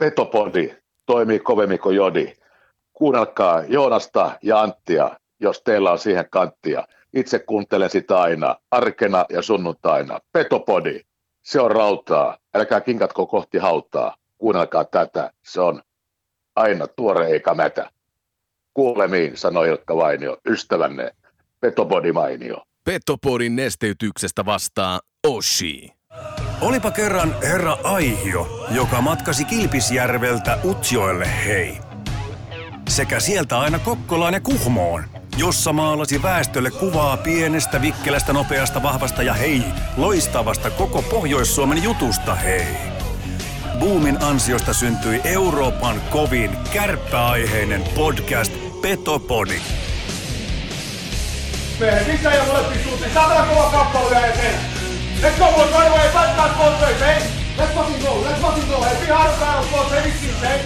Petopodi toimii kovemmin kuin Jodi. Kuunnelkaa Joonasta ja Anttia, jos teillä on siihen kanttia. Itse kuuntelen sitä aina, arkena ja sunnuntaina. Petopodi, se on rautaa. Älkää kinkatko kohti hautaa. Kuunnelkaa tätä, se on aina tuore eikä mätä. Kuulemiin, sanoi Ilkka Vainio, ystävänne, Petopodi mainio. Petopodin nesteytyksestä vastaa Oshi. Olipa kerran herra Aihio, joka matkasi Kilpisjärveltä Utsjoelle hei. Sekä sieltä aina Kokkolaan ja Kuhmoon, jossa maalasi väestölle kuvaa pienestä, vikkelästä, nopeasta, vahvasta ja hei, loistavasta koko Pohjois-Suomen jutusta hei. Boomin ansiosta syntyi Euroopan kovin kärppäaiheinen podcast Petopodi. Miehet sisään ja molempiin suuntiin. Saatana kova kappale vielä eteen. Let's go boys, right away. Back back both hey. Let's fucking go, let's fucking go. Hei, be hard battle both hey, vissiin, hei.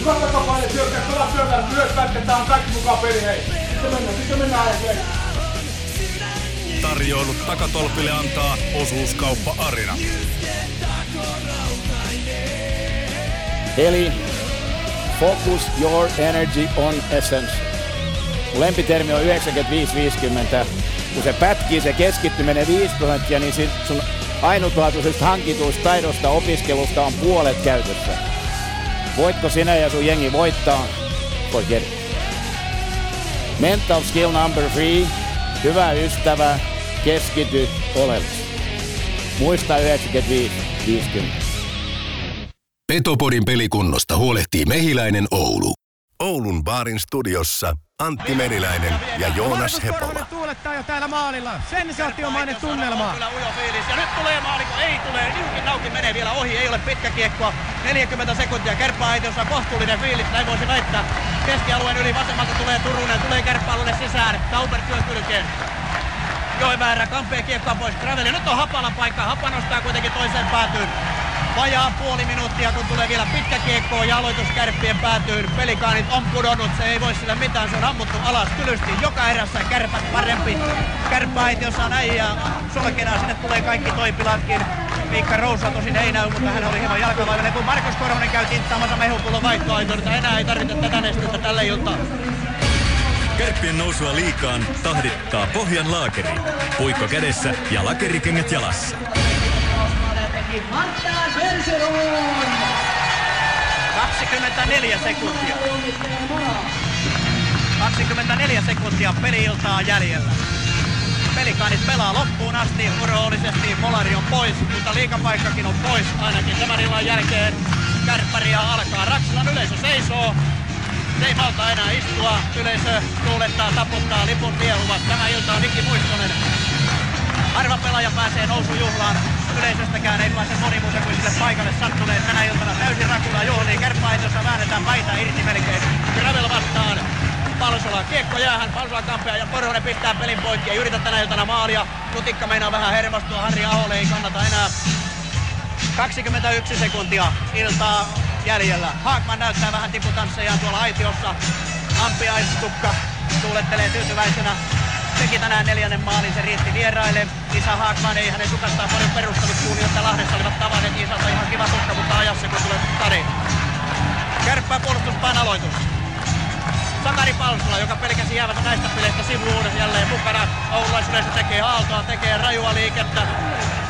Hyvä takapaine, syökkää, pelaa syökkää, myös pätketään, on kaikki mukaan peli, hei. Sitten mennään, sitten mennään eteen. Tarjoilut takatolpille antaa osuuskauppa Arina. Eli focus your energy on essence. Lempitermi on 95-50. Kun se pätkii, se keskittyminen 5 prosenttia, niin sit sun ainutlaatuisesta hankituista taidosta opiskelusta on puolet käytössä. Voitko sinä ja sun jengi voittaa? Forget it. Mental skill number three. Hyvä ystävä, keskity oleellisesti. Muista 95-50. Petopodin pelikunnosta huolehtii Mehiläinen Oulu. Oulun baarin studiossa Antti Meriläinen ja Joonas Hepola. Tuulettaa jo täällä maalilla. Sensaatiomainen tunnelma. Kyllä ujo fiilis. Ja nyt tulee maaliko, ei tule. Niukin naukin menee vielä ohi, ei ole pitkä kiekkoa. 40 sekuntia. Kärppääitiossa on kohtuullinen fiilis, näin voisi väittää. Keskialueen yli vasemmalta tulee Turunen, tulee kärppääalueelle sisään. Tauber työn kylkeen. Joimäärä kampee kiekkoa pois Graveli. Nyt on Hapalan paikka. Hapa nostaa kuitenkin toiseen päätyyn. Vajaa puoli minuuttia, kun tulee vielä pitkä kiekko ja aloitus kärppien päätyyn. Pelikaanit on pudonnut, se ei voi sillä mitään, se on ammuttu alas tylysti. Joka erässä kärpät parempi. Kärppäaitiossa on äijä sulkena, sinne tulee kaikki toipilatkin. Miikka Rousa tosin ei näy, mutta hän oli hieman jalkavaivinen, kun Markus Korhonen käy tinttaamassa mehupullon vaihtoaitorta. Enää ei tarvita tätä nestettä tälle iltaan. Kärppien nousua liikaan tahdittaa Pohjan laakeri. Puikko kädessä ja lakerikengät jalassa. Marta Bergeron! 24 sekuntia. 24 sekuntia peli-iltaa jäljellä. Pelikaanit pelaa loppuun asti, uroollisesti Molari on pois, mutta liikapaikkakin on pois ainakin tämän illan jälkeen. Kärppäriä alkaa, Raksilan yleisö seisoo. Se ei malta enää istua, yleisö tuulettaa, taputtaa, lipun viehuvat. Tämä ilta on Niki Muistonen. Harva pelaaja pääsee nousujuhlaan. Yleisöstäkään ei pääse moni muuta kuin sille paikalle sattuneet tänä iltana täysin rakula juhliin. Kärppäaitossa väännetään paita irti melkein. Gravel vastaan. Palsola kiekko jäähän, Palsola kampea ja Korhonen pistää pelin poikki. Ei yritä tänä iltana maalia. Lutikka meinaa vähän hermostua, Harri Aholle ei kannata enää. 21 sekuntia iltaa jäljellä. Haakman näyttää vähän tiputanssejaan tuolla aitiossa. Ampiaistukka tuulettelee tyytyväisenä teki tänään neljännen maalin, se riitti vieraille. Isa Haakman ei hänen sukastaan paljon perustanut, kuuli, että Lahdessa olivat tavanneet Isalta ihan kiva tukka, mutta ajassa kun tulee Tari. Kärppää puolustuspään aloitus. Sakari Palsula, joka pelkäsi jäävänsä näistä peleistä sivuun jälleen mukana. Oululaisyleisö tekee aaltoa, tekee rajua liikettä.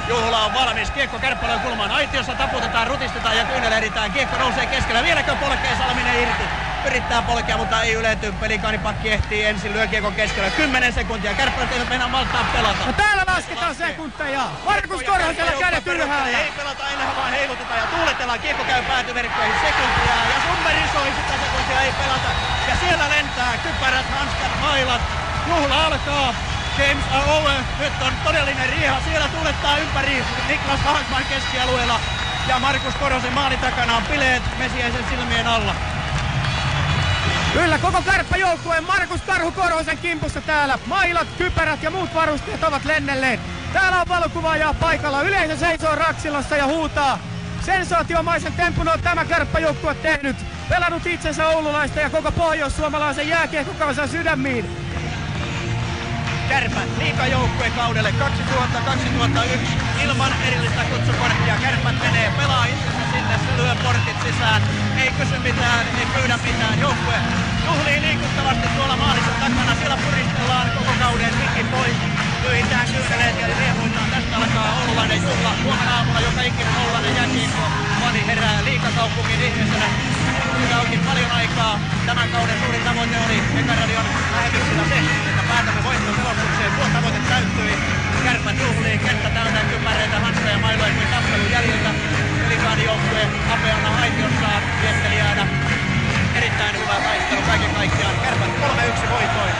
Juhla on valmis. Kiekko kärppälön kulmaan aitiossa, taputetaan, rutistetaan ja kyynelehditään. Kiekko nousee keskellä. Vieläkö polkee Salminen irti? Yrittää polkea, mutta ei ylety. Pelikaanipakki ehtii ensin lyö kiekon keskellä. 10 sekuntia. Kärppälät eivät mennä maltaa pelata. No täällä lasketaan sekunteja. Markus Korhosella kädet ylhäällä. Ei pelata enää, vaan heilutetaan ja tuuletellaan. Kiekko käy päätyverkkoihin sekuntia. Ja Summeri soi sitä sekuntia, ei pelata. Ja siellä lentää kypärät, hanskat, mailat. Juhla alkaa. James Owen, nyt on todellinen rieha. Siellä tuulettaa ympäri Niklas Hankman keskialueella. Ja Markus Korosen maalin takana on bileet Mesiäisen silmien alla. Kyllä koko kärppäjoukkueen Markus Karhu Korhosen kimpussa täällä. Mailat, kypärät ja muut varusteet ovat lennelleet. Täällä on valokuvaajaa paikalla. Yleisö seisoo Raksilassa ja huutaa. Sensaatiomaisen tempun on tämä kärppäjoukkue tehnyt. Pelannut itsensä oululaista ja koko pohjois-suomalaisen jääkiekkokansan sydämiin. Kärpät liikajoukkue kaudelle 2000-2001 ilman erillistä kutsukorttia. Kärpät menee pelaa itsensä sinne, se lyö portit sisään. Ei kysy mitään, ei pyydä mitään. Joukkue juhlii liikuttavasti tuolla maalissa takana. Siellä puristellaan koko kauden mikki pois. Lyhitään kyyneleet ja riemuitaan. Tästä alkaa Oululainen juhla. Huomenna aamulla joka ikinen Oululainen jääkiekko. Fani herää liikakaupungin ihmisenä. Sillä onkin paljon aikaa. Tämän kauden suurin tavoite oli Ekaradion lähetyksellä se, että päätämme voittoselostukseen. Tuo tavoite täyttyi. Kärpät juhlii, kenttä täynnä kypäreitä, hanskoja, mailoja kuin tappelun jäljiltä. Pelikaanijoukkue Apeana aitiossaan viestelijänä. Erittäin hyvä taistelu kaiken kaikkiaan. Kärpät 3-1 voitoin.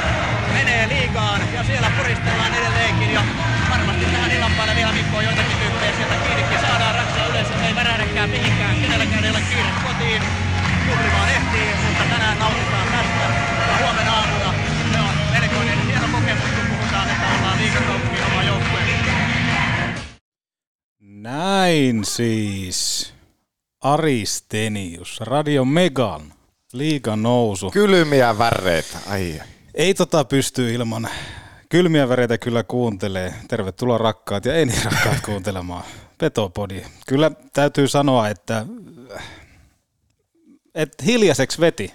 Menee liigaan ja siellä puristellaan edelleenkin. Ja varmasti tähän illan päälle vielä Mikko joitakin tyyppejä sieltä kiinnikin. Saadaan raksaa yleensä, ei värähdäkään mihinkään. Kenelläkään ei ole kiire kotiin. Juhlimaan ehtii, mutta tänään nautitaan tästä. Ja huomenna aamuna se on melkoinen hieno kokemus, kun puhutaan, että ollaan oma joukkue. Näin siis. Aristenius, Radio Megan, liiga nousu. Kylmiä väreitä, ai. Ei tota pysty ilman. Kylmiä väreitä kyllä kuuntelee. Tervetuloa rakkaat ja ei niin rakkaat kuuntelemaan. Petopodi. Kyllä täytyy sanoa, että, että hiljaiseksi veti,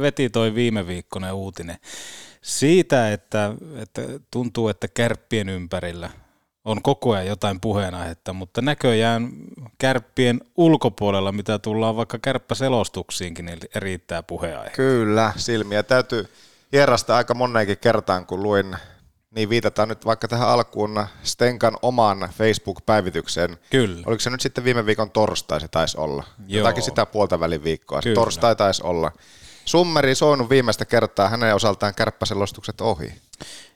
veti toi viime viikkoinen uutinen siitä, että, että tuntuu, että kärppien ympärillä on koko ajan jotain puheenaihetta, mutta näköjään kärppien ulkopuolella, mitä tullaan vaikka kärppäselostuksiinkin, niin riittää puheenaihe. Kyllä, silmiä täytyy hierasta aika moneenkin kertaan, kun luin, niin viitataan nyt vaikka tähän alkuun Stenkan oman Facebook-päivitykseen. Kyllä. Oliko se nyt sitten viime viikon torstai se taisi olla? Joo. Jotakin sitä puolta välin viikkoa. Kyllä. torstai taisi olla. Summeri soinut viimeistä kertaa hänen osaltaan kärppäselostukset ohi.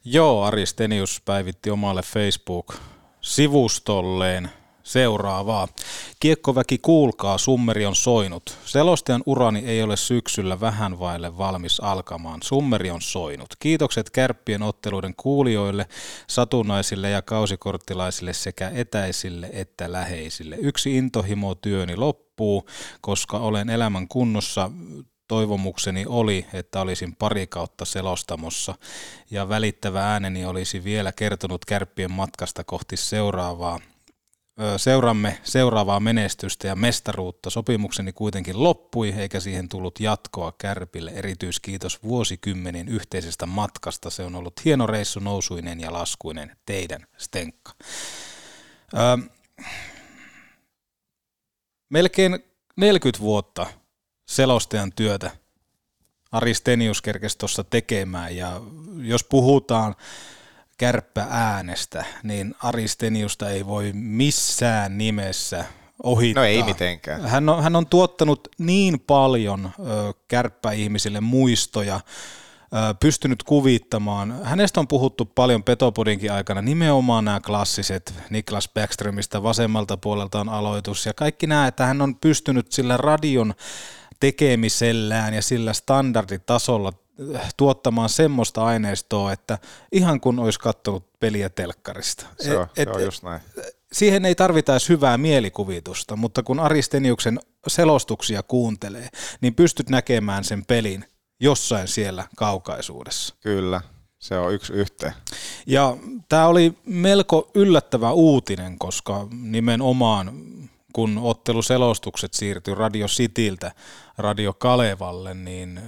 Joo, Aristenius päivitti omalle Facebook-sivustolleen seuraavaa. Kiekkoväki kuulkaa, summeri on soinut. Selostajan urani ei ole syksyllä vähän vaille valmis alkamaan. Summeri on soinut. Kiitokset kärppien otteluiden kuulijoille, satunnaisille ja kausikorttilaisille sekä etäisille että läheisille. Yksi intohimo työni loppuu, koska olen elämän kunnossa toivomukseni oli, että olisin pari kautta selostamossa ja välittävä ääneni olisi vielä kertonut kärppien matkasta kohti seuraavaa Ö, Seuraamme seuraavaa menestystä ja mestaruutta. Sopimukseni kuitenkin loppui, eikä siihen tullut jatkoa Kärpille. Erityiskiitos vuosikymmenin yhteisestä matkasta. Se on ollut hieno reissu nousuinen ja laskuinen. Teidän Stenkka. Ö, melkein 40 vuotta selostajan työtä Aristenius kerkesi tuossa tekemään ja jos puhutaan kärppäänestä, niin Aristeniusta ei voi missään nimessä ohittaa. No ei mitenkään. Hän on, hän on tuottanut niin paljon ö, kärppäihmisille muistoja, ö, pystynyt kuvittamaan. Hänestä on puhuttu paljon Petopodinkin aikana, nimenomaan nämä klassiset Niklas Backströmistä vasemmalta puolelta on aloitus ja kaikki nämä, että hän on pystynyt sillä radion tekemisellään ja sillä standarditasolla tuottamaan semmoista aineistoa, että ihan kun olisi katsonut peliä telkkarista. Se on, Et- se on just näin. siihen ei tarvita edes hyvää mielikuvitusta, mutta kun Aristeniuksen selostuksia kuuntelee, niin pystyt näkemään sen pelin jossain siellä kaukaisuudessa. Kyllä, se on yksi yhteen. Ja tämä oli melko yllättävä uutinen, koska nimenomaan kun otteluselostukset siirtyi Radio Cityltä Radio Kalevalle, niin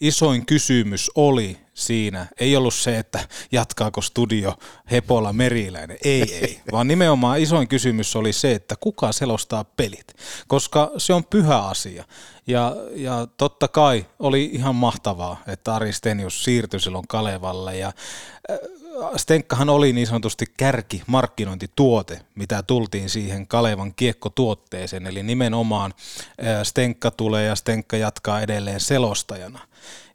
isoin kysymys oli siinä, ei ollut se, että jatkaako studio Hepola Meriläinen, ei ei, vaan nimenomaan isoin kysymys oli se, että kuka selostaa pelit, koska se on pyhä asia. Ja, ja totta kai oli ihan mahtavaa, että Aristenius siirtyi silloin Kalevalle ja äh, Stenkkahan oli niin sanotusti kärki markkinointituote, mitä tultiin siihen Kalevan kiekkotuotteeseen, eli nimenomaan Stenkka tulee ja Stenkka jatkaa edelleen selostajana.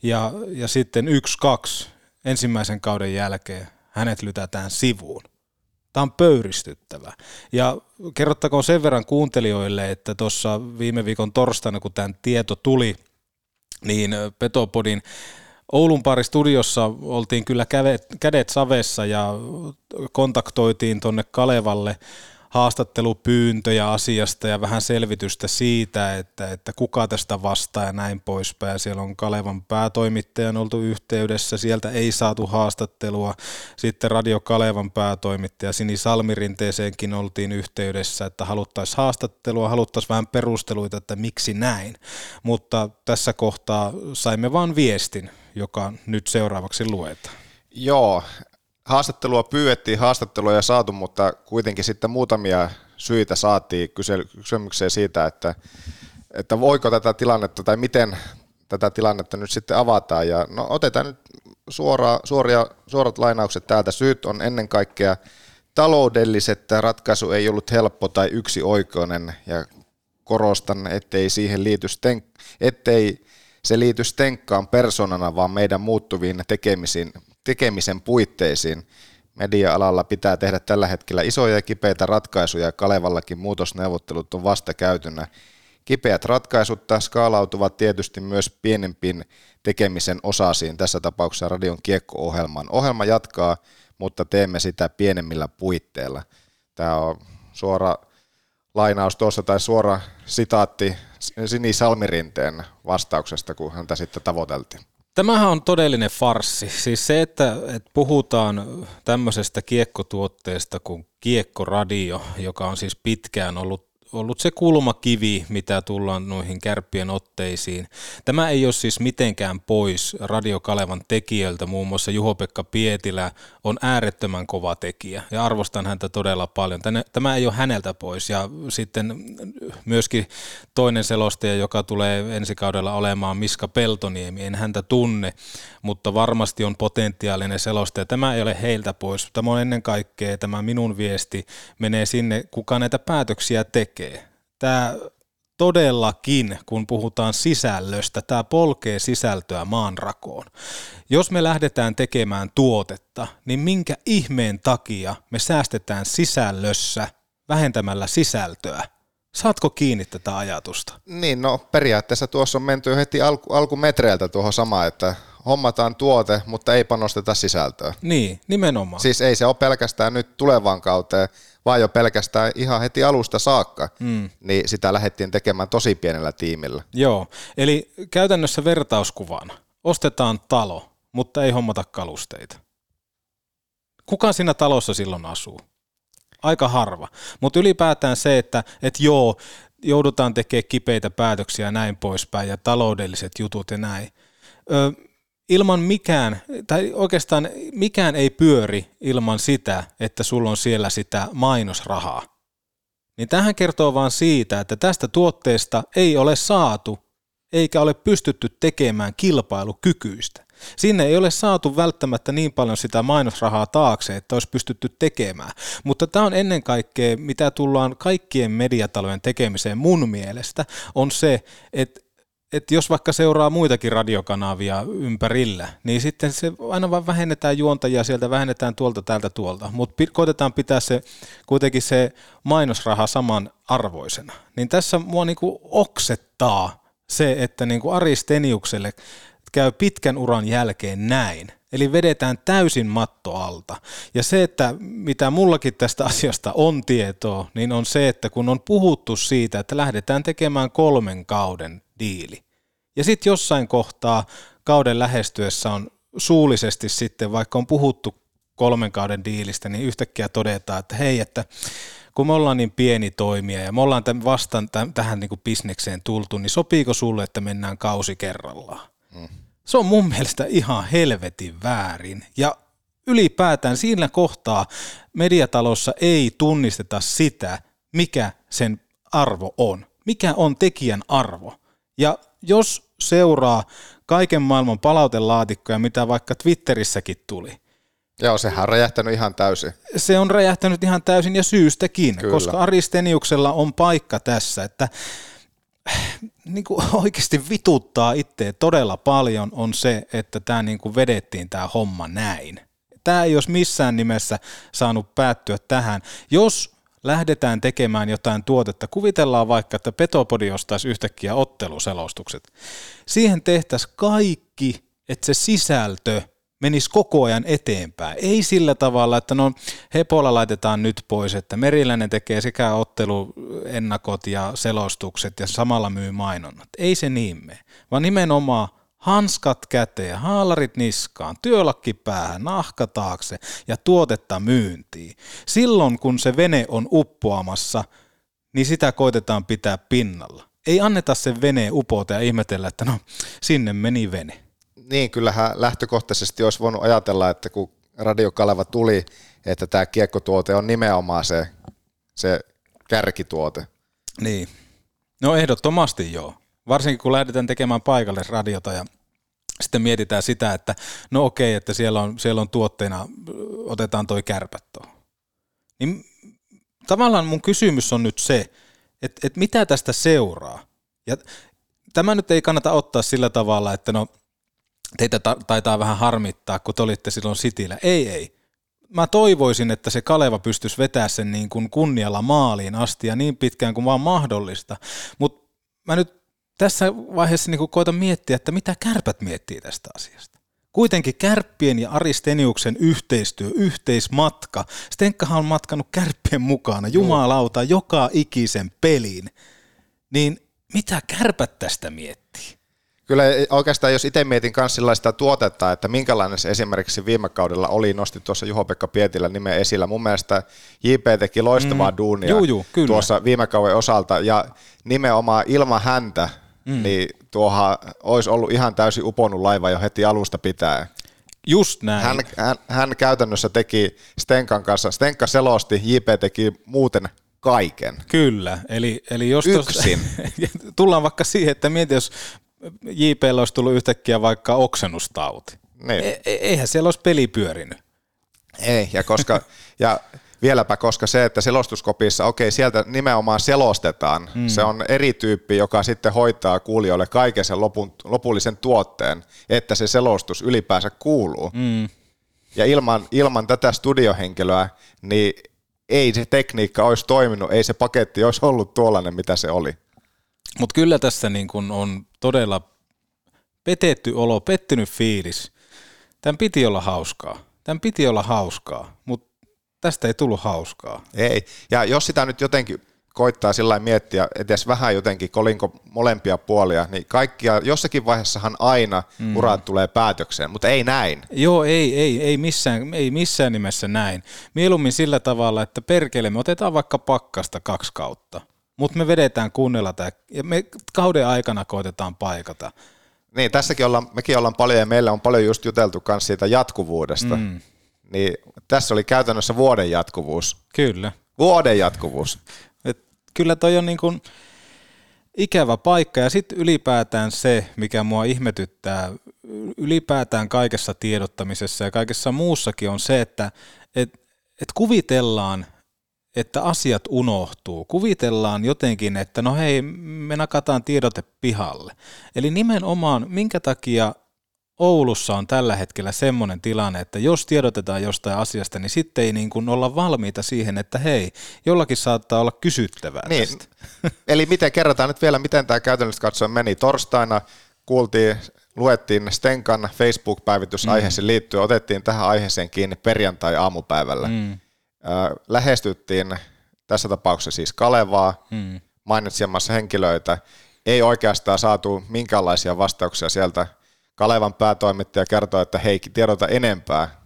Ja, ja sitten yksi, kaksi ensimmäisen kauden jälkeen hänet lytätään sivuun. Tämä on pöyristyttävä. Ja kerrottakoon sen verran kuuntelijoille, että tuossa viime viikon torstaina, kun tämä tieto tuli, niin Petopodin Oulun pari studiossa oltiin kyllä kädet, savessa ja kontaktoitiin tonne Kalevalle haastattelupyyntöjä asiasta ja vähän selvitystä siitä, että, että kuka tästä vastaa ja näin poispäin. Siellä on Kalevan päätoimittajan oltu yhteydessä, sieltä ei saatu haastattelua. Sitten Radio Kalevan päätoimittaja Sini Salmirinteeseenkin oltiin yhteydessä, että haluttaisiin haastattelua, haluttaisiin vähän perusteluita, että miksi näin. Mutta tässä kohtaa saimme vain viestin, joka nyt seuraavaksi luetaan. Joo, haastattelua pyydettiin, haastatteluja saatu, mutta kuitenkin sitten muutamia syitä saatiin kysymykseen siitä, että, että voiko tätä tilannetta tai miten tätä tilannetta nyt sitten avataan. Ja no otetaan nyt suora, suoria, suorat lainaukset täältä. Syyt on ennen kaikkea taloudelliset. Ratkaisu ei ollut helppo tai yksi oikoinen ja korostan, ettei siihen liity sten, ettei se liity Stenkkaan persoonana, vaan meidän muuttuviin tekemisiin, tekemisen puitteisiin. Media-alalla pitää tehdä tällä hetkellä isoja ja kipeitä ratkaisuja, Kalevallakin muutosneuvottelut on vasta käytynä. Kipeät ratkaisut skaalautuvat tietysti myös pienempiin tekemisen osasiin, tässä tapauksessa radion kiekko-ohjelman. Ohjelma jatkaa, mutta teemme sitä pienemmillä puitteilla. Tämä on suora lainaus tuossa tai suora sitaatti Sini Salmirinteen vastauksesta, kun häntä sitten tavoiteltiin. Tämähän on todellinen farssi. Siis se, että, että puhutaan tämmöisestä kiekkotuotteesta kuin kiekkoradio, joka on siis pitkään ollut ollut se kulmakivi, mitä tullaan noihin kärppien otteisiin. Tämä ei ole siis mitenkään pois Radio Kalevan tekijöiltä, muun muassa Juho-Pekka Pietilä on äärettömän kova tekijä ja arvostan häntä todella paljon. Tämä ei ole häneltä pois ja sitten myöskin toinen selostaja, joka tulee ensi kaudella olemaan Miska Peltoniemi, en häntä tunne, mutta varmasti on potentiaalinen selostaja. Tämä ei ole heiltä pois. Tämä on ennen kaikkea, tämä minun viesti menee sinne, kuka näitä päätöksiä tekee. Tämä todellakin, kun puhutaan sisällöstä, tämä polkee sisältöä maanrakoon. Jos me lähdetään tekemään tuotetta, niin minkä ihmeen takia me säästetään sisällössä vähentämällä sisältöä? Saatko kiinni tätä ajatusta? Niin, no periaatteessa tuossa on menty heti alku, alkumetreiltä tuohon samaan, että hommataan tuote, mutta ei panosteta sisältöä. Niin, nimenomaan. Siis ei se ole pelkästään nyt tulevaan kauteen, vaan jo pelkästään ihan heti alusta saakka, mm. niin sitä lähdettiin tekemään tosi pienellä tiimillä. Joo, eli käytännössä vertauskuvana. Ostetaan talo, mutta ei hommata kalusteita. Kuka siinä talossa silloin asuu? Aika harva. Mutta ylipäätään se, että et joo, joudutaan tekemään kipeitä päätöksiä ja näin poispäin ja taloudelliset jutut ja näin. Ö, ilman mikään, tai oikeastaan mikään ei pyöri ilman sitä, että sulla on siellä sitä mainosrahaa. Niin tähän kertoo vaan siitä, että tästä tuotteesta ei ole saatu eikä ole pystytty tekemään kilpailukykyistä. Sinne ei ole saatu välttämättä niin paljon sitä mainosrahaa taakse, että olisi pystytty tekemään. Mutta tämä on ennen kaikkea, mitä tullaan kaikkien mediatalojen tekemiseen mun mielestä, on se, että että jos vaikka seuraa muitakin radiokanavia ympärillä, niin sitten se aina vaan vähennetään juontajia sieltä, vähennetään tuolta täältä tuolta, mutta koitetaan pitää se kuitenkin se mainosraha saman arvoisena. Niin tässä mua niinku oksettaa se, että niinku Ari Steniukselle käy pitkän uran jälkeen näin. Eli vedetään täysin matto alta. Ja se, että mitä mullakin tästä asiasta on tietoa, niin on se, että kun on puhuttu siitä, että lähdetään tekemään kolmen kauden diili. Ja sitten jossain kohtaa kauden lähestyessä on suullisesti sitten, vaikka on puhuttu kolmen kauden diilistä, niin yhtäkkiä todetaan, että hei, että kun me ollaan niin pieni toimija ja me ollaan tämän vastaan tämän, tähän niin kuin bisnekseen tultu, niin sopiiko sulle, että mennään kausi kerrallaan? Hmm. Se on mun mielestä ihan helvetin väärin. Ja ylipäätään siinä kohtaa mediatalossa ei tunnisteta sitä, mikä sen arvo on. Mikä on tekijän arvo. Ja jos seuraa kaiken maailman palautelaatikkoja, mitä vaikka Twitterissäkin tuli, Joo, sehän on räjähtänyt ihan täysin. Se on räjähtänyt ihan täysin ja syystäkin, Kyllä. koska Aristeniuksella on paikka tässä, että niin kuin oikeasti vituttaa itse todella paljon on se, että tämä niin kuin vedettiin tämä homma näin. Tämä ei olisi missään nimessä saanut päättyä tähän. Jos lähdetään tekemään jotain tuotetta, kuvitellaan vaikka, että Petopodi ostaisi yhtäkkiä otteluselostukset. Siihen tehtäisiin kaikki, että se sisältö menisi koko ajan eteenpäin. Ei sillä tavalla, että no Hepola laitetaan nyt pois, että Meriläinen tekee sekä otteluennakot ja selostukset ja samalla myy mainonnat. Ei se niin mene, vaan nimenomaan hanskat käteen, haalarit niskaan, työlakki päähän, nahka taakse ja tuotetta myyntiin. Silloin kun se vene on uppoamassa, niin sitä koitetaan pitää pinnalla. Ei anneta sen veneen upota ja ihmetellä, että no sinne meni vene niin, kyllähän lähtökohtaisesti olisi voinut ajatella, että kun Radio Kaleva tuli, että tämä kiekkotuote on nimenomaan se, se kärkituote. Niin. No ehdottomasti joo. Varsinkin kun lähdetään tekemään paikalle radiota ja sitten mietitään sitä, että no okei, että siellä on, siellä on tuotteena, otetaan toi kärpät. Niin tavallaan mun kysymys on nyt se, että, että mitä tästä seuraa? Ja tämä nyt ei kannata ottaa sillä tavalla, että no teitä ta- taitaa vähän harmittaa, kun te olitte silloin Sitillä. Ei, ei. Mä toivoisin, että se Kaleva pystyisi vetämään sen niin kuin kunnialla maaliin asti ja niin pitkään kuin vaan mahdollista. Mutta mä nyt tässä vaiheessa niin kuin koitan miettiä, että mitä kärpät miettii tästä asiasta. Kuitenkin kärppien ja Aristeniuksen yhteistyö, yhteismatka. Stenkkahan on matkannut kärppien mukana, jumalauta, joka ikisen pelin. Niin mitä kärpät tästä miettii? Kyllä oikeastaan, jos itse mietin myös sellaista tuotetta, että minkälainen se esimerkiksi viime kaudella oli, nosti tuossa Juho-Pekka Pietilä nimen esillä. Mun mielestä JP teki loistavaa mm. duunia juu, juu, kyllä. tuossa viime kauden osalta, ja nimenomaan ilman häntä, mm. niin tuohan olisi ollut ihan täysin uponnut laiva jo heti alusta pitää. Just näin. Hän, hän, hän käytännössä teki Stenkan kanssa, Stenka selosti, JP teki muuten kaiken. Kyllä, eli, eli jos Yksin. Tos, tullaan vaikka siihen, että mieti, jos JPllä olisi tullut yhtäkkiä vaikka oksennustauti. Niin. E- e- eihän siellä olisi peli pyörinyt. Ei, ja, koska, ja vieläpä koska se, että selostuskopissa, okei, sieltä nimenomaan selostetaan, mm. se on eri tyyppi, joka sitten hoitaa kuulijoille kaiken sen lopun, lopullisen tuotteen, että se selostus ylipäänsä kuuluu. Mm. Ja ilman, ilman tätä studiohenkilöä, niin ei se tekniikka olisi toiminut, ei se paketti olisi ollut tuollainen, mitä se oli. Mutta kyllä tässä niin kun on todella petetty olo, pettynyt fiilis. Tämän piti olla hauskaa. Tämän piti olla hauskaa, mutta tästä ei tullut hauskaa. Ei, ja jos sitä nyt jotenkin koittaa sillä miettiä edes vähän jotenkin kolinko molempia puolia, niin kaikkia, jossakin vaiheessahan aina mm. urat tulee päätökseen, mutta ei näin. Joo, ei, ei, ei, missään, ei missään nimessä näin. Mieluummin sillä tavalla, että perkele, me otetaan vaikka pakkasta kaksi kautta mutta me vedetään kuunnella tämä, ja me kauden aikana koitetaan paikata. Niin, tässäkin ollaan, mekin ollaan paljon, ja meillä on paljon just juteltu myös siitä jatkuvuudesta. Mm. Niin tässä oli käytännössä vuoden jatkuvuus. Kyllä. Vuoden jatkuvuus. Et kyllä toi on niin kuin ikävä paikka, ja sitten ylipäätään se, mikä mua ihmetyttää, ylipäätään kaikessa tiedottamisessa ja kaikessa muussakin on se, että et, et kuvitellaan, että asiat unohtuu. Kuvitellaan jotenkin, että no hei, me nakataan tiedote pihalle. Eli nimenomaan, minkä takia Oulussa on tällä hetkellä semmoinen tilanne, että jos tiedotetaan jostain asiasta, niin sitten ei niin kuin olla valmiita siihen, että hei, jollakin saattaa olla kysyttävää niin. tästä. Eli miten kerrotaan nyt vielä, miten tämä käytännössä katsoen meni. Torstaina kuultiin, luettiin Stenkan Facebook-päivitys mm. aiheeseen liittyen, otettiin tähän aiheeseen kiinni perjantai-aamupäivällä. Mm lähestyttiin tässä tapauksessa siis Kalevaa, hmm. mainitsemassa henkilöitä, ei oikeastaan saatu minkäänlaisia vastauksia sieltä. Kalevan päätoimittaja kertoi, että hei, tiedota enempää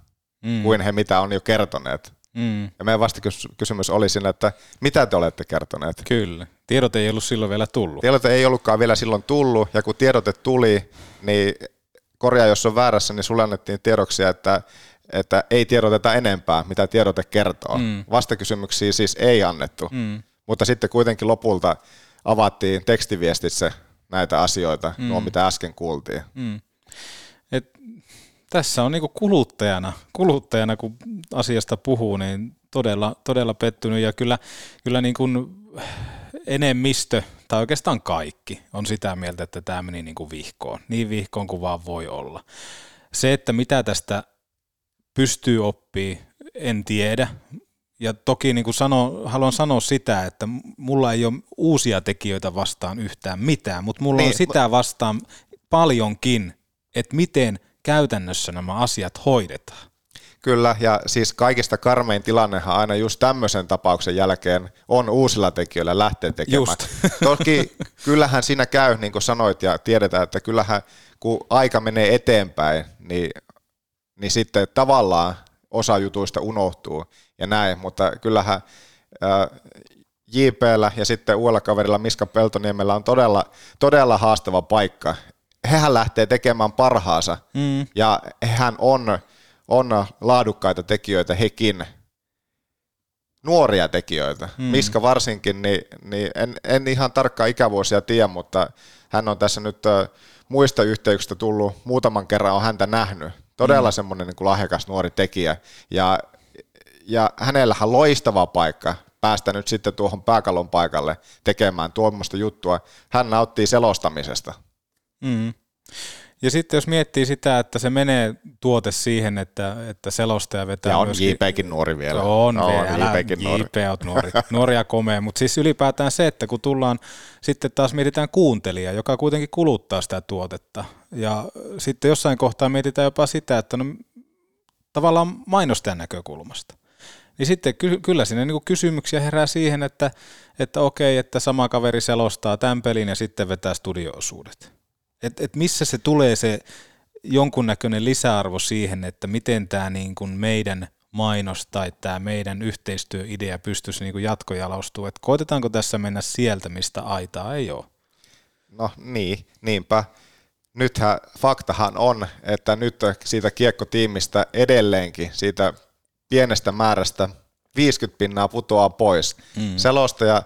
hmm. kuin he mitä on jo kertoneet. Hmm. Ja meidän vastakysymys oli siinä, että mitä te olette kertoneet? Kyllä. Tiedot ei ollut silloin vielä tullut. Tiedot ei ollutkaan vielä silloin tullut, ja kun tiedote tuli, niin korjaa jos on väärässä, niin sulle annettiin tiedoksia, että että ei tiedoteta enempää, mitä tiedote kertoo. Mm. Vastakysymyksiä siis ei annettu, mm. mutta sitten kuitenkin lopulta avattiin tekstiviestissä näitä asioita, mm. nuo mitä äsken kuultiin. Mm. Et tässä on niinku kuluttajana, kuluttajana, kun asiasta puhuu, niin todella, todella pettynyt ja kyllä, kyllä niin kuin enemmistö, tai oikeastaan kaikki, on sitä mieltä, että tämä meni niin kuin vihkoon. Niin vihkoon kuin vaan voi olla. Se, että mitä tästä pystyy oppii, en tiedä. Ja toki niin kuin sano, haluan sanoa sitä, että mulla ei ole uusia tekijöitä vastaan yhtään mitään, mutta mulla niin, on sitä vastaan paljonkin, että miten käytännössä nämä asiat hoidetaan. Kyllä, ja siis kaikista karmein tilannehan aina just tämmöisen tapauksen jälkeen on uusilla tekijöillä lähteä tekemään. Just. Toki kyllähän siinä käy, niin kuin sanoit, ja tiedetään, että kyllähän kun aika menee eteenpäin, niin, niin sitten tavallaan osa jutuista unohtuu ja näin, mutta kyllähän ää, JPllä ja sitten uudella kaverilla Miska Peltoniemellä on todella, todella haastava paikka. Hehän lähtee tekemään parhaansa Mm. ja hän on, on laadukkaita tekijöitä hekin, nuoria tekijöitä. Mm. Miska varsinkin, niin, niin en, en ihan tarkkaa ikävuosia tiedä, mutta hän on tässä nyt muista yhteyksistä tullut, muutaman kerran on häntä nähnyt. Todella mm. semmoinen niin kuin lahjakas nuori tekijä ja, ja hänellähän on loistava paikka päästä nyt sitten tuohon pääkallon paikalle tekemään tuommoista juttua. Hän nauttii selostamisesta. Mm. Ja sitten jos miettii sitä, että se menee tuote siihen, että, että selostaja vetää Ja on myöskin... JPkin nuori vielä. On, No, vielä. on JPkin nuori. JP oot nuori, nuori ja komea, mutta siis ylipäätään se, että kun tullaan, sitten taas mietitään kuuntelija, joka kuitenkin kuluttaa sitä tuotetta, ja sitten jossain kohtaa mietitään jopa sitä, että no tavallaan mainostajan näkökulmasta. Niin sitten ky- kyllä sinne niinku kysymyksiä herää siihen, että, että okei, että sama kaveri selostaa tämän pelin ja sitten vetää studioosuudet. Et, et missä se tulee se jonkunnäköinen lisäarvo siihen, että miten tämä niin kuin meidän mainos tai tämä meidän yhteistyöidea pystyisi niin kuin jatkojalostumaan. Et koitetaanko tässä mennä sieltä, mistä aitaa ei ole? No niin, niinpä. Nythän faktahan on, että nyt siitä kiekkotiimistä edelleenkin, siitä pienestä määrästä 50 pinnaa putoaa pois. Mm. Selostaja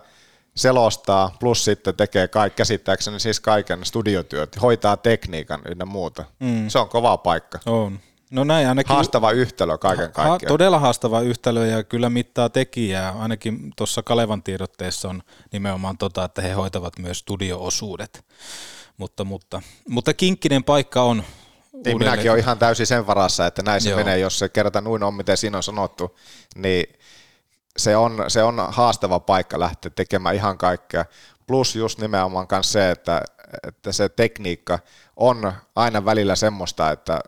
selostaa, plus sitten tekee kaikki, käsittääkseni siis kaiken studiotyöt, hoitaa tekniikan ynnä muuta. Mm. Se on kova paikka. On. No näin ainakin. Haastava yhtälö kaiken Ha, kaikkiaan. todella haastava yhtälö ja kyllä mittaa tekijää. Ainakin tuossa Kalevan tiedotteessa on nimenomaan tota, että he hoitavat myös studioosuudet. Mutta, mutta, mutta kinkkinen paikka on. Niin minäkin olen ihan täysin sen varassa, että näin se Joo. menee, jos se kerta noin on, miten siinä on sanottu, niin se on, se on haastava paikka lähteä tekemään ihan kaikkea. Plus just nimenomaan myös se, että, että se tekniikka on aina välillä semmoista, että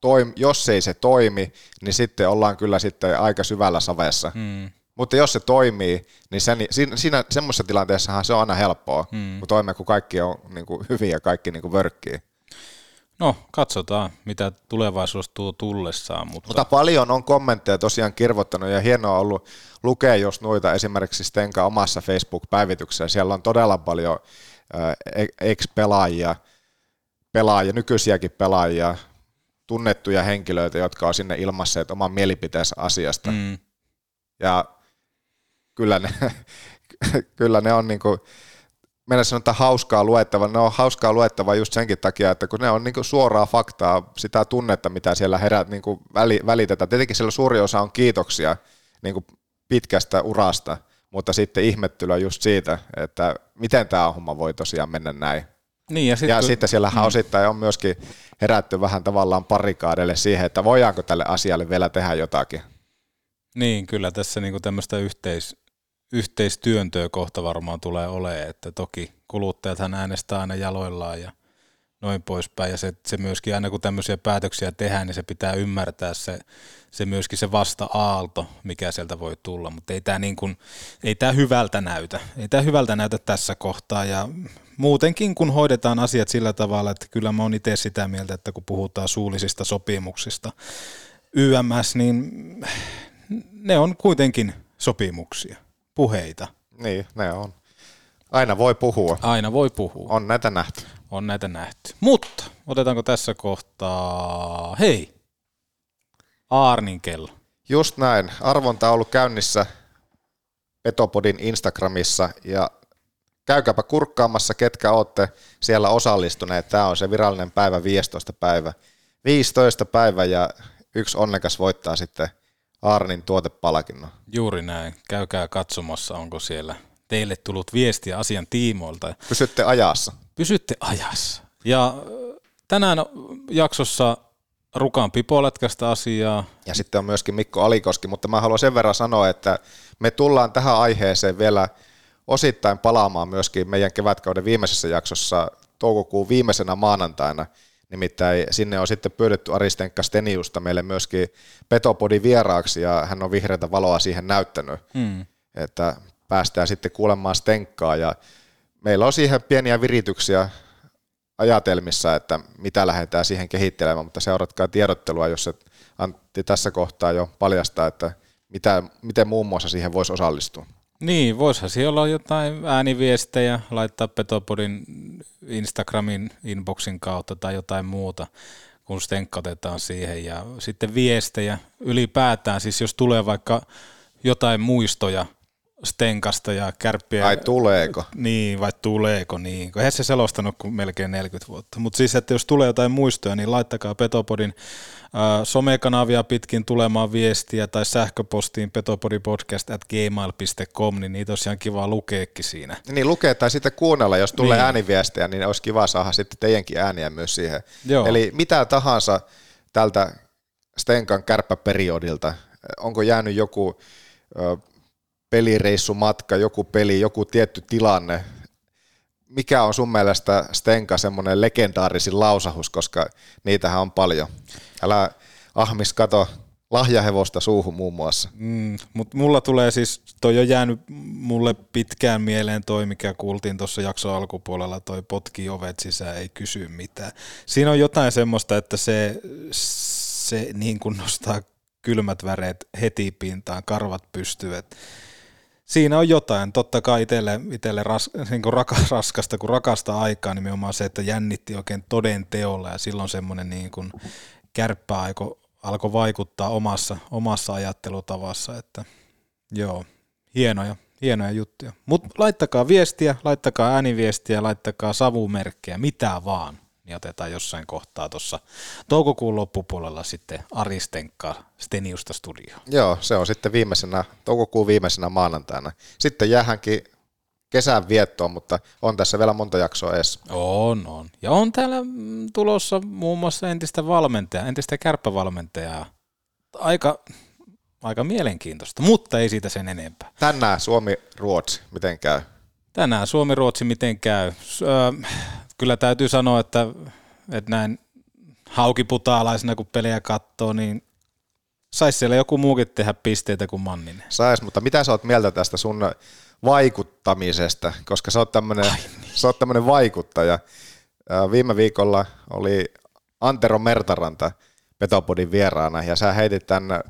toim, jos ei se toimi, niin sitten ollaan kyllä sitten aika syvällä savessa. Mm. Mutta jos se toimii, niin sen, siinä, siinä semmoisessa tilanteessahan se on aina helppoa, Mm. kun toimii, kun kaikki on niin kuin, hyviä ja kaikki niin kuin vörkkii. No, katsotaan, mitä tulevaisuus tuo tullessaan. Mutta, Mutta paljon on kommentteja tosiaan kirvoittanut ja hienoa ollut lukea jos noita esimerkiksi Stenka omassa Facebook-päivityksessä. Siellä on todella paljon äh, ex-pelaajia, pelaajia, nykyisiäkin pelaajia, tunnettuja henkilöitä, jotka on sinne ilmasseet oman mielipiteensä asiasta. mm, Ja kyllä ne, kyllä ne on niinku, mennä sanoa, että hauskaa luettavaa. Ne on hauskaa luettavaa just senkin takia, että kun ne on niinku suoraa faktaa, sitä tunnetta, mitä siellä herät, niinku väli, välitetään. Tietenkin siellä suuri osa on kiitoksia niinku pitkästä urasta, mutta sitten ihmettelyä just siitä, että miten tämä homma voi tosiaan mennä näin. niin, ja, sit, Ja kun- sitten siellähän mm. osittain on myöskin herätty vähän tavallaan parikaadeille siihen, että voidaanko tälle asialle vielä tehdä jotakin. Niin, kyllä tässä niinku tämmöistä yhteis, yhteistyöntöä kohta varmaan tulee olemaan, että toki kuluttajathan äänestää aina jaloillaan ja noin poispäin, ja se, se myöskin aina kun tämmöisiä päätöksiä tehdään, niin se pitää ymmärtää se, se myöskin se vasta-aalto, mikä sieltä voi tulla, mutta ei tämä niin ei tää hyvältä näytä, ei tämä hyvältä näytä tässä kohtaa, ja muutenkin kun hoidetaan asiat sillä tavalla, että kyllä mä oon itse sitä mieltä, että kun puhutaan suullisista sopimuksista, YMS, niin ne on kuitenkin sopimuksia, puheita. Niin, ne on. Aina voi puhua. Aina voi puhua. On näitä nähty. On näitä nähty. Mutta otetaanko tässä kohtaa, hei, Aarnin kello. Just näin. Arvonta on ollut käynnissä Petopodin Instagramissa ja käykääpä kurkkaamassa, ketkä olette siellä osallistuneet. Tämä on se virallinen päivä, 15 päivä. 15 päivä ja yksi onnekas voittaa sitten Arnin tuotepalkinnon. Juuri näin. Käykää katsomassa, onko siellä teille tullut viestiä asian tiimoilta. Pysytte ajassa. Pysytte ajassa. Ja tänään jaksossa Rukan pipolätkästä asiaa. Ja sitten on myöskin Mikko Alikoski, mutta mä haluan sen verran sanoa, että me tullaan tähän aiheeseen vielä osittain palaamaan myöskin meidän kevätkauden viimeisessä jaksossa toukokuun viimeisenä maanantaina, Nimittäin sinne on sitten pyydetty Aristenkka Steniusta meille myöskin Petopodin vieraaksi ja hän on vihreätä valoa siihen näyttänyt, Mm. että päästään sitten kuulemaan Stenkkaa ja meillä on siihen pieniä virityksiä ajatelmissa, että mitä lähdetään siihen kehittelemään, mutta seuratkaa tiedottelua, jos se Antti tässä kohtaa jo paljastaa, että mitä, miten muun muassa siihen voisi osallistua. Niin, voisihan siellä olla jotain ääniviestejä, laittaa Petopodin Instagramin inboxin kautta tai jotain muuta, kun Stenkka otetaan siihen. Ja sitten viestejä ylipäätään, siis jos tulee vaikka jotain muistoja Stenkasta ja kärppiä. Ai tuleeko? Niin, vai tuleeko niin. Eihän se selostanut kuin melkein 40 vuotta. Mutta siis, että jos tulee jotain muistoja, niin laittakaa Petopodin somekanavia pitkin tulemaan viestiä tai sähköpostiin petopodipodcast at gmail.com, niin niitä olisi ihan kiva lukeekin siinä. Niin lukee tai sitten kuunnella, jos tulee Niin. ääniviestejä, niin olisi kiva saada sitten teidänkin ääniä myös siihen. Joo. Eli mitä tahansa tältä Stenkan kärppäperiodilta, onko jäänyt joku pelireissumatka, joku peli, joku tietty tilanne, mikä on sun mielestä Stenka semmoinen legendaarisin lausahus, koska niitähän on paljon. Älä ahmis kato lahjahevosta suuhun muun muassa. Mm, Mutta mulla tulee siis, toi on jäänyt mulle pitkään mieleen toi, mikä kuultiin tuossa jakson alkupuolella, toi potki ovet sisään, ei kysy mitään. Siinä on jotain semmoista, että se, se niin kuin nostaa kylmät väreet heti pintaan, karvat pystyvät. Siinä on jotain. Totta kai itselle, itselle ras, niin kuin raka, raskasta, kun rakasta aikaa nimenomaan se, että jännitti oikein toden teolla ja silloin semmoinen niin kuin kärppä aiko, alkoi vaikuttaa omassa, omassa ajattelutavassa, että joo, hienoja, hienoja juttuja. Mutta laittakaa viestiä, laittakaa ääniviestiä, laittakaa savumerkkejä, mitä vaan, niin otetaan jossain kohtaa tuossa toukokuun loppupuolella sitten Aristenkka Steniusta studioon. Joo, se on sitten viimeisenä, toukokuun viimeisenä maanantaina. Sitten jäähänkin kesän viettoon, mutta on tässä vielä monta jaksoa edes. On, on. Ja on täällä mm, tulossa muun muassa entistä valmentajaa, entistä kärppävalmentajaa. Aika, aika mielenkiintoista, mutta ei siitä sen enempää. Tänään Suomi-Ruotsi, miten käy? Tänään Suomi-Ruotsi miten käy? Öö, kyllä täytyy sanoa, että, että näin haukiputaalaisena kun pelejä katsoo, niin saisi siellä joku muukin tehdä pisteitä kuin Manninen. Sais, mutta mitä sä oot mieltä tästä sun vaikuttamisesta, koska sä oot tämmönen, niin. sä oot tämmönen vaikuttaja. Viime viikolla oli Antero Mertaranta Petopodin vieraana ja sä heitit tämän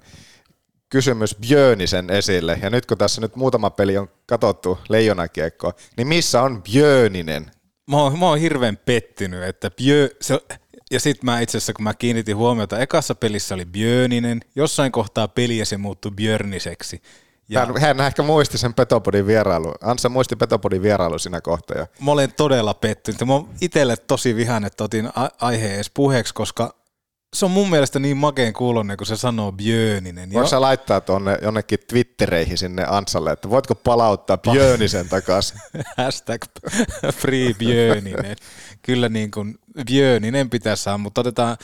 kysymys Björnisen esille. Ja nyt kun tässä nyt muutama peli on katsottu leijonakiekkoa, niin missä on Björninen? Mä oon, mä oon hirveän pettynyt, että Bjö, se, ja sitten mä itse asiassa, kun mä kiinnitin huomiota, ekassa pelissä oli Björninen, jossain kohtaa peliä se muuttui Björniseksi. Ja Hän, hän ehkä muisti sen Petopodin vierailu. Ansa muisti Petopodin vierailu siinä kohtaa. Mä olen todella pettynyt. Mä oon itselle tosi vihan, että otin aiheen edes puheeksi, koska se on mun mielestä niin makeen kuulonen, kun se sanoo Björninen. Voiko sä laittaa tuonne jonnekin Twittereihin sinne Ansalle, että voitko palauttaa Björnisen takaisin? Hashtag free Björninen. Kyllä niin kuin Björninen pitää saada, mutta otetaan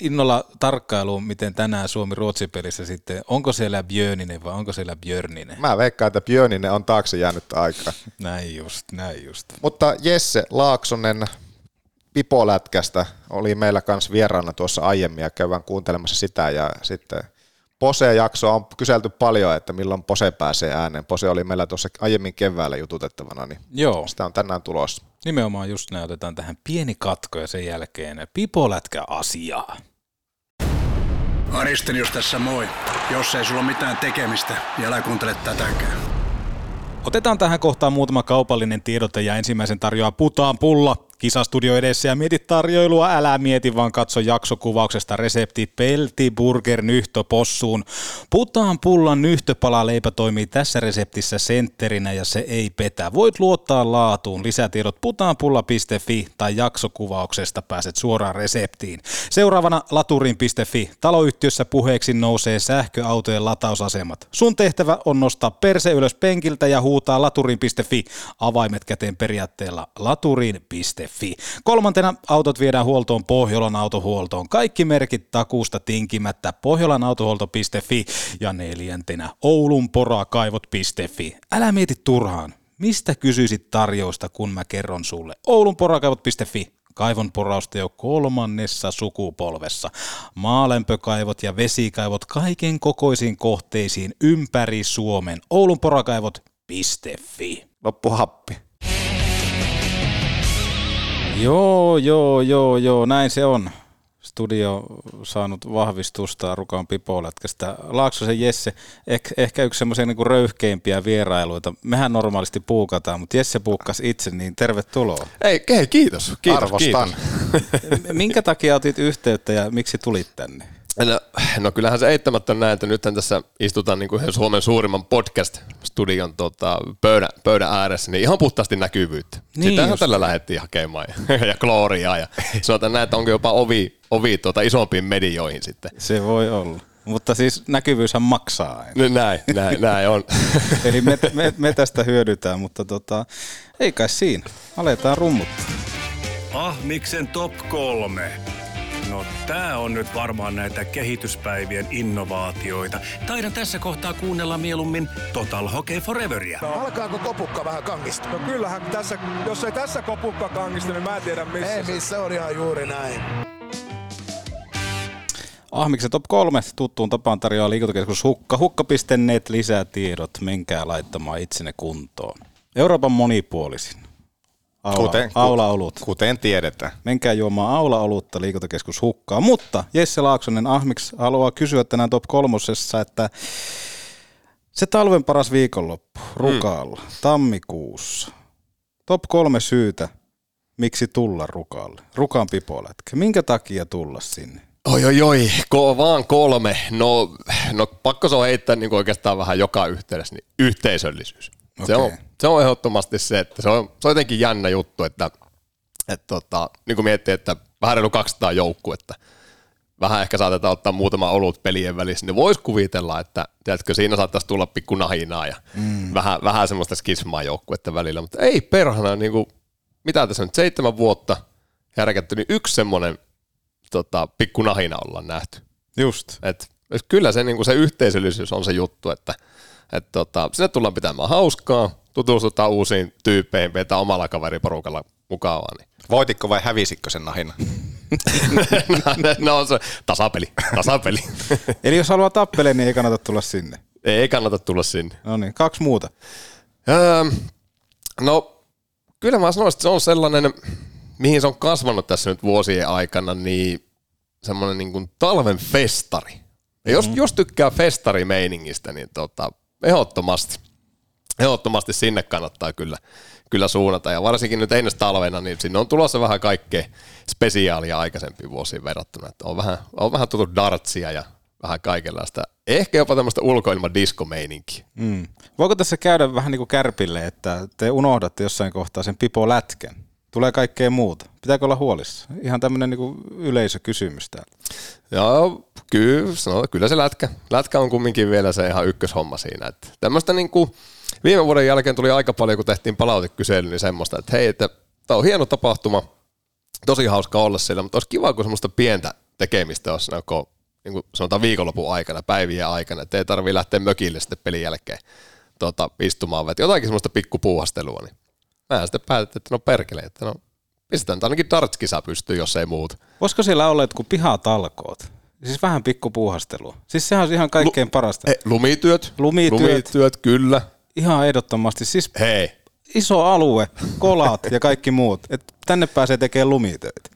innolla tarkkailuun, miten tänään Suomi-Ruotsi-pelissä sitten, onko siellä Björninen vai onko siellä Björninen? Mä veikkaan, että Björninen on taakse jäänyt aikaa. Näin just, näin just. Mutta Jesse Laaksonen Pipolätkästä oli meillä kanssa vieraana tuossa aiemmin ja käydään kuuntelemassa sitä ja sitten Pose-jaksoa on kyselty paljon, että milloin Pose pääsee ääneen. Pose oli meillä tuossa aiemmin keväällä jututettavana, niin Joo. sitä on tänään tulossa. Nimenomaan just näin, otetaan tähän pieni katko ja sen jälkeen pipolätkä asiaa. Aristelius tässä moi. Jos ei sulla ole mitään tekemistä, niin älä kuuntele tätäkään. Otetaan tähän kohtaan muutama kaupallinen tiedote ja ensimmäisen tarjoaa Putaan pulla. Kisastudio edessä ja mieti tarjoilua, älä mieti vaan katso jaksokuvauksesta resepti Pelti Burger Nyhtö Possuun. Putaan pullan nyhtöpala leipä toimii tässä reseptissä sentterinä ja se ei petä. Voit luottaa laatuun. Lisätiedot putaanpulla.fi tai jaksokuvauksesta pääset suoraan reseptiin. Seuraavana laturin.fi. Taloyhtiössä puheeksi nousee sähköautojen latausasemat. Sun tehtävä on nostaa perse ylös penkiltä ja huutaa laturin.fi. Avaimet käteen periaatteella laturin.fi. Kolmantena autot viedään huoltoon Pohjolan autohuoltoon. Kaikki merkit takuusta tinkimättä pohjolanautohuolto.fi ja neljäntenä oulunporakaivot.fi. Älä mieti turhaan. Mistä kysyisit tarjousta, kun mä kerron sulle? oulunporakaivot.fi. Kaivon porausta jo kolmannessa sukupolvessa. Maalämpökaivot ja vesikaivot kaiken kokoisiin kohteisiin ympäri Suomen. Oulun porakaivot.fi. Loppu happi. Joo, joo, joo, joo, näin se on. Studio saanut vahvistusta Rukan Pipolätkästä. Laaksosen Jesse, ehkä, ehkä yksi semmoisia niin röyhkeimpiä vierailuita. Mehän normaalisti puukataan, mutta Jesse puukkas itse, niin tervetuloa. Ei, ei kiitos. kiitos Arvostan. Kiitos. Minkä takia otit yhteyttä ja miksi tulit tänne? No, no kyllähän se eittämättä on näin, että nythän tässä istutaan niin kuin Suomen suurimman podcast-studion tota, pöydän, pöydän ääressä, niin ihan puhtaasti näkyvyyttä. Niin Sitähän just. tällä lähdettiin hakemaan ja, ja klooria ja sanotaan näin, että onko jopa ovi, ovi tuota, isompiin medioihin sitten. Se voi olla. Mutta siis näkyvyyshän maksaa aina. No, näin, näin, näin on. Eli me, me, me tästä hyödytään, mutta tota, ei kai siinä. Aletaan rummuttaa. Ahmiksen top kolme. No tää on nyt varmaan näitä kehityspäivien innovaatioita. Taidan tässä kohtaa kuunnella mieluummin Total Hockey Foreveria. Alkaako kopukka vähän kangista? No kyllähän tässä, jos ei tässä kopukka kangista, niin mä en tiedä missä. Ei missä on ihan juuri näin. Ahmiksen top 3 tuttuun tapaan tarjoaa liikuntakeskus Hukka. Hukka.net lisää tiedot. Menkää laittamaan itsenne kuntoon. Euroopan monipuolisin. Aula, Kuten- aula olut. Kuten tiedetään. Menkää juomaan aula olutta liikuntakeskus Hukkaa. Mutta Jesse Laaksonen Ahmiks haluaa kysyä tänään top kolmosessa, että se talven paras viikonloppu Rukaalla tammikuussa. Top kolme syytä, miksi tulla Rukalle. Rukan pipolätkä. Minkä takia tulla sinne? Oi, oi, oi, Ko, vaan kolme. No, no pakko se on heittää niin oikeastaan vähän joka yhteydessä, niin yhteisöllisyys. Se, on, Okei. Se on ehdottomasti se, että se on, se on jotenkin jännä juttu, että, että tota, niin kuin miettii, että vähän reilu 200 joukkuetta, vähän ehkä saatetaan ottaa muutama olut pelien välissä, niin voisi kuvitella, että tiedätkö, siinä saattaisi tulla pikku nahinaa ja mm. vähän, vähän semmoista skismaa joukkuetta välillä, mutta ei perhana, niin kuin, mitä tässä nyt, seitsemän vuotta järkätty, niin yksi semmoinen tota, pikku nahina ollaan nähty. Just. Et, kyllä se, niin se yhteisöllisyys on se juttu, että et, tota, sinne tullaan pitämään hauskaa, tutustutaan uusiin tyyppeihin, vetää omalla kaveriporukalla mukavaa. Niin. Voititko vai hävisikö sen nahina? no se tasapeli, tasapeli. Eli jos haluaa tappeleen, niin ei kannata tulla sinne. ei kannata tulla sinne. No niin, kaksi muuta. Öö, no, kyllä mä sanoisin, että se on sellainen, mihin se on kasvanut tässä nyt vuosien aikana, niin semmoinen niin kuin talven festari. Ja jos, jos tykkää festarimeiningistä, niin tota, ehdottomasti, ehdottomasti sinne kannattaa kyllä, kyllä suunnata. Ja varsinkin nyt ensi talvena, niin sinne on tulossa vähän kaikkea spesiaalia aikaisempiin vuosiin verrattuna. Että on, vähän, on vähän tuttu dartsia ja vähän kaikenlaista. Ehkä jopa tämmöistä ulkoilman diskomeininkiä. Mm. Voiko tässä käydä vähän niin kuin kärpille, että te unohdatte jossain kohtaa sen pipo lätkän? Tulee kaikkea muuta. Pitääkö olla huolissa? Ihan tämmöinen niin yleisökysymys täällä. Joo, kyllä, no, kyllä se lätkä. Lätkä on kumminkin vielä se ihan ykköshomma siinä. Että tämmöistä niin kuin, viime vuoden jälkeen tuli aika paljon, kun tehtiin palautekysely, niin semmoista, että hei, että tämä on hieno tapahtuma, tosi hauska olla siellä, mutta olisi kiva, kun semmoista pientä tekemistä olisi joko, niin kuin sanotaan viikonlopun aikana, päivien aikana, että ei tarvitse lähteä mökille sitten pelin jälkeen tota, istumaan, vaan jotakin semmoista pikkupuuhastelua, niin mä sitten päätettiin, että no perkele, että no pistetään ainakin dartskisa pystyy, jos ei muuta. Voisiko siellä olla jotkut pihatalkoot? Siis vähän pikkupuuhastelua. Siis sehän on ihan kaikkein parasta. He, lumityöt. Lumityöt. Lumityöt, kyllä. Ihan ehdottomasti. Siis Hei. iso alue, kolat ja kaikki muut. Et tänne pääsee tekemään lumitöitä.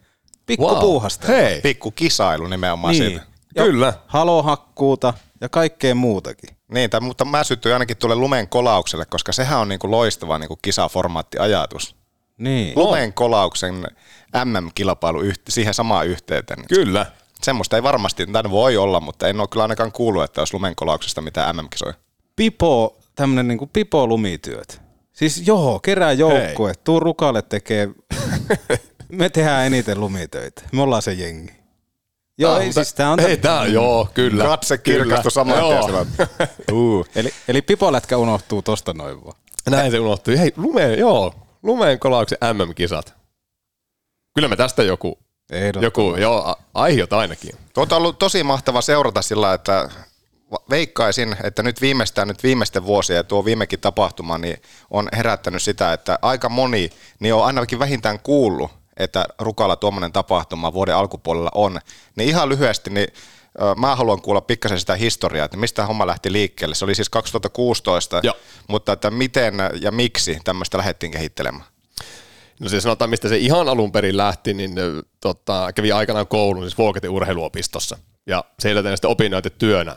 Pikkupuuhastelua. Wow. Hei. Pikku kisailu nimenomaan Niin. siitä. Ja Kyllä. Halohakkuuta ja kaikkea muutakin. Niin, tai, mutta mä syttyin ainakin tuolle lumen kolaukselle, koska sehän on niinku loistava niinku kisaformaattiajatus. Niin. Lumen kolauksen MM-kilpailu siihen samaan yhteyteen. Kyllä. Semmoista ei varmasti, tai voi olla, mutta en ole kyllä ainakaan kuullut, että olisi lumen kolauksesta mitään MM-kisoja. Pipo, tämmönen niinku pipo lumityöt. Siis joo, kerää joukkue, tuu rukalle tekee, me tehdään eniten lumitöitä. Me ollaan se jengi. Joo, Tää ei, on- siis tää on... Ei, tää joo, kyllä. Katse kirkastui saman tien uh. Eli, eli pipolätkä unohtuu tosta noin vaan. Näin se unohtui. Hei, lumeen, joo, lumeen kolauksen MM-kisat. Kyllä me tästä joku, joku joo, aihiot ainakin. Tuota on ollut tosi mahtava seurata sillä, että veikkaisin, että nyt viimeistään nyt viimeisten vuosien ja tuo viimekin tapahtuma niin on herättänyt sitä, että aika moni niin on ainakin vähintään kuullut, että Rukalla tuommoinen tapahtuma vuoden alkupuolella on, niin ihan lyhyesti, niin mä haluan kuulla pikkasen sitä historiaa, että mistä homma lähti liikkeelle. Se oli siis 2016, Joo. mutta että miten ja miksi tämmöistä lähdettiin kehittelemään? No siis sanotaan, mistä se ihan alun perin lähti, niin tota, kävi aikanaan koulun siis Vuokatin urheiluopistossa. Ja siellä tein sitten opinnäytetyönä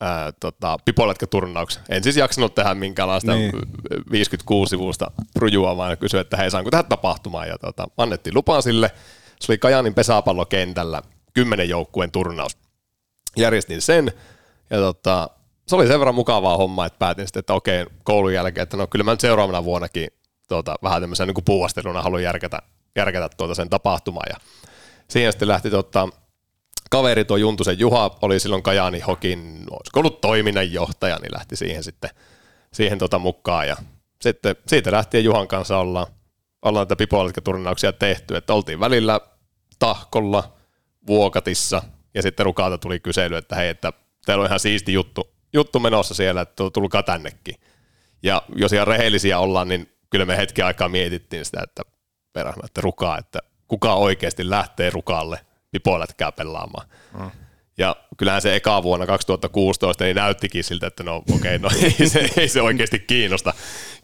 ää, tota, pipoletkaturnauksen. En siis jaksanut tehdä minkäänlaista Niin. niin. 56 sivusta prujua, vaan kysyin, että hei, saanko tehdä tapahtumaan. Ja tota, annettiin lupaa sille. Se oli Kajaanin pesäpallokentällä kymmenen joukkueen turnaus. Järjestin sen, ja tota, se oli sen verran mukavaa hommaa, että päätin sitten, että okei, koulun jälkeen, että no kyllä mä nyt seuraavana vuonnakin tuota, vähän tämmöisen niin puuasteluna haluan järkätä, järkätä tuota sen tapahtuman. Ja siihen sitten lähti tota, kaveri tuo Juntusen Juha, oli silloin Kajaani Hokin, olisiko ollut toiminnanjohtaja, niin lähti siihen sitten siihen tota mukaan. Ja sitten siitä lähtien Juhan kanssa ollaan, ollaan näitä pipoletkaturnauksia tehty, että oltiin välillä tahkolla, vuokatissa, ja sitten Rukalta tuli kysely, että hei, että teillä on ihan siisti juttu, juttu menossa siellä, että tulkaa tännekin. Ja jos ihan rehellisiä ollaan, niin kyllä me hetken aikaa mietittiin sitä, että perhana, että rukaa, että kuka oikeasti lähtee rukalle pipolätkää pelaamaan. Mm. Ja kyllähän se eka vuonna 2016 niin näyttikin siltä, että no okei, okay, no ei se, ei se oikeasti kiinnosta,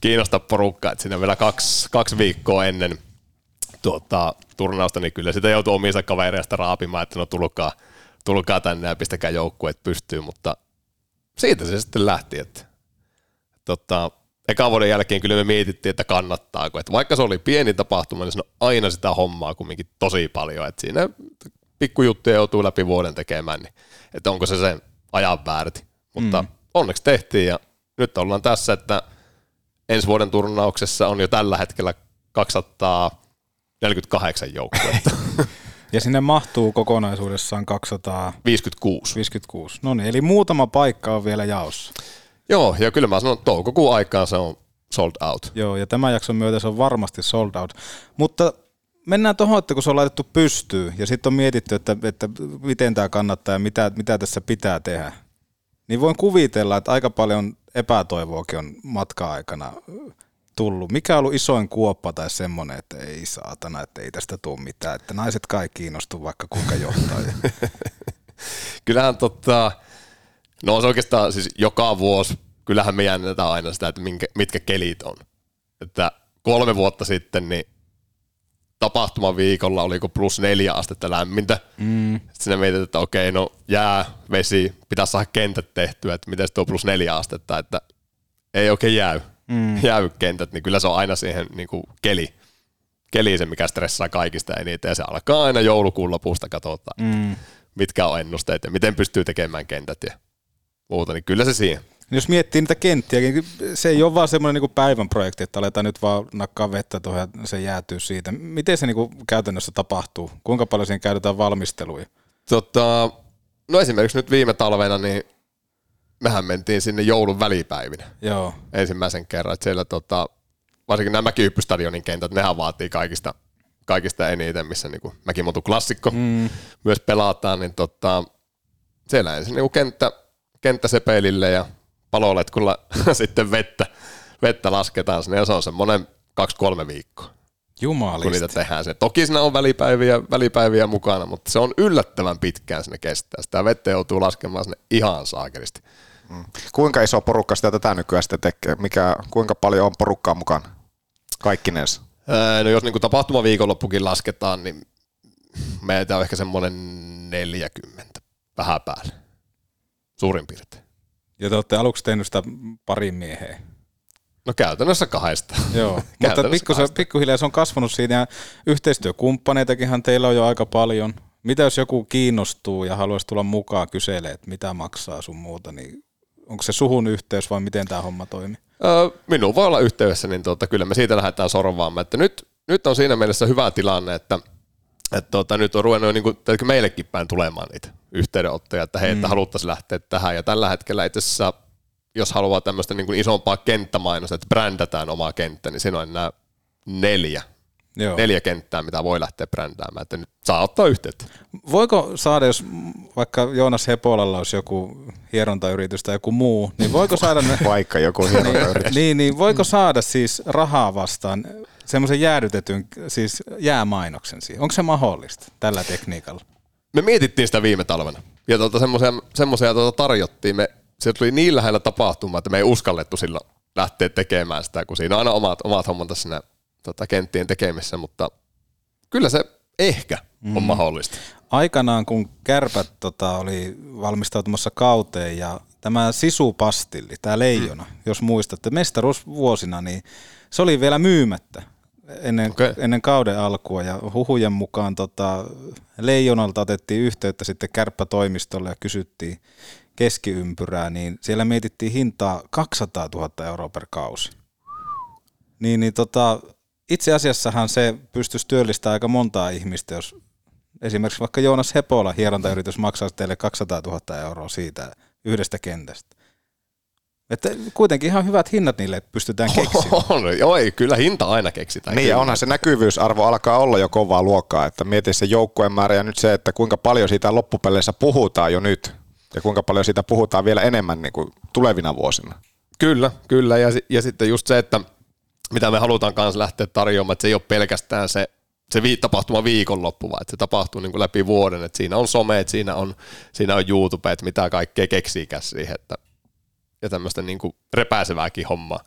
kiinnosta porukkaa. Että siinä vielä kaksi, kaksi viikkoa ennen tuota, turnausta, niin kyllä sitä joutui omista kavereista raapimaan, että no tulkaa, tulkaa tänne ja pistäkää joukkueet pystyyn, mutta siitä se sitten lähti, että tota, eka vuoden jälkeen kyllä me mietittiin, että kannattaako. Että vaikka se oli pieni tapahtuma, niin se on aina sitä hommaa kumminkin tosi paljon. Että siinä pikkujuttuja joutuu läpi vuoden tekemään, niin että onko se sen ajan väärti. Mutta Mm. mm. onneksi tehtiin ja nyt ollaan tässä, että ensi vuoden turnauksessa on jo tällä hetkellä 248 joukkuetta. Ja sinne mahtuu kokonaisuudessaan 256. 56. No niin, eli muutama paikka on vielä jaossa. Joo, ja kyllä mä sanon, että toukokuun aikaan se on sold out. Joo, ja tämän jakson myötä se on varmasti sold out. Mutta mennään tuohon, että kun se on laitettu pystyyn ja sitten on mietitty, että, että miten tämä kannattaa ja mitä, mitä tässä pitää tehdä, niin voin kuvitella, että aika paljon epätoivoakin on matka-aikana tullut. Mikä on ollut isoin kuoppa tai semmoinen, että ei saatana, että ei tästä tule mitään, että naiset kai kiinnostuu vaikka kuinka johtaa. Kyllähän tota, no se oikeastaan siis joka vuosi, kyllähän me jännätään aina sitä, että minkä, mitkä kelit on. Että kolme vuotta sitten, niin tapahtuman viikolla oliko plus neljä astetta lämmintä. Mm. Sitten sinä mietit, että okei, no jää, vesi, pitäisi saada kentät tehtyä, että miten se tuo plus neljä astetta, että ei oikein jäy, Mm. jäy kentät, niin kyllä se on aina siihen niin kuin keli, keli se, mikä stressaa kaikista eniten, ja se alkaa aina joulukuun lopusta katsotaan, Mm. mitkä on ennusteet ja miten pystyy tekemään kentät ja muuta, niin kyllä se siihen. Jos miettii niitä kenttiä, niin se ei ole vaan semmoinen niin päivän projekti, että aletaan nyt vaan nakkaa vettä tuohon ja se jäätyy siitä. Miten se niin kuin käytännössä tapahtuu? Kuinka paljon siihen käytetään valmisteluja? Tota, no esimerkiksi nyt viime talvena, niin mehän mentiin sinne joulun välipäivinä Joo. ensimmäisen kerran. Että siellä tota, varsinkin nämä Mäkihyppystadionin kentät, nehän vaatii kaikista, kaikista eniten, missä niin Mäkimotu klassikko Mm. myös pelataan, niin tota, siellä ensin niin kenttä, kenttä sepeilille ja paloletkulla sitten vettä, vettä lasketaan sinne ja se on semmoinen kaksi-kolme viikkoa. Jumalista. kun niitä tehdään sinne. Toki siinä on välipäiviä, välipäiviä mukana, mutta se on yllättävän pitkään sinne kestää. Sitä vettä joutuu laskemaan sinne ihan saakelisti. Kuinka iso porukka sitä tätä nykyään sitten tekee? Mikä, kuinka paljon on porukkaa mukana? Kaikkinensa. Öö, No jos niin tapahtumaviikonloppukin lasketaan, niin meitä on ehkä semmoinen 40 vähän päälle. Suurin piirtein. Ja te olette aluksi tehnyt sitä parin mieheen. No käytännössä kahdesta. Joo, mutta pikkusen, pikkuhiljaa se on kasvanut siinä ja yhteistyökumppaneitakinhan teillä on jo aika paljon. Mitä jos joku kiinnostuu ja haluaisi tulla mukaan kyselemään, että mitä maksaa sun muuta, niin onko se suhun yhteys vai miten tämä homma toimii? Öö, Minuun voi olla yhteydessä, niin tuota, kyllä me siitä lähdetään sorvaamaan. Että nyt, nyt on siinä mielessä hyvä tilanne, että, että tuota, nyt on ruvennut niin kuin, meillekin päin tulemaan niitä yhteydenottoja, että hei, että Mm. haluttaisiin lähteä tähän. Ja tällä hetkellä itse asiassa, jos haluaa tämmöistä niin kuin isompaa kenttämainosta, että brändätään omaa kenttä, niin siinä on enää neljä, Joo. neljä kenttää, mitä voi lähteä brändäämään, että nyt saa ottaa yhteyttä. Voiko saada, jos vaikka Joonas Hepolalla olisi joku hierontayritys tai joku muu, niin voiko saada ne... Vaikka joku hierontayritys. niin, niin, voiko saada siis rahaa vastaan semmoisen jäädytetyn siis jäämainoksen siihen? Onko se mahdollista tällä tekniikalla? Me mietittiin sitä viime talvena ja tuota, semmoisia, semmoisia tuota tarjottiin. Me, se tuli niin lähellä tapahtumaa, että me ei uskallettu sillä lähteä tekemään sitä, kun siinä on aina omat, omat hommansa siinä tota, kenttien tekemisessä, mutta kyllä se ehkä on Mm. mahdollista. Aikanaan, kun kärpät tota, oli valmistautumassa kauteen ja tämä sisupastilli, tämä leijona, mm. jos muistatte, mestaruusvuosina, niin se oli vielä myymättä ennen, okay. ennen kauden alkua ja huhujen mukaan tota, leijonalta otettiin yhteyttä sitten kärppätoimistolle ja kysyttiin keskiympyrää, niin siellä mietittiin hintaa 200 000 euroa per kausi. Niin, niin tota, itse asiassahan se pystyisi työllistämään aika montaa ihmistä, jos esimerkiksi vaikka Joonas Hepola hierontayritys maksaisi teille 200 000 euroa siitä yhdestä kentästä. Että kuitenkin ihan hyvät hinnat niille pystytään keksimään. On, joo, ei, kyllä hinta aina keksitään. Niin ja Kyllä. onhan se näkyvyysarvo alkaa olla jo kovaa luokkaa, että mieti se joukkueen määrä ja nyt se, että kuinka paljon siitä loppupeleissä puhutaan jo nyt ja kuinka paljon siitä puhutaan vielä enemmän niin kuin tulevina vuosina. Kyllä, kyllä. Ja, ja sitten just se, että mitä me halutaan kanssa lähteä tarjoamaan, että se ei ole pelkästään se, se vi- tapahtuma viikonloppu, vaan että se tapahtuu niin kuin läpi vuoden. Että siinä on some, että siinä on, siinä on YouTube, että mitä kaikkea keksiikään siihen. Että, ja tämmöistä niin kuin repääsevääkin hommaa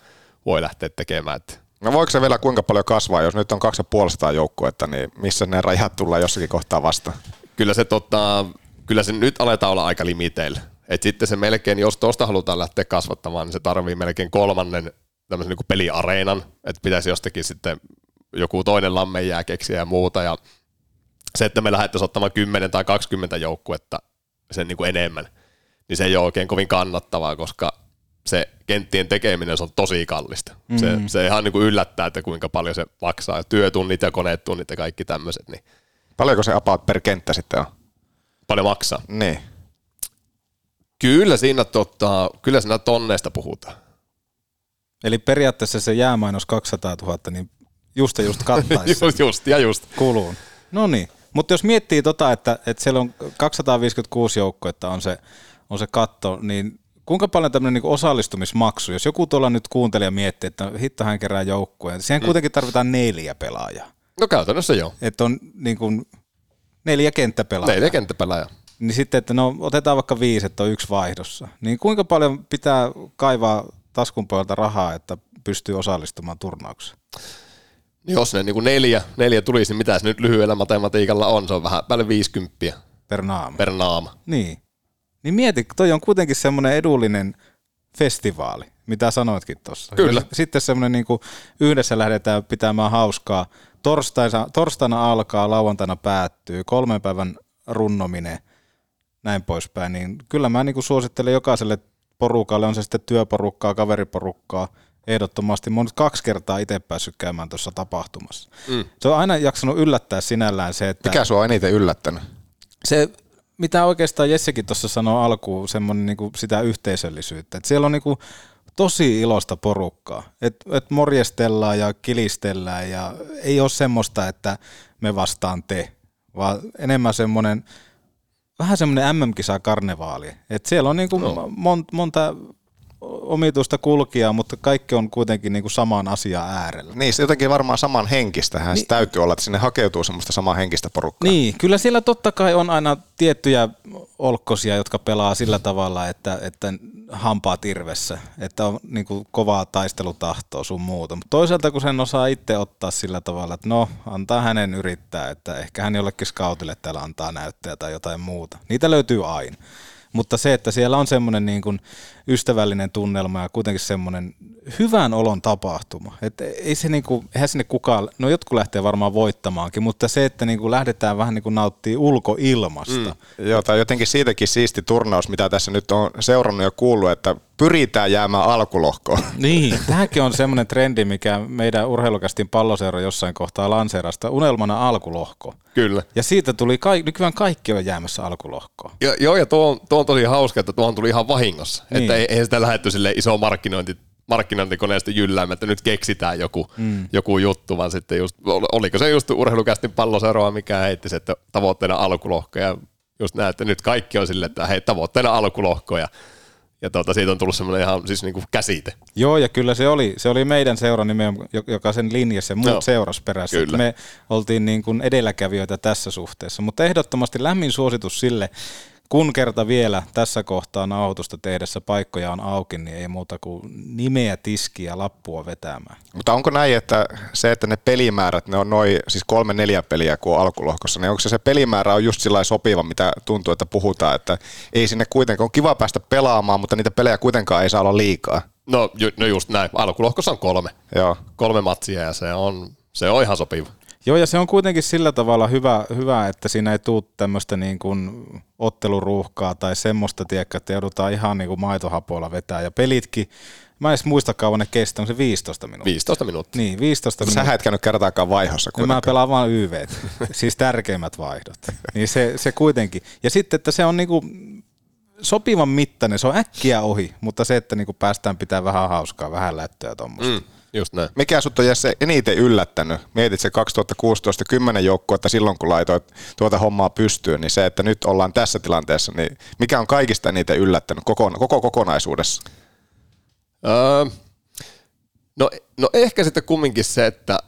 voi lähteä tekemään. Että No voiko se vielä kuinka paljon kasvaa, jos nyt on 2500 joukkuetta, niin missä ne rajat tullaan jossakin kohtaa vastaan? kyllä se, tota, kyllä se nyt aletaan olla aika limiteillä. Et sitten se melkein, jos tuosta halutaan lähteä kasvattamaan, niin se tarvii melkein kolmannen tämmöisen niin kuin peliareenan, että pitäisi jostakin sitten joku toinen lammenjää keksiä ja muuta. Ja se, että me lähdettäisiin ottamaan 10 tai 20 joukkuetta sen niin kuin enemmän, niin se ei ole oikein kovin kannattavaa, koska se kenttien tekeminen se on tosi kallista. Mm. Se, se ihan niin kuin yllättää, että kuinka paljon se maksaa. Työtunnit ja konetunnit ja kaikki tämmöiset. Niin Paljonko se about per kenttä sitten on? paljon maksaa. Niin. Kyllä siinä, tota, kyllä siinä tonneista puhutaan. Eli periaatteessa se jäämainos 200 000, niin just ja just kattaisi just, just, ja just. kuluun. No niin, mutta jos miettii tota, että, että siellä on 256 joukkoetta on se, on se katto, niin kuinka paljon tämmöinen niin osallistumismaksu, jos joku tuolla nyt kuuntelija miettii, että hitto hän kerää joukkueen, siihen Mm. kuitenkin tarvitaan neljä pelaajaa. No käytännössä joo. Että on niin kuin neljä kenttäpelaajaa. Neljä kenttäpelaajaa. Niin sitten, että no otetaan vaikka viisi, että on yksi vaihdossa. Niin kuinka paljon pitää kaivaa taskun puolelta rahaa, että pystyy osallistumaan turnaukseen? Jos ne niin kuin neljä, neljä tulisi, niin mitä se nyt lyhyellä matematiikalla on? Se on vähän päälle 50 per naama. Per naama. Niin. Niin mieti, toi on kuitenkin semmoinen edullinen festivaali, mitä sanoitkin tuossa. Kyllä. Ja Sitten semmoinen niin kuin yhdessä lähdetään pitämään hauskaa. Torstaina, torstaina alkaa, lauantaina päättyy, kolmen päivän runnominen, näin poispäin. Niin kyllä mä niin kuin suosittelen jokaiselle porukalle, on se sitten työporukkaa, kaveriporukkaa, ehdottomasti. Mä oon nyt kaksi kertaa itse päässyt käymään tuossa tapahtumassa. Mm. Se on aina jaksanut yllättää sinällään se, että... Mikä sua on eniten yllättänyt? Se, mitä oikeastaan Jessekin tuossa sanoi alkuun, semmoinen niinku sitä yhteisöllisyyttä. Et siellä on niinku tosi ilosta porukkaa. Että et morjestellaan ja kilistellään ja ei ole semmoista, että me vastaan te, vaan enemmän semmoinen, vähän semmoinen MM-kisa karnevaali. Et siellä on niinku No. mon, monta omituista kulkijaa, mutta kaikki on kuitenkin niinku saman asian äärellä. Niin, se jotenkin varmaan saman henkistähän niin. se täytyy olla, että sinne hakeutuu semmoista samaa henkistä porukkaa. Niin, kyllä siellä totta kai on aina tiettyjä olkkosia, jotka pelaa sillä tavalla, että, että hampaat irvessä, että on niin kuin kovaa taistelutahtoa sun muuta. Mutta toisaalta kun sen osaa itse ottaa sillä tavalla, että no, antaa hänen yrittää, että ehkä hän jollekin scoutille täällä antaa näyttöä tai jotain muuta. Niitä löytyy aina. Mutta se, että siellä on semmoinen niin kuin ystävällinen tunnelma ja kuitenkin semmoinen hyvän olon tapahtuma. Että ei se niin kuin, eihän sinne kukaan, no jotkut lähtee varmaan voittamaankin, mutta se, että niin kuin lähdetään vähän niin kuin nauttii ulkoilmasta. Mm. Joo, tai jotenkin siitäkin siisti turnaus, mitä tässä nyt on seurannut ja kuullut, että pyritään jäämään alkulohkoon. Niin, tämäkin on semmoinen trendi, mikä meidän urheilukästin palloseura jossain kohtaa lanseerasta, unelmana alkulohko. Kyllä. Ja siitä tuli, ka- nykyään kaikki on jäämässä alkulohkoon. Ja, joo, ja tuo on, tuo on tosi hauska, että tuohon tuli ihan vahingossa. Niin. Että ei, ei sitä lähdetty sille iso markkinointi markkinointikoneesta jylläämme, että nyt keksitään joku, Mm. joku juttu, vaan sitten just, oliko se just urheilukästin palloseroa, mikä heitti se, että tavoitteena alkulohko ja just näin, että nyt kaikki on silleen, että hei, tavoitteena alkulohko ja, ja tuota, siitä on tullut semmoinen ihan siis niinku käsite. Joo, ja kyllä se oli, se oli meidän seura nimenomaan, jo- joka sen linjassa ja muut Joo. seuras perässä. Kyllä. Me oltiin niin kuin edelläkävijöitä tässä suhteessa, mutta ehdottomasti lämmin suositus sille, kun kerta vielä tässä kohtaa nauhoitusta tehdessä paikkoja on auki, niin ei muuta kuin nimeä, tiskiä ja lappua vetämään. Mutta onko näin, että se, että ne pelimäärät, ne on noin siis kolme neljä peliä kuin on alkulohkossa, niin onko se se pelimäärä on just sillä sopiva, mitä tuntuu, että puhutaan, että ei sinne kuitenkaan, on kiva päästä pelaamaan, mutta niitä pelejä kuitenkaan ei saa olla liikaa. No, ju, no just näin, alkulohkossa on kolme. Joo. Kolme matsia ja se on, se on ihan sopiva. Joo, ja se on kuitenkin sillä tavalla hyvä, hyvä että siinä ei tule tämmöistä niin kuin otteluruuhkaa tai semmoista, tiedätkö, että joudutaan ihan niin kuin maitohapoilla vetää. Ja pelitkin, mä en edes muista kauan ne kestää, on se 15 minuuttia. 15 minuuttia. Niin, 15 Sä minuuttia. et käynyt kertaakaan vaihossa Niin mä kuitenkaan. pelaan vaan YV, siis tärkeimmät vaihdot. Niin se, se kuitenkin. Ja sitten, että se on niinku sopivan mittainen, se on äkkiä ohi, mutta se, että niinku päästään pitää vähän hauskaa, vähän lättöä tuommoista. Mm, just näin. Mikä sut on Jesse eniten yllättänyt? Mietit se 2016 10 joukkuetta silloin, kun laitoit tuota hommaa pystyyn, niin se, että nyt ollaan tässä tilanteessa, niin mikä on kaikista eniten yllättänyt koko, koko kokonaisuudessa? Öö, no, no ehkä sitten kumminkin se, että,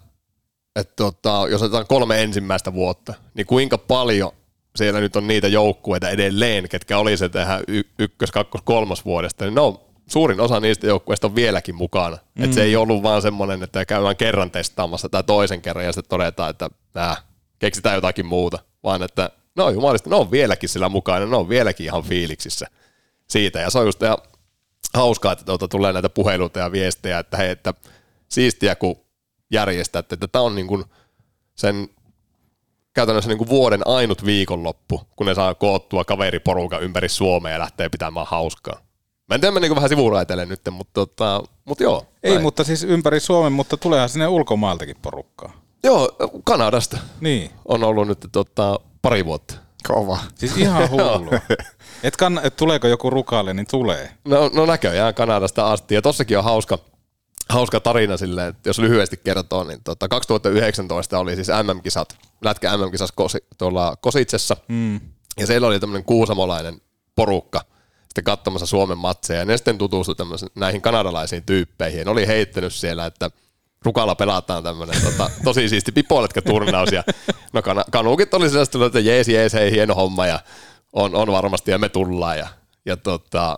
että tota, jos otetaan kolme ensimmäistä vuotta, niin kuinka paljon siellä nyt on niitä joukkueita edelleen, ketkä oli se tähän y- ykkös-, kakkos-, kolmas vuodesta, niin ne on, suurin osa niistä joukkueista on vieläkin mukana. Mm. Et se ei ollut vaan semmoinen, että käydään kerran testaamassa tai toisen kerran ja sitten todetaan, että äh, keksitään jotakin muuta, vaan että ne on jumalista, ne on vieläkin sillä mukana, ne on vieläkin ihan fiiliksissä siitä. Ja se on just ihan hauskaa, että tuota tulee näitä puheluita ja viestejä, että hei, että siistiä kun järjestät, että tämä on niin kuin sen käytännössä niin kuin vuoden ainut viikonloppu, kun ne saa koottua kaveriporukan ympäri Suomea ja lähtee pitämään hauskaa. Mä en tiedä, mä niin vähän sivuraitelen nyt, mutta, tota, mutta joo. Ei, näin. mutta siis ympäri Suomen, mutta tuleehan sinne ulkomailtakin porukkaa. Joo, Kanadasta Niin. on ollut nyt tota, pari vuotta. Kova. Siis ihan hullu. et, kann, et tuleeko joku rukalle, niin tulee. No, no näköjään Kanadasta asti. Ja tossakin on hauska, hauska tarina silleen, että jos lyhyesti kertoo, niin tota 2019 oli siis MM-kisat, lätkä MM-kisas Kosi, tuolla Kositsessa. Mm. Ja siellä oli tämmöinen kuusamolainen porukka sitten katsomassa Suomen matseja. Ja ne sitten tutustui näihin kanadalaisiin tyyppeihin. Ja ne oli heittänyt siellä, että Rukalla pelataan tämmöinen tota, tosi siisti pipoletka-turnaus. Ja no kan- kanuukit oli sellaista, että jees, jees, hei, hieno homma ja on, on varmasti ja me tullaan. Ja, ja tota,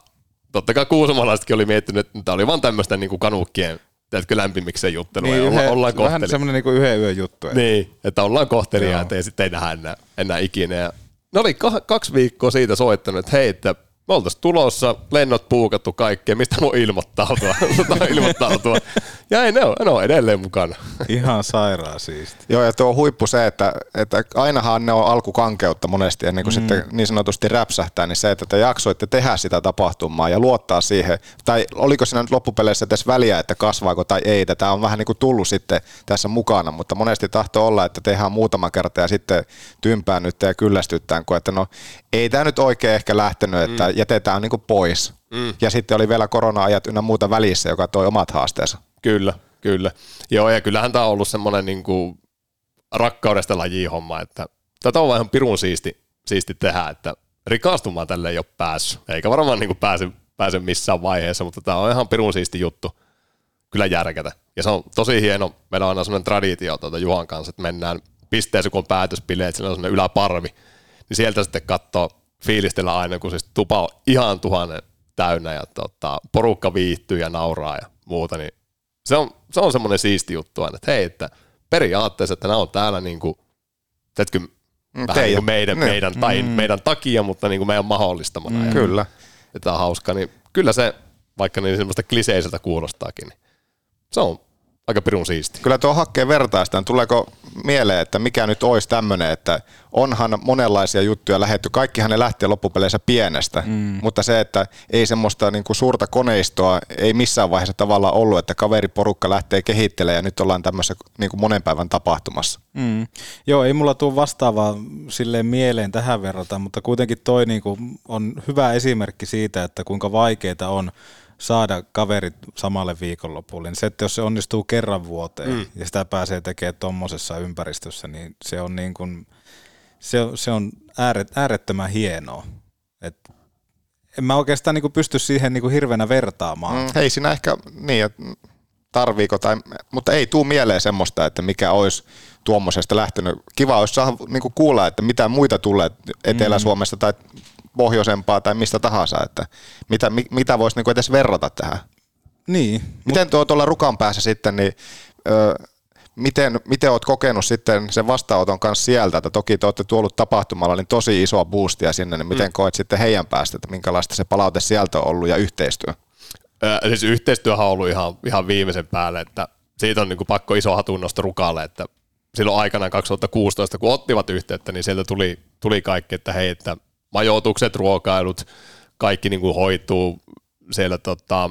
totta kai kuusamalaisetkin oli miettinyt, että tämä oli vaan tämmöistä niin kuin kanuukkien tiedätkö, lämpimiksen juttelua. Niin, ja olla, yhden, ollaan vähän kohteli. semmoinen niinku yhden yön juttu. että- Niin, että ollaan kohtelia, että ei sitten ei nähdä enää, enää ikinä. Ja ne oli kaksi viikkoa siitä soittanut, että hei, että me oltaisiin tulossa, lennot puukattu kaikkea, mistä voi ilmoittautua. Ilmoittautua. Ja ei, ne on, ne on edelleen mukana. Ihan sairaan siisti. Joo, ja tuo on huippu se, että, että ainahan ne on alkukankeutta monesti ennen kuin mm. sitten niin sanotusti räpsähtää, niin se, että te jaksoitte tehdä sitä tapahtumaa ja luottaa siihen, tai oliko siinä nyt loppupeleissä edes väliä, että kasvaako tai ei, tämä on vähän niin kuin tullut sitten tässä mukana, mutta monesti tahtoo olla, että tehdään muutama kerta ja sitten tympäännytte ja kyllästyttään, kun että no ei tämä nyt oikein ehkä lähtenyt, että mm. Jätetään niin pois. Mm. Ja sitten oli vielä korona-ajat ynnä muuta välissä, joka toi omat haasteensa. Kyllä, kyllä. Joo, ja kyllähän tämä on ollut semmoinen niin kuin rakkaudesta lajiin homma, että tätä on ihan pirun siisti, siisti tehdä, että rikastumaan tälle ei ole päässyt, eikä varmaan niin kuin pääse, pääse missään vaiheessa, mutta tämä on ihan pirun siisti juttu kyllä järkätä. Ja se on tosi hieno, meillä on aina semmoinen traditio tuota Juhan kanssa, että mennään pisteessä, kun on päätöspileet, siellä on semmoinen yläparvi, niin sieltä sitten katsoo fiilistellä aina, kun siis tupa on ihan tuhannen täynnä ja tota, porukka viihtyy ja nauraa ja muuta, niin se on, se on semmoinen siisti juttu aina, että hei, että periaatteessa, että nämä on täällä niin kuin, teetkö, Mm, vähän niin kuin meidän, Niin. meidän, tai Mm. meidän takia, mutta niin kuin meidän mahdollistamana. Mm. Ja, Kyllä. ja tämä on hauska, niin kyllä se, vaikka niin semmoista kliseiseltä kuulostaakin, niin se on aika pirun siisti. Kyllä tuo hakkeen vertaistaan. Tuleeko mieleen, että mikä nyt olisi tämmöinen, että onhan monenlaisia juttuja lähetty. Kaikkihan ne lähtee loppupeleissä pienestä, mm. mutta se, että ei semmoista niin kuin suurta koneistoa ei missään vaiheessa tavallaan ollut, että kaveriporukka lähtee kehittelemään ja nyt ollaan tämmöisessä niin kuin monen päivän tapahtumassa. Mm. Joo, ei mulla tule vastaavaa silleen mieleen tähän verrata, mutta kuitenkin toi niinku on hyvä esimerkki siitä, että kuinka vaikeita on saada kaverit samalle viikonlopulle, niin se, että jos se onnistuu kerran vuoteen mm. ja sitä pääsee tekemään tuommoisessa ympäristössä, niin se on, niin kuin, se, se on ääret, äärettömän hienoa. Et en mä oikeastaan niin kuin pysty siihen niin kuin hirveänä vertaamaan. Mm, ei siinä ehkä niin, että tarviiko, tai, mutta ei tuu mieleen semmoista, että mikä olisi tuommoisesta lähtenyt. Kiva olisi saada niin kuulla, että mitä muita tulee Etelä-Suomesta tai pohjoisempaa tai mistä tahansa, että mitä, mi, mitä voisi niin kuin edes verrata tähän. Niin. Miten tuo tuolla rukan päässä sitten, niin ö, miten, miten oot kokenut sitten sen vastaanoton kanssa sieltä, että toki te olette tuollut tapahtumalla niin tosi isoa boostia sinne, niin miten Mm. koet sitten heidän päästä, että minkälaista se palaute sieltä on ollut ja yhteistyö? Ö, siis yhteistyöhän on ollut ihan, ihan viimeisen päälle, että siitä on niin pakko iso hatunnosto rukalle, että silloin aikanaan 2016, kun ottivat yhteyttä, niin sieltä tuli, tuli kaikki, että hei, että majoitukset, ruokailut, kaikki niin kuin hoituu siellä tota,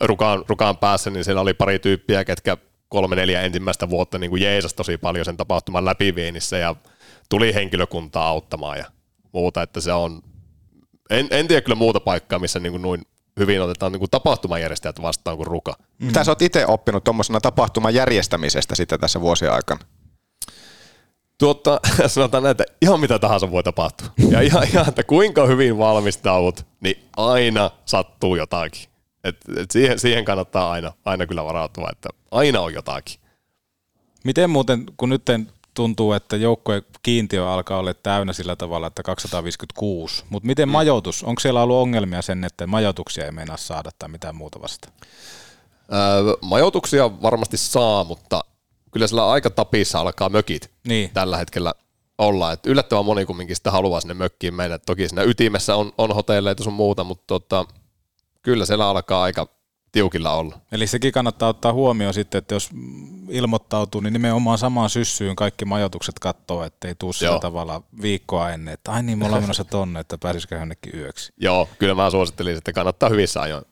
rukaan, rukaan päässä, niin siellä oli pari tyyppiä, ketkä kolme neljä ensimmäistä vuotta niin kuin jeesas tosi paljon sen tapahtuman läpivienissä ja tuli henkilökuntaa auttamaan ja muuta, että se on, en, en tiedä kyllä muuta paikkaa, missä niin kuin noin hyvin otetaan niin kuin tapahtumajärjestäjät vastaan kuin ruka. Mm. Mitä sä oot itse oppinut tuommoisena tapahtuman järjestämisestä sitten tässä vuosien aikana? Tuotta, sanotaan näin, että ihan mitä tahansa voi tapahtua. Ja ihan, ihan että kuinka hyvin valmistaudut, niin aina sattuu jotakin. Et, et siihen, siihen kannattaa aina, aina kyllä varautua, että aina on jotakin. Miten muuten, kun nyt tuntuu, että joukkojen kiintiö alkaa olla täynnä sillä tavalla, että 256, mutta miten mm. majoitus? Onko siellä ollut ongelmia sen, että majoituksia ei meinaa saada tai mitään muuta vasta? Öö, majoituksia varmasti saa, mutta kyllä sillä aika tapissa alkaa mökit niin. tällä hetkellä olla. Et yllättävän moni kumminkin sitä haluaa sinne mökkiin mennä. Toki siinä ytimessä on, on hotelleita sun muuta, mutta tota, kyllä siellä alkaa aika tiukilla olla. Eli sekin kannattaa ottaa huomioon sitten, että jos ilmoittautuu, niin nimenomaan samaan syssyyn kaikki majoitukset katsoo, ettei tuu sillä Joo. tavalla viikkoa ennen, että ai niin, me ollaan menossa tonne, että pääsisikö jonnekin yöksi. Joo, kyllä mä suosittelisin, että kannattaa hyvissä ajoin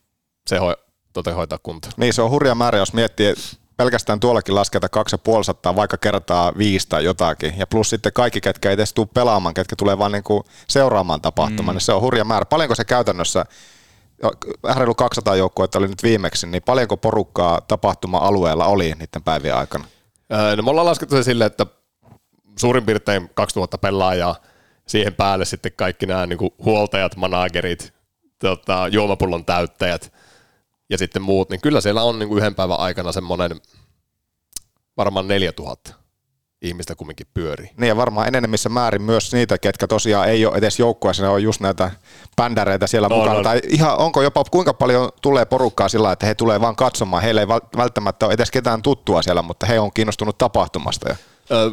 se hoi, tota, hoitaa kuntoon. Niin se on hurja määrä, jos miettii, pelkästään tuollakin lasketa 2500 vaikka kertaa viisi tai jotakin. Ja plus sitten kaikki, ketkä ei edes tule pelaamaan, ketkä tulee vaan niinku seuraamaan tapahtuman, mm. niin se on hurja määrä. Paljonko se käytännössä, reilu 200 joukkuetta oli nyt viimeksi, niin paljonko porukkaa tapahtuma-alueella oli niiden päivien aikana? Öö, no me ollaan laskettu se silleen, että suurin piirtein 2000 pelaajaa, siihen päälle sitten kaikki nämä niin huoltajat, managerit, tota, juomapullon täyttäjät ja sitten muut, niin kyllä siellä on niin kuin yhden päivän aikana semmoinen varmaan 4000 ihmistä kumminkin pyörii. Niin ja varmaan enenemissä määrin myös niitä, ketkä tosiaan ei ole edes joukkueessa, ne on just näitä bändäreitä siellä On, mukana. on. Tai ihan, onko jopa kuinka paljon tulee porukkaa sillä, että he tulee vaan katsomaan. Heillä ei vält- välttämättä ole edes ketään tuttua siellä, mutta he on kiinnostunut tapahtumasta. Ja Öö,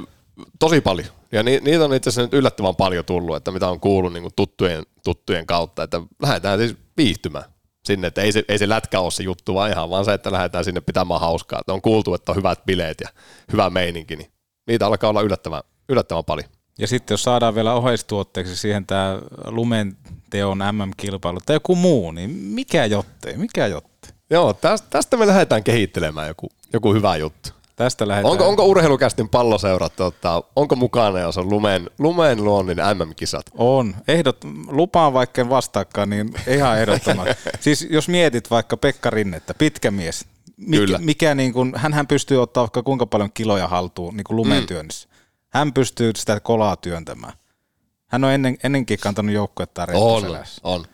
tosi paljon. Ja ni, niitä on itse asiassa nyt yllättävän paljon tullut, että mitä on kuullut niin tuttujen, tuttujen kautta, että lähdetään siis viihtymään sinne, että ei se, ei se lätkä ole se juttu, vaan ihan vaan se, että lähdetään sinne pitämään hauskaa. Että on kuultu, että on hyvät bileet ja hyvä meininki, niin niitä alkaa olla yllättävän, yllättävän paljon. Ja sitten jos saadaan vielä oheistuotteeksi siihen tämä lumen teon MM-kilpailu tai joku muu, niin mikä jottei, mikä jottei. Joo, tästä, tästä me lähdetään kehittelemään joku, joku hyvä juttu. Tästä lähdetään. Onko, onko urheilukästin palloseurat, tota, onko mukana, jos on lumen, lumen luonnin MM-kisat? On. Ehdot, lupaan vaikka en vastaakaan, niin ihan ehdottomasti. siis jos mietit vaikka Pekka Rinnettä, pitkä mies, mikä, Kyllä. mikä niin kuin, hänhän pystyy ottaa vaikka kuinka paljon kiloja haltuun niin kuin lumen Mm. työnnissä. Hän pystyy sitä kolaa työntämään. Hän on ennen, ennenkin kantanut joukkuetta On, on.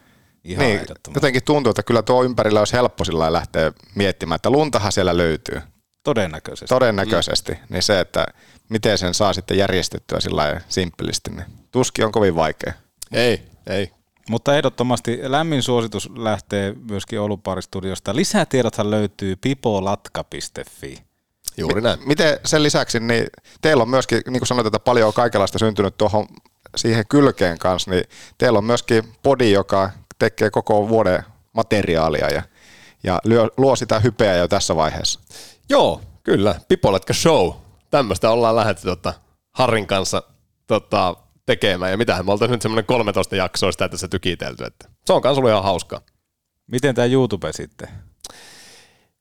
Ihan niin, ehdottomasti. jotenkin tuntuu, että kyllä tuo ympärillä olisi helppo sillä lähteä miettimään, että luntahan siellä löytyy. Todennäköisesti. Todennäköisesti. Mm. Niin se, että miten sen saa sitten järjestettyä sillä lailla simppelisti, niin tuski on kovin vaikea. Ei, ei. Mutta ehdottomasti lämmin suositus lähtee myöskin Oulupari-studiosta. Lisätiedothan löytyy pipolatka.fi. Juuri näin. Miten sen lisäksi, niin teillä on myöskin, niin kuin sanoit, että paljon on kaikenlaista syntynyt tuohon siihen kylkeen kanssa, niin teillä on myöskin podi, joka tekee koko vuoden materiaalia ja, ja lyö, luo sitä hypeä jo tässä vaiheessa. Joo, kyllä. Pipoletka show. Tämmöistä ollaan lähdetty tota, Harrin kanssa tota, tekemään. Ja mitähän me oltaisiin nyt semmoinen 13 jaksoa sitä tässä tykitelty. Että se on kans ollut ihan hauskaa. Miten tämä YouTube sitten?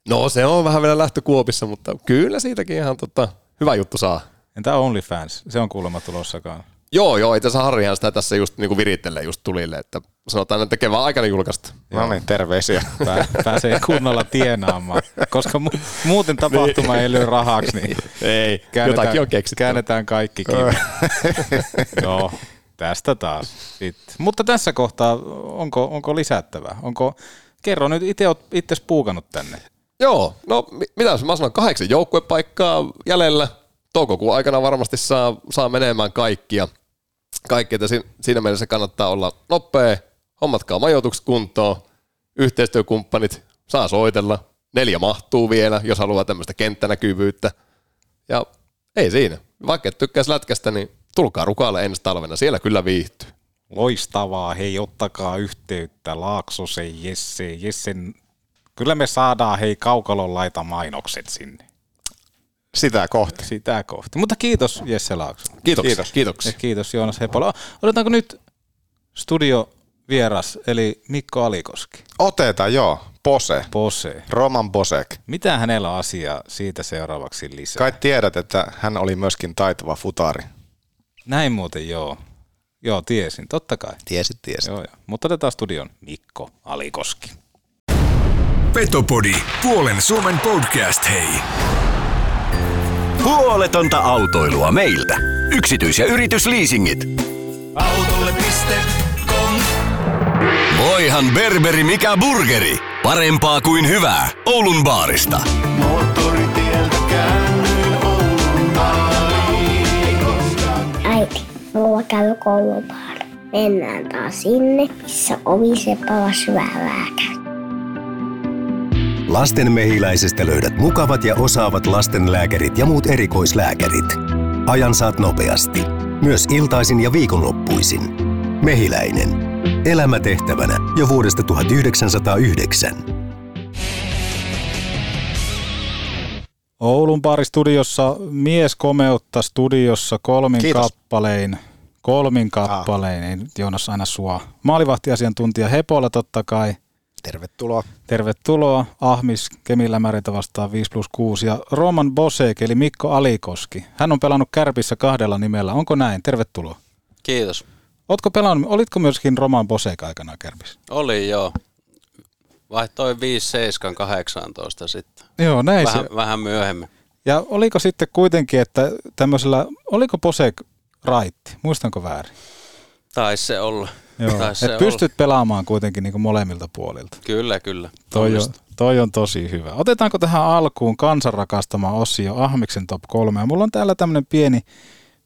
No se on vähän vielä lähtökuopissa, mutta kyllä siitäkin ihan tota, hyvä juttu saa. Entä OnlyFans? Se on kuulemma tulossa kanssa. Joo, joo, itse asiassa Harrihan sitä tässä just niinku virittelee just tulille, että sanotaan, että kevään aikana julkaista. No niin, terveisiä. Pää- pääsee kunnolla tienaamaan, koska mu- muuten tapahtuma ei lyö rahaksi, niin Ei, käännetään, jotakin on keksitty. käännetään kaikki. Joo, tästä taas. Sitten. Mutta tässä kohtaa, onko, onko lisättävää? Onko, kerro nyt, itse olet itse puukannut tänne. Joo, no mi- mitä mä sanon, kahdeksan joukkuepaikkaa jäljellä. Toukokuun aikana varmasti saa, saa menemään kaikkia. Kaikki, että si- siinä mielessä kannattaa olla nopea, hommatkaa majoitukset kuntoon, yhteistyökumppanit saa soitella, neljä mahtuu vielä, jos haluaa tämmöistä kenttänäkyvyyttä. Ja ei siinä. Vaikka et tykkäisi lätkästä, niin tulkaa rukaalle ensi talvena, siellä kyllä viihtyy. Loistavaa, hei ottakaa yhteyttä Laaksosen Jesse, Jessen, kyllä me saadaan hei kaukalon laita mainokset sinne. Sitä kohti. Sitä kohti. Mutta kiitos Jesse Laakso. Kiitoksia. Kiitos. Kiitoksia. Ja kiitos Joonas Hepola. Otetaanko nyt studio vieras, eli Mikko Alikoski. Otetaan, joo. Pose. Pose. Roman Bosek. Mitä hänellä on asiaa siitä seuraavaksi lisää? Kai tiedät, että hän oli myöskin taitava futari. Näin muuten joo. Joo, tiesin, totta kai. Tiesit, tiesit. Joo, joo. Mutta otetaan studion Mikko Alikoski. Petopodi, puolen Suomen podcast, hei. Huoletonta autoilua meiltä. Yksityis- ja yritysliisingit. Autolle.com Voihan berberi mikä burgeri. Parempaa kuin hyvää. Oulun baarista. Moottoritieltä käännyin Oulun Äiti, mulla käy koulupaara. Mennään taas sinne, missä oviseppala syvää käy. Lastenmehiläisestä löydät mukavat ja osaavat lastenlääkärit ja muut erikoislääkärit. Ajan saat nopeasti. Myös iltaisin ja viikonloppuisin. Mehiläinen. Elämä tehtävänä jo vuodesta 1909. Oulun baaristudiossa mies komeutta studiossa kolmin Kiitos. kappalein. Kolmin kappalein, ei nyt Joonas aina sua. Maalivahtiasiantuntija Hepola totta kai. Tervetuloa. Tervetuloa. Ahmis Kemilämäriltä vastaan 5 plus 6 ja Roman Bosek eli Mikko Alikoski. Hän on pelannut Kärpissä kahdella nimellä. Onko näin? Tervetuloa. Kiitos. Ootko pelannut, olitko myöskin Roman Bosek aikana Kärpissä? Oli joo. Vaihtoi 5, 7, 18 sitten. Joo, näin vähän, se. vähän myöhemmin. Ja oliko sitten kuitenkin, että tämmöisellä, oliko Bosek raitti? Muistanko väärin? Taisi se olla. Joo. Et pystyt pelaamaan kuitenkin niin molemmilta puolilta. Kyllä, kyllä. Toi on, toi on tosi hyvä. Otetaanko tähän alkuun kansan rakastama osio Ahmiksen top 3. Ja mulla on täällä tämmöinen pieni,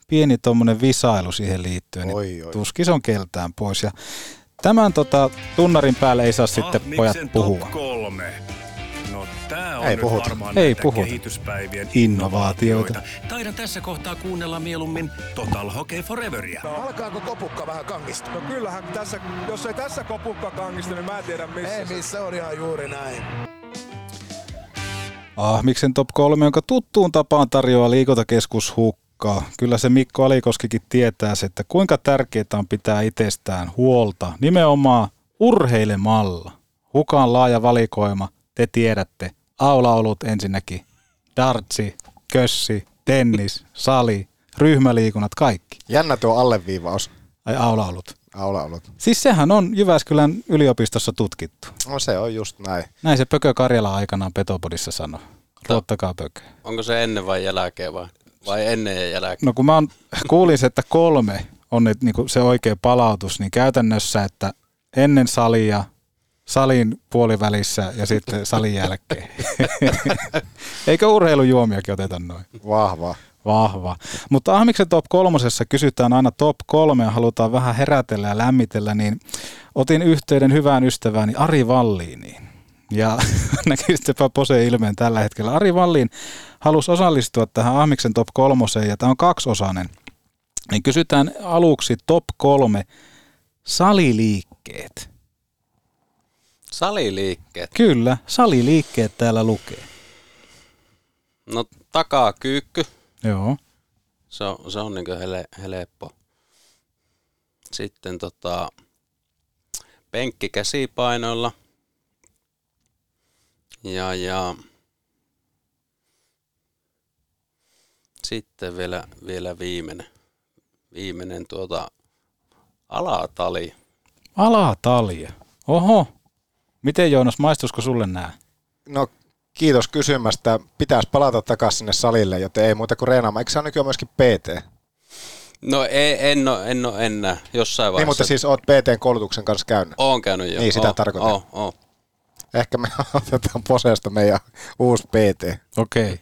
pieni tommonen visailu siihen liittyen. niin Oi, oi. Tuskis on keltään pois. Ja tämän tota, tunnarin päälle ei saa sitten pojat puhua. kolme. No tää on Ei puhuta. varmaan Ei puhuta. kehityspäivien Innovaatioita. Taidan tässä kohtaa kuunnella mieluummin Total Hockey Foreveria. No, alkaako kopukka vähän kangistua? No kyllähän tässä, jos ei tässä kopukka kangista, niin mä en tiedä missä. Ei missä on ihan juuri näin. Ahmiksen top 3, jonka tuttuun tapaan tarjoaa liikuntakeskus Hukka. Kyllä se Mikko Alikoskikin tietää se, että kuinka tärkeää on pitää itsestään huolta nimenomaan urheilemalla. Hukaan laaja valikoima, te tiedätte. Aulaolut ensinnäkin, dartsi, kössi, tennis, sali, ryhmäliikunnat, kaikki. Jännä tuo alleviivaus. Ai aulaolut. Aulaolut. Siis sehän on Jyväskylän yliopistossa tutkittu. No se on just näin. Näin se Pökö Karjala aikanaan Petopodissa sanoi. Ruottakaa Pökö. Onko se ennen vai jälkeen vai? Vai ennen ja jälkeen? No kun mä on, kuulin se, että kolme on nyt niin se oikea palautus, niin käytännössä, että ennen salia, salin puolivälissä ja sitten salin jälkeen. Eikö urheilujuomiakin oteta noin? Vahva. Vahva. Mutta Ahmiksen top kolmosessa kysytään aina top kolme ja halutaan vähän herätellä ja lämmitellä, niin otin yhteyden hyvään ystävääni Ari Valliiniin. Ja näkisitpä Pose ilmeen tällä hetkellä. Ari Valliin halusi osallistua tähän Ahmiksen top kolmoseen ja tämä on kaksiosainen. Niin kysytään aluksi top kolme saliliikkeet. Saliliikkeet. Kyllä, saliliikkeet täällä lukee. No takakyykky. Joo. Se on, se on niin hele, helppo. Sitten tota, penkki käsipainoilla. Ja, ja sitten vielä, vielä viimeinen. viimeinen tuota alatali. Alatalje. Oho. Miten Joonas, maistuisiko sulle nämä? No kiitos kysymästä. Pitäisi palata takaisin sinne salille, joten ei muuta kuin reenaamaan. Eikö se ole nykyään myöskin PT? No ei, en ole, en ole enää, jossain vaiheessa. Niin, mutta siis oot PT-koulutuksen kanssa käynyt. Oon käynyt jo. Niin, sitä Oo, tarkoitan. oo, oo. Ehkä me otetaan poseesta meidän uusi PT. Okei.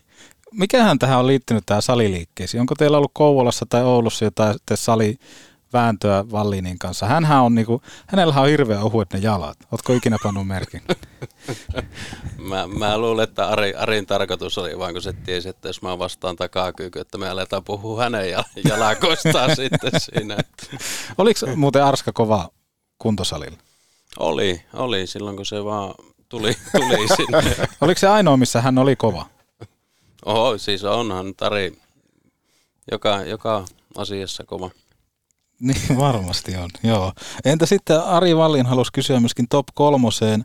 Mikähän tähän on liittynyt tähän saliliikkeisiin? Onko teillä ollut Kouvolassa tai Oulussa jotain sitten salivääntöä Vallinin kanssa? Hänhän on niinku, hänellä on hirveän ohuet ne jalat. Ootko ikinä pannut merkin? Mä, mä luulen, että Ari, Arin tarkoitus oli vaan, kun se tiesi, että jos mä vastaan takakyky, että me aletaan puhua hänen jal- jalakoistaan sitten siinä. Oliko muuten Arska kova kuntosalilla? Oli, oli silloin, kun se vaan tuli, tuli sinne. Oliko se ainoa, missä hän oli kova? Oho, siis onhan Tari joka, joka asiassa kova. Niin varmasti on, joo. Entä sitten Ari Vallin halusi kysyä myöskin top kolmoseen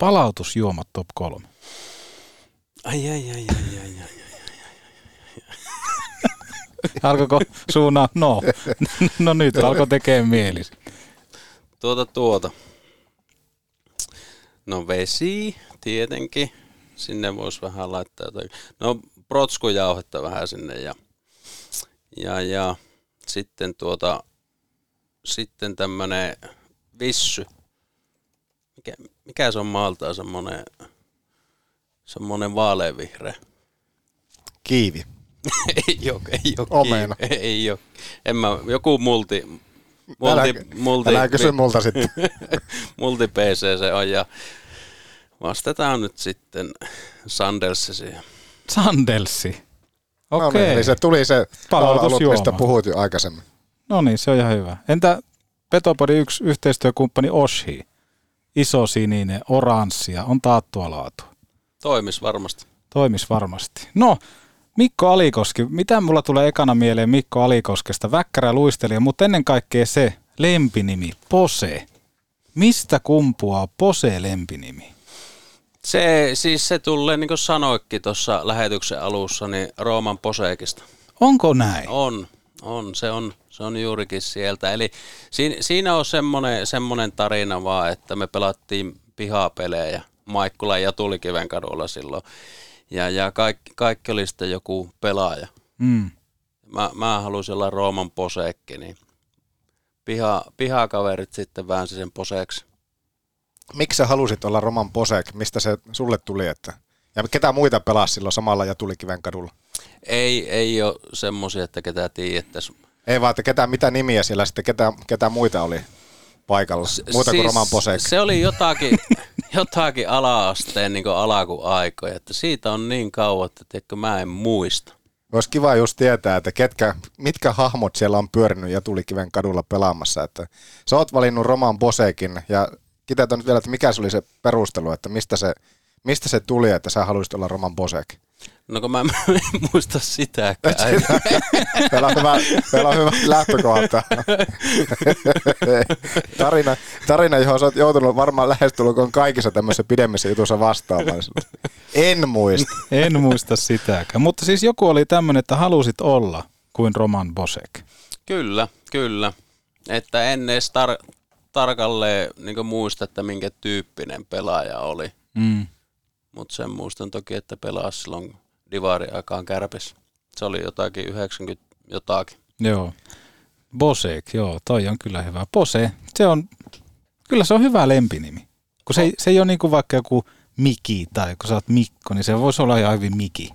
palautusjuomat top kolme. Ai, ai, ai, ai, ai, ai. Alkoiko suuna? No. no nyt alkoi tekemään mieli. Tuota, tuota. No vesi, tietenkin. Sinne voisi vähän laittaa jotain. No protskujauhetta vähän sinne ja, ja, ja sitten tuota, sitten tämmönen vissy. Mikä, mikä se on maaltaan semmonen, semmonen vaaleanvihreä? Kiivi. ei ole, ei ole Omena. kiinni. Ei ole. En mä, joku multi, Älä- multi, multi, älä kysy multa sitten. multi PC se on ja vastataan nyt sitten Sandelsi siihen. Sandelsi. No Okei. niin, eli se tuli se Palautusjuoma. mistä puhuit jo aikaisemmin. No niin, se on ihan hyvä. Entä Petopodin yksi yhteistyökumppani Oshi? Iso sininen, oranssia, on taattua laatua. Toimis varmasti. Toimis varmasti. No, Mikko Alikoski. Mitä mulla tulee ekana mieleen Mikko Alikoskesta? Väkkärä luistelija, mutta ennen kaikkea se lempinimi, Pose. Mistä kumpuaa Pose lempinimi? Se, siis se tulee, niin kuin sanoikin tuossa lähetyksen alussa, niin Rooman Poseekista. Onko näin? On, on, se on, se on juurikin sieltä. Eli siinä, siinä on semmoinen, semmoinen tarina vaan, että me pelattiin pihapelejä Maikkulan ja Tulikiven kadulla silloin. Ja, ja kaikki, kaikki oli sitten joku pelaaja. Mm. Mä, mä halusin olla Rooman poseekki, niin piha, pihakaverit sitten väänsi sen poseeksi. Miksi sä halusit olla Roman Posek? Mistä se sulle tuli? Että... Ja ketä muita pelasi silloin samalla ja tuli kiven kadulla? Ei, ei ole semmoisia, että ketä tiedettäisi. Ei vaan, että ketä, mitä nimiä siellä sitten, ketä, ketä muita oli paikalla? Muuta kuin Roman Posek. Se oli jotakin, jotakin ala-asteen niin alakuaikoja, että siitä on niin kauan, että tiedätkö, mä en muista. Olisi kiva just tietää, että ketkä, mitkä hahmot siellä on pyörinyt ja tulikiven kadulla pelaamassa. Että sä oot valinnut Roman Bosekin ja kiteytän nyt vielä, että mikä se oli se perustelu, että mistä se, mistä se tuli, että sä haluaisit olla Roman Bosek. No kun mä en muista sitäkään. Meillä on hyvä, meillä on hyvä lähtökohta. tarina, tarina, johon sä oot joutunut varmaan lähestulkoon kaikissa tämmöisissä pidemmissä jutuissa vastaamaan. En muista. En muista sitäkään. Mutta siis joku oli tämmöinen, että halusit olla kuin Roman Bosek. Kyllä, kyllä. Että en edes tar- tarkalleen niin muista, että minkä tyyppinen pelaaja oli. Mm. Mutta sen muistan toki, että pelasi silloin Divari-aikaan kärpissä. Se oli jotakin 90 jotakin. Joo. Bosek, joo, toi on kyllä hyvä. Bose, se on, kyllä se on hyvä lempinimi. Kun se, ei, se ei ole niin kuin vaikka joku Miki tai kun sä oot Mikko, niin se voisi olla ihan hyvin Miki.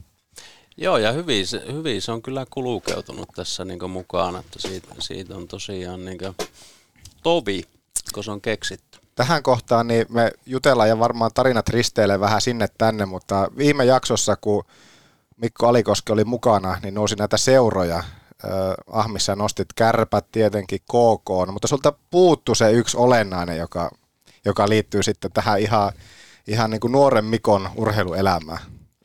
Joo, ja hyvin se, hyvin se on kyllä kulukeutunut tässä niin mukana, että siitä, siitä on tosiaan niin tovi, kun se on keksitty. Tähän kohtaan niin me jutellaan ja varmaan tarinat risteilee vähän sinne tänne, mutta viime jaksossa, kun Mikko Alikoski oli mukana, niin nousi näitä seuroja. Äh, Ahmissa nostit kärpät tietenkin KK, no, mutta sulta puuttu se yksi olennainen, joka, joka liittyy sitten tähän ihan, ihan niin kuin nuoren Mikon urheiluelämään.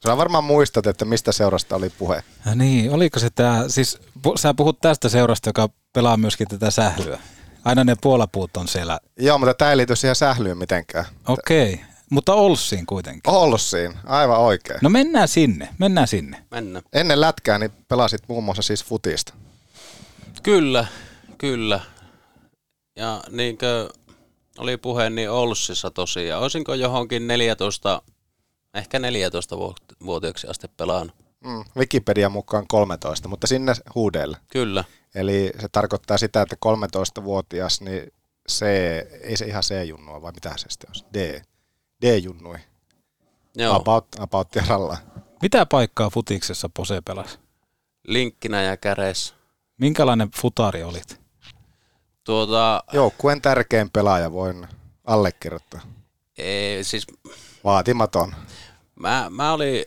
Sä varmaan muistat, että mistä seurasta oli puhe. Ja niin, oliko se tämä, siis pu, sä puhut tästä seurasta, joka pelaa myöskin tätä sählyä. Aina ne puolapuut on siellä. Joo, mutta tämä ei liity siihen sählyyn mitenkään. Okei, okay. mutta Olssiin kuitenkin. Olssiin, aivan oikein. No mennään sinne, mennään sinne. Mennään. Ennen lätkää niin pelasit muun muassa siis futista. Kyllä, kyllä. Ja niin kuin oli puhe, niin Olssissa tosiaan. Olisinko johonkin 14, ehkä 14-vuotiaaksi asti pelannut. Mm, Wikipedian mukaan 13, mutta sinne huudeille. Kyllä. Eli se tarkoittaa sitä, että 13-vuotias, niin C, ei se ihan C-junnua, vai mitä se sitten on? D. D-junnui. Joo. About, about ralla. Mitä paikkaa futiksessa Pose pelasi? Linkkinä ja käreessä. Minkälainen futari olit? Tuota, Joukkueen tärkein pelaaja voin allekirjoittaa. ei, siis Vaatimaton. mä, mä olin,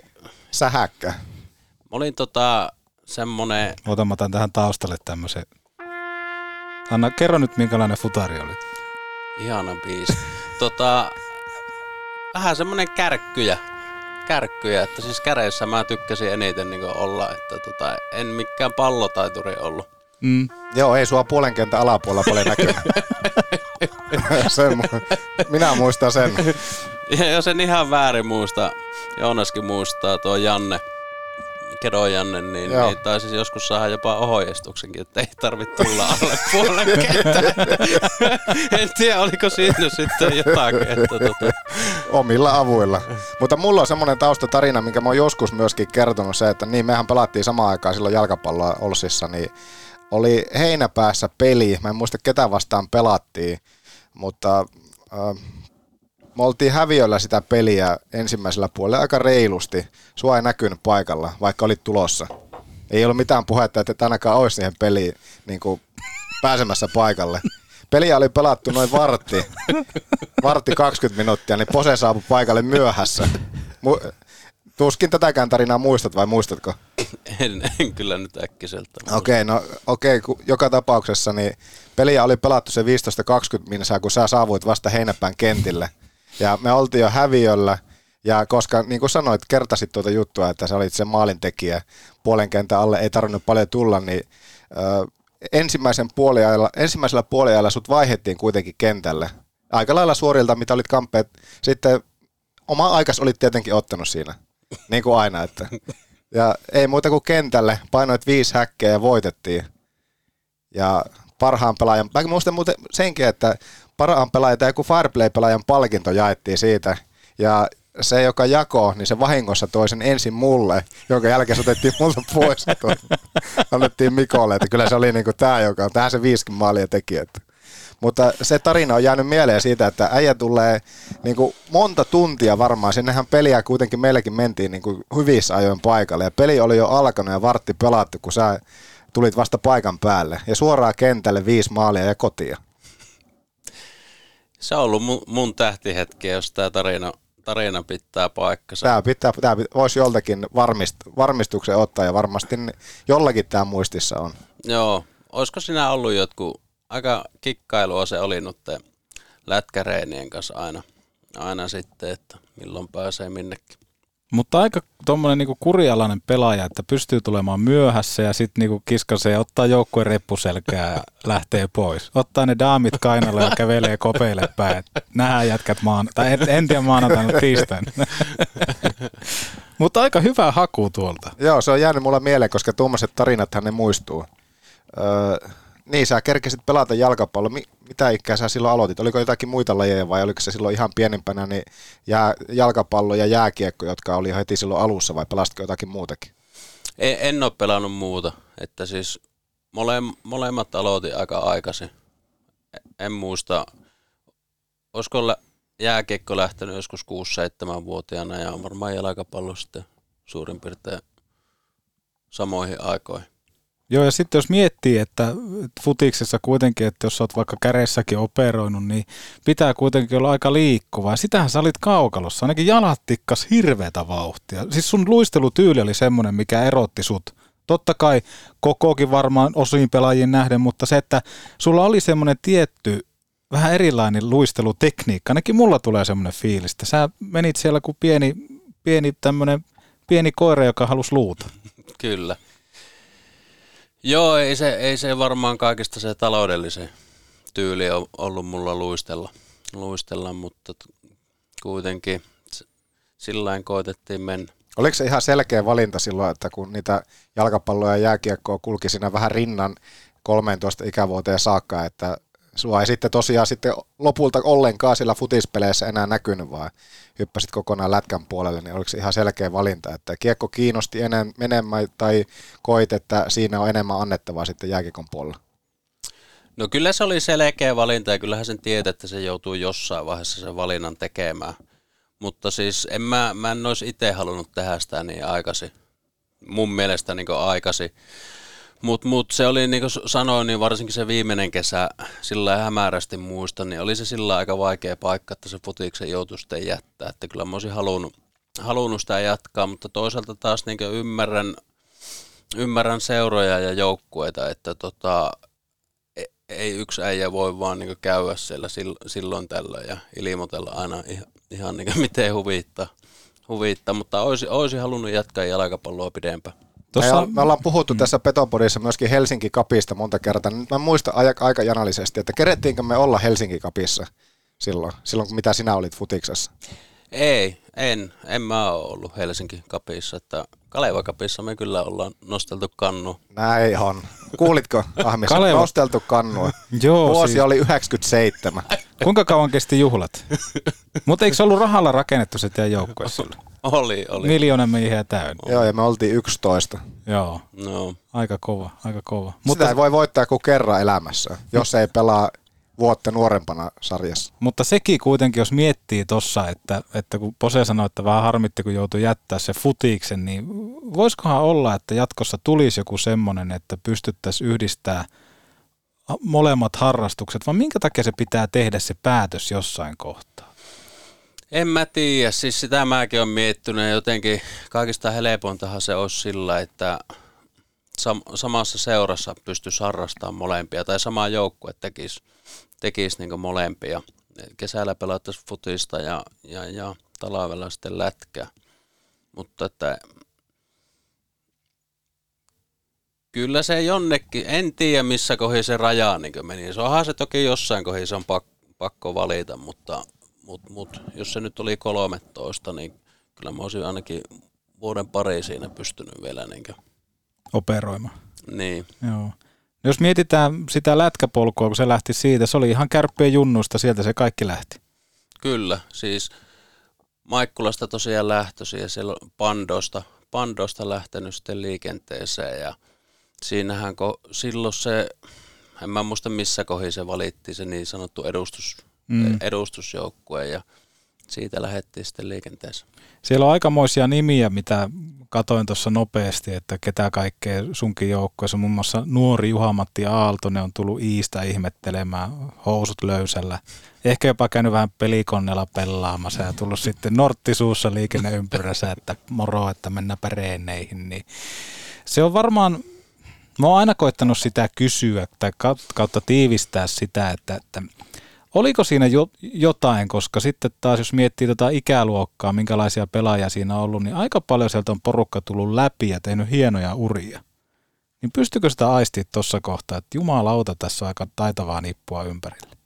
Sähäkkä. mä olin tota semmonen, Ota, mä otan tähän taustalle tämmöisen. Anna, kerro nyt minkälainen futari olit. ihana biisi. Tota, vähän semmonen kärkkyjä. Kärkkyjä, että siis käreissä mä tykkäsin eniten niin olla, että tota, en mikään pallotaituri ollut. Mm. Joo, ei sua puolen kentän alapuolella paljon näkynyt. sen, minä muistan sen. Ja jos en ihan väärin muista, Joonaskin muistaa tuo Janne, Kedon Janne, niin, Joo. niin taisi joskus saada jopa ohjeistuksenkin, että ei tarvitse tulla alle puolen kentän. en tiedä, oliko siinä sitten jotakin. Että tota, Omilla avuilla. Mutta mulla on semmoinen taustatarina, minkä mä oon joskus myöskin kertonut se, että niin mehän pelattiin samaan aikaan silloin jalkapalloa Olsissa, niin oli heinäpäässä peli, mä en muista ketä vastaan pelattiin, mutta äh, me oltiin häviöllä sitä peliä ensimmäisellä puolella aika reilusti. Sua ei näkynyt paikalla, vaikka olit tulossa. Ei ollut mitään puhetta, että et ainakaan olisi siihen peliin niin kuin pääsemässä paikalle. Peliä oli pelattu noin vartti, vartti 20 minuuttia, niin Pose saapui paikalle myöhässä. Mu- Tuskin tätäkään tarinaa muistat vai muistatko? en, en kyllä nyt äkkiseltä. Okei, no okei, ku- joka tapauksessa niin peliä oli pelattu se 15-20 minsaa, kun sä saavuit vasta heinäpään kentille. Ja me oltiin jo häviöllä, ja koska niin kuin sanoit, kertasit tuota juttua, että sä olit se maalintekijä, puolen kentän alle ei tarvinnut paljon tulla, niin ö, ensimmäisen puoliajalla, ensimmäisellä puoliajalla sut vaihettiin kuitenkin kentälle. Aika lailla suorilta, mitä olit kamppeet. Sitten oma aikas olit tietenkin ottanut siinä, niin kuin aina. Että. Ja ei muuta kuin kentälle, painoit viisi häkkeä ja voitettiin. Ja parhaan pelaajan, mä muistan muuten senkin, että parhaan pelaajan tai joku Fireplay-pelaajan palkinto jaettiin siitä. Ja se, joka jakoi, niin se vahingossa toi sen ensin mulle, jonka jälkeen se otettiin multa pois. Annettiin Mikolle, että kyllä se oli niinku tää, joka on tähän se viiskin maalia teki. Että. Mutta se tarina on jäänyt mieleen siitä, että äijä tulee niin kuin monta tuntia varmaan. Sinnehän peliä kuitenkin meilläkin mentiin niin kuin hyvissä ajoin paikalle. Ja peli oli jo alkanut ja vartti pelattu, kun sä tulit vasta paikan päälle. Ja suoraan kentälle viisi maalia ja kotia. Se on ollut mun, mun tähtihetki, jos tämä tarina, tarina pitää paikkansa. Tämä, pitää, tämä voisi joltakin varmist, varmistuksen ottaa ja varmasti jollakin tämä muistissa on. Joo, olisiko sinä ollut jotkut, aika kikkailua se oli nyt lätkäreenien kanssa aina, aina sitten, että milloin pääsee minnekin. Mutta aika tuommoinen niinku kurialainen pelaaja, että pystyy tulemaan myöhässä ja sitten niinku kiskasee ja ottaa joukkueen reppuselkää ja lähtee pois. Ottaa ne daamit kainalle ja kävelee kopeille päin. Nähdään jätkät maan, tai en, en tiedä maanantaina tiistaina. Mutta aika hyvä haku tuolta. Joo, se on jäänyt mulla mieleen, koska tuommoiset tarinathan ne muistuu. Öö, niin, sä kerkesit pelata jalkapallo. Mi- mitä ikää sä silloin aloitit? Oliko jotakin muita lajeja vai oliko se silloin ihan pienimpänä niin jää, jalkapallo ja jääkiekko, jotka oli heti silloin alussa vai pelasitko jotakin muutakin? En, en ole pelannut muuta, että siis mole, molemmat aloitin aika aikaisin. En muista, olisiko jääkiekko lähtenyt joskus 6-7-vuotiaana ja varmaan jalkapallo sitten suurin piirtein samoihin aikoihin. Joo, ja sitten jos miettii, että futiksessa kuitenkin, että jos olet vaikka käreissäkin operoinut, niin pitää kuitenkin olla aika liikkuvaa. Sitähän sä olit kaukalossa, ainakin jalat tikkas hirveätä vauhtia. Siis sun luistelutyyli oli semmoinen, mikä erotti sut. Totta kai kokokin varmaan osiin pelaajien nähden, mutta se, että sulla oli semmoinen tietty vähän erilainen luistelutekniikka. Ainakin mulla tulee semmoinen fiilis, että sä menit siellä kuin pieni, pieni tämmöinen pieni koira, joka halusi luuta. Kyllä. Joo, ei se, ei se varmaan kaikista se taloudellisen tyyli on ollut mulla luistella, luistella mutta kuitenkin sillä koitettiin mennä. Oliko se ihan selkeä valinta silloin, että kun niitä jalkapalloja ja jääkiekkoa kulki siinä vähän rinnan, 13 ikävuoteen saakka, että sua ei sitten tosiaan sitten lopulta ollenkaan sillä futispeleissä enää näkynyt, vaan hyppäsit kokonaan lätkän puolelle, niin oliko se ihan selkeä valinta, että kiekko kiinnosti enem, enemmän tai koit, että siinä on enemmän annettavaa sitten jääkiekon puolella? No kyllä se oli selkeä valinta ja kyllähän sen tietää, että se joutuu jossain vaiheessa sen valinnan tekemään. Mutta siis en mä, mä en olisi itse halunnut tehdä sitä niin aikaisin. Mun mielestä niin aikaisin. Mutta mut se oli, niin kuin sanoin, niin varsinkin se viimeinen kesä, sillä hämärästi muistan, niin oli se sillä aika vaikea paikka, että se futiksen joutui sitten jättää. Että kyllä mä olisin halunnut, halunnut sitä jatkaa, mutta toisaalta taas niin ymmärrän, ymmärrän seuroja ja joukkueita, että tota, e, ei yksi äijä voi vaan niin käydä siellä silloin tällöin ja ilmoitella aina ihan, ihan niin miten huvittaa. huvittaa. Mutta olisi, olisi halunnut jatkaa jalkapalloa pidempään. Tossa... Me, me ollaan puhuttu mm. tässä Petopodissa myöskin Helsinki Kapista monta kertaa. Nyt mä muistan aika janallisesti, että kerettiinkö me olla Helsinki Kapissa silloin, silloin mitä sinä olit futiksessa? Ei, en. En mä ole ollut Helsinki Kapissa. Että Kaleva Kapissa me kyllä ollaan nosteltu kannu. Näin on. Kuulitko, Ahmis? Kaleva... Nosteltu kannu. Joo, Vuosi siis... oli 97. Kuinka kauan kesti juhlat? Mutta eikö se ollut rahalla rakennettu se teidän joukkue silloin? Oli, oli. Miljoona miehiä täynnä. Joo, ja me oltiin 11. Joo. No. Aika kova, aika kova. Sitä Mutta... ei voi voittaa kuin kerran elämässä, jos ei pelaa vuotta nuorempana sarjassa. Mutta sekin kuitenkin, jos miettii tuossa, että, että kun Pose sanoi, että vähän harmitti, kun joutui jättää se futiksen, niin voisikohan olla, että jatkossa tulisi joku semmoinen, että pystyttäisiin yhdistää molemmat harrastukset, vai minkä takia se pitää tehdä se päätös jossain kohtaa? En mä tiedä, siis sitä mäkin olen miettinyt ja jotenkin kaikista helpointahan se olisi sillä, että sam- samassa seurassa pystyisi harrastamaan molempia tai sama joukkue tekisi, tekisi niin molempia. Kesällä pelattaisiin futista ja, ja, ja talvella sitten lätkää. Mutta että kyllä se jonnekin, en tiedä missä kohdin se raja niin meni. Se onhan se toki jossain kohdin se on pakko, pakko valita, mutta mutta mut, jos se nyt oli 13, niin kyllä mä olisin ainakin vuoden pari siinä pystynyt vielä niin operoimaan. Niin. Joo. No jos mietitään sitä lätkäpolkua, kun se lähti siitä, se oli ihan kärppien junnuista, sieltä se kaikki lähti. Kyllä, siis Maikkulasta tosiaan lähtöisin ja siellä Pandosta, Pandosta lähtenyt sitten liikenteeseen ja siinähän kun silloin se, en mä muista missä kohin se valittiin se niin sanottu edustus, mm. edustusjoukkue ja siitä lähdettiin sitten liikenteeseen. Siellä on aikamoisia nimiä, mitä katoin tuossa nopeasti, että ketä kaikkea sunkin joukkueessa. Muun muassa nuori Juha-Matti Aaltonen on tullut Iistä ihmettelemään housut löysällä. Ehkä jopa käynyt vähän pelikonnella pelaamassa ja tullut sitten norttisuussa liikenneympyrässä, että moro, että mennäänpä reeneihin. Niin se on varmaan, mä oon aina koittanut sitä kysyä tai kautta tiivistää sitä, että, että Oliko siinä jo, jotain, koska sitten taas jos miettii tätä ikäluokkaa, minkälaisia pelaajia siinä on ollut, niin aika paljon sieltä on porukka tullut läpi ja tehnyt hienoja uria. Niin pystykö sitä aistia tuossa kohtaa, että jumalauta tässä on aika taitavaa nippua ympärillä?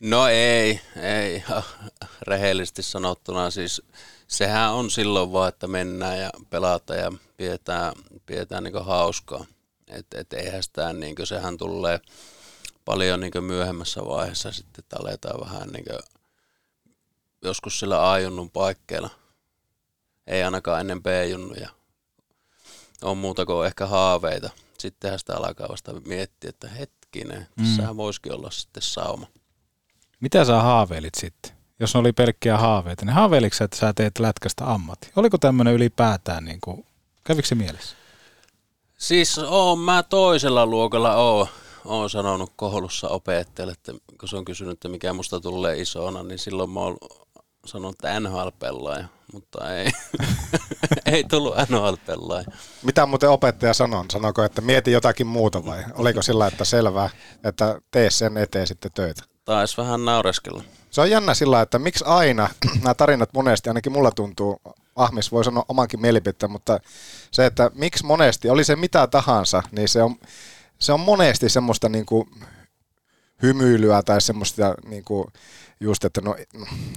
No ei, ei. Rehellisesti sanottuna siis sehän on silloin vaan, että mennään ja pelataan ja pidetään, pidetään niin hauskaa. Että et eihän sitä, niin sehän tulee paljon niin myöhemmässä vaiheessa sitten, että aletaan vähän niin joskus sillä A-junnun paikkeilla. Ei ainakaan ennen B-junnuja. On muuta kuin ehkä haaveita. Sittenhän sitä alkaa vasta miettiä, että hetkinen, mm. voisikin olla sitten sauma. Mitä sä haaveilit sitten? Jos oli pelkkiä haaveita, niin haaveiliko että sä teet lätkästä ammatti? Oliko tämmöinen ylipäätään, niin kuin, kävikö se mielessä? Siis oon mä toisella luokalla oon olen sanonut koulussa opettajalle, että kun se on kysynyt, että mikä musta tulee isona, niin silloin mä oon sanonut, että NHL-pelaaja, mutta ei, ei tullut NHL-pelaaja. Mitä muuten opettaja sanoi? Sanoiko, että mieti jotakin muuta vai oliko sillä, että selvää, että tee sen eteen sitten töitä? Taisi vähän naureskella. Se on jännä sillä, että miksi aina nämä tarinat monesti, ainakin mulla tuntuu, Ahmis voi sanoa omankin mielipiteen, mutta se, että miksi monesti, oli se mitä tahansa, niin se on se on monesti semmoista niin kuin hymyilyä tai semmoista niin kuin just, että no,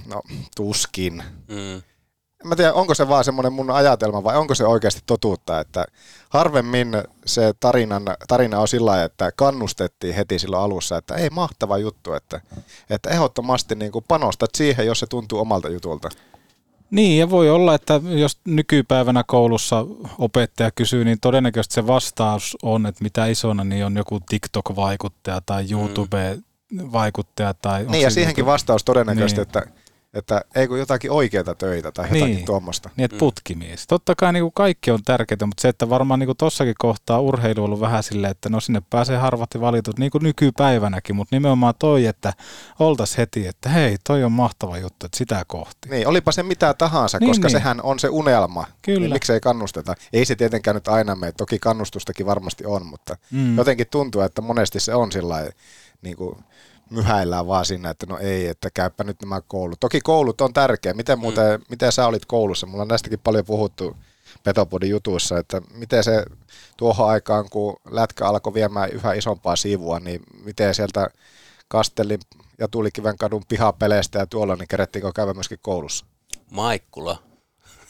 no tuskin. Mm. mä tiedän, onko se vaan semmoinen mun ajatelma vai onko se oikeasti totuutta, että harvemmin se tarinan, tarina on sillä lailla, että kannustettiin heti silloin alussa, että ei mahtava juttu, että, että ehdottomasti niin kuin panostat siihen, jos se tuntuu omalta jutulta. Niin, ja voi olla, että jos nykypäivänä koulussa opettaja kysyy, niin todennäköisesti se vastaus on, että mitä isona, niin on joku TikTok-vaikuttaja tai YouTube-vaikuttaja. Tai niin, ja siihenkin vastaus todennäköisesti, niin. että että ei kun jotakin oikeita töitä tai jotakin niin, tuommoista. Niin, että putkimies. Totta kai niin kuin kaikki on tärkeää, mutta se, että varmaan niin kuin tossakin kohtaa urheilu on ollut vähän silleen, että no sinne pääsee harvat ja valitut, niin kuin nykypäivänäkin, mutta nimenomaan toi, että oltaisiin heti, että hei, toi on mahtava juttu, että sitä kohti. Niin, olipa se mitä tahansa, niin, koska niin. sehän on se unelma. Kyllä. Niin miksei kannusteta? Ei se tietenkään nyt aina mene, toki kannustustakin varmasti on, mutta mm. jotenkin tuntuu, että monesti se on sillä niin kuin myhäillään vaan sinne, että no ei, että käypä nyt nämä koulut. Toki koulut on tärkeä. Miten, muuten, mm. miten sä olit koulussa? Mulla on näistäkin paljon puhuttu Petopodin jutuissa, että miten se tuohon aikaan, kun lätkä alkoi viemään yhä isompaa sivua, niin miten sieltä Kastelin ja Tulikiven kadun pihapeleistä ja tuolla, niin kerettiinkö käydä myöskin koulussa? Maikkula.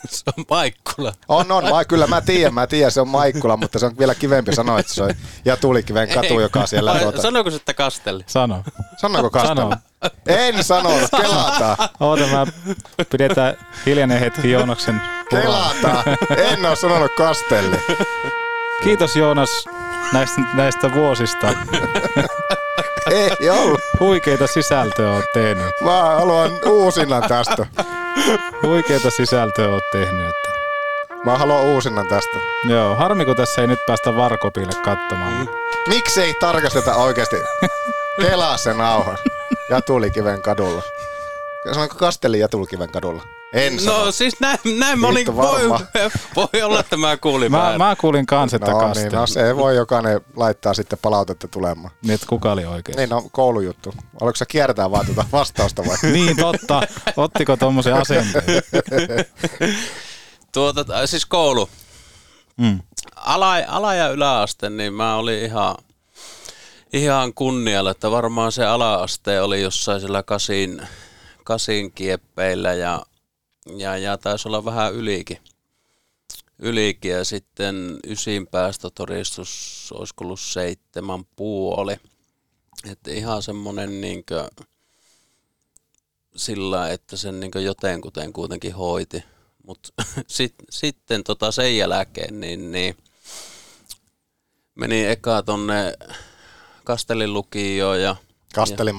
se on Maikkula. On, on. Ma, kyllä mä tiedän, mä tiedän, se on Maikkula, mutta se on vielä kivempi sanoa, että se on ja Tulikiven katu, joka on siellä. Tuota... Sanoiko se, että Kastelli? Sano. Sanoiko Kastelli? Sano. En sanonut, kelataan. Oota, mä pidetään hiljainen hetki Joonaksen Kelataan. En ole sanonut Kastelli. Kiitos Joonas näistä, näistä vuosista. Ei ollut. Huikeita sisältöä on tehnyt. Mä haluan uusinnan tästä. Huikeita sisältöä oot tehnyt. Mä haluan uusinnan tästä. Joo, harmi kun tässä ei nyt päästä Varkopille katsomaan. Mm. Miksei tarkasteta oikeasti? Kelaa se nauha. Jatulikiven kadulla. Sanoinko Kastelin Jatulikiven kadulla? En sano. No siis näin, näin mä olin, voi, voi olla, että mä kuulin mä, mä kuulin kans, että no. Niin, no se voi jokainen laittaa sitten palautetta tulemaan. Niin, että kuka oli oikein? Niin, no koulujuttu. Oliko se kiertää vaan tuota vastausta vai? niin, totta. Ottiko tuommoisen asenteen? tuota, siis koulu. Mm. Ala, ala- ja yläaste, niin mä olin ihan, ihan kunnialla, että varmaan se ala-aste oli jossain sillä kasin, kasin kieppeillä ja, ja, ja taisi olla vähän ylikin. Ylikin ja sitten ysin päästötodistus olisi ollut seitsemän puoli. Että ihan semmoinen niinkö sillä, että sen niinkö jotenkuten kuitenkin hoiti. Mutta sit, sitten tota sen jälkeen niin, niin meni eka tonne Kastelin lukioon ja... Kasteli ja,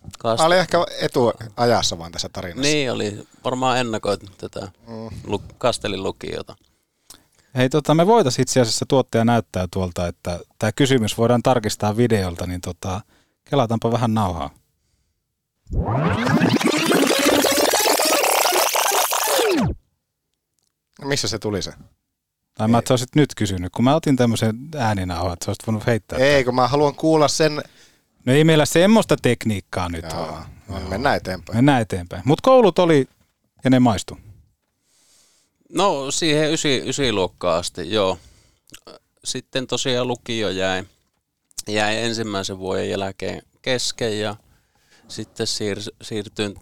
mainittu. Kast... oli ehkä etuajassa vaan tässä tarinassa. Niin oli, varmaan ennakoit tätä mm. lu- Kastelin lukiota. Hei, tota, me voitaisiin itse asiassa tuottaja näyttää tuolta, että tämä kysymys voidaan tarkistaa videolta, niin tota, kelataanpa vähän nauhaa. Missä se tuli se? Tai mä, että sä olisit nyt kysynyt, kun mä otin tämmöisen ääninauhan, että sä olisit voinut heittää. Ei, kun mä haluan kuulla sen... No ei meillä semmoista tekniikkaa nyt Joo, ole. No, mennään eteenpäin. Mennään eteenpäin. Mutta koulut oli, ja ne maistu. No siihen ysi, ysiluokkaan asti, joo. Sitten tosiaan lukio jäi, jäi ensimmäisen vuoden jälkeen kesken ja sitten siir, siirtyin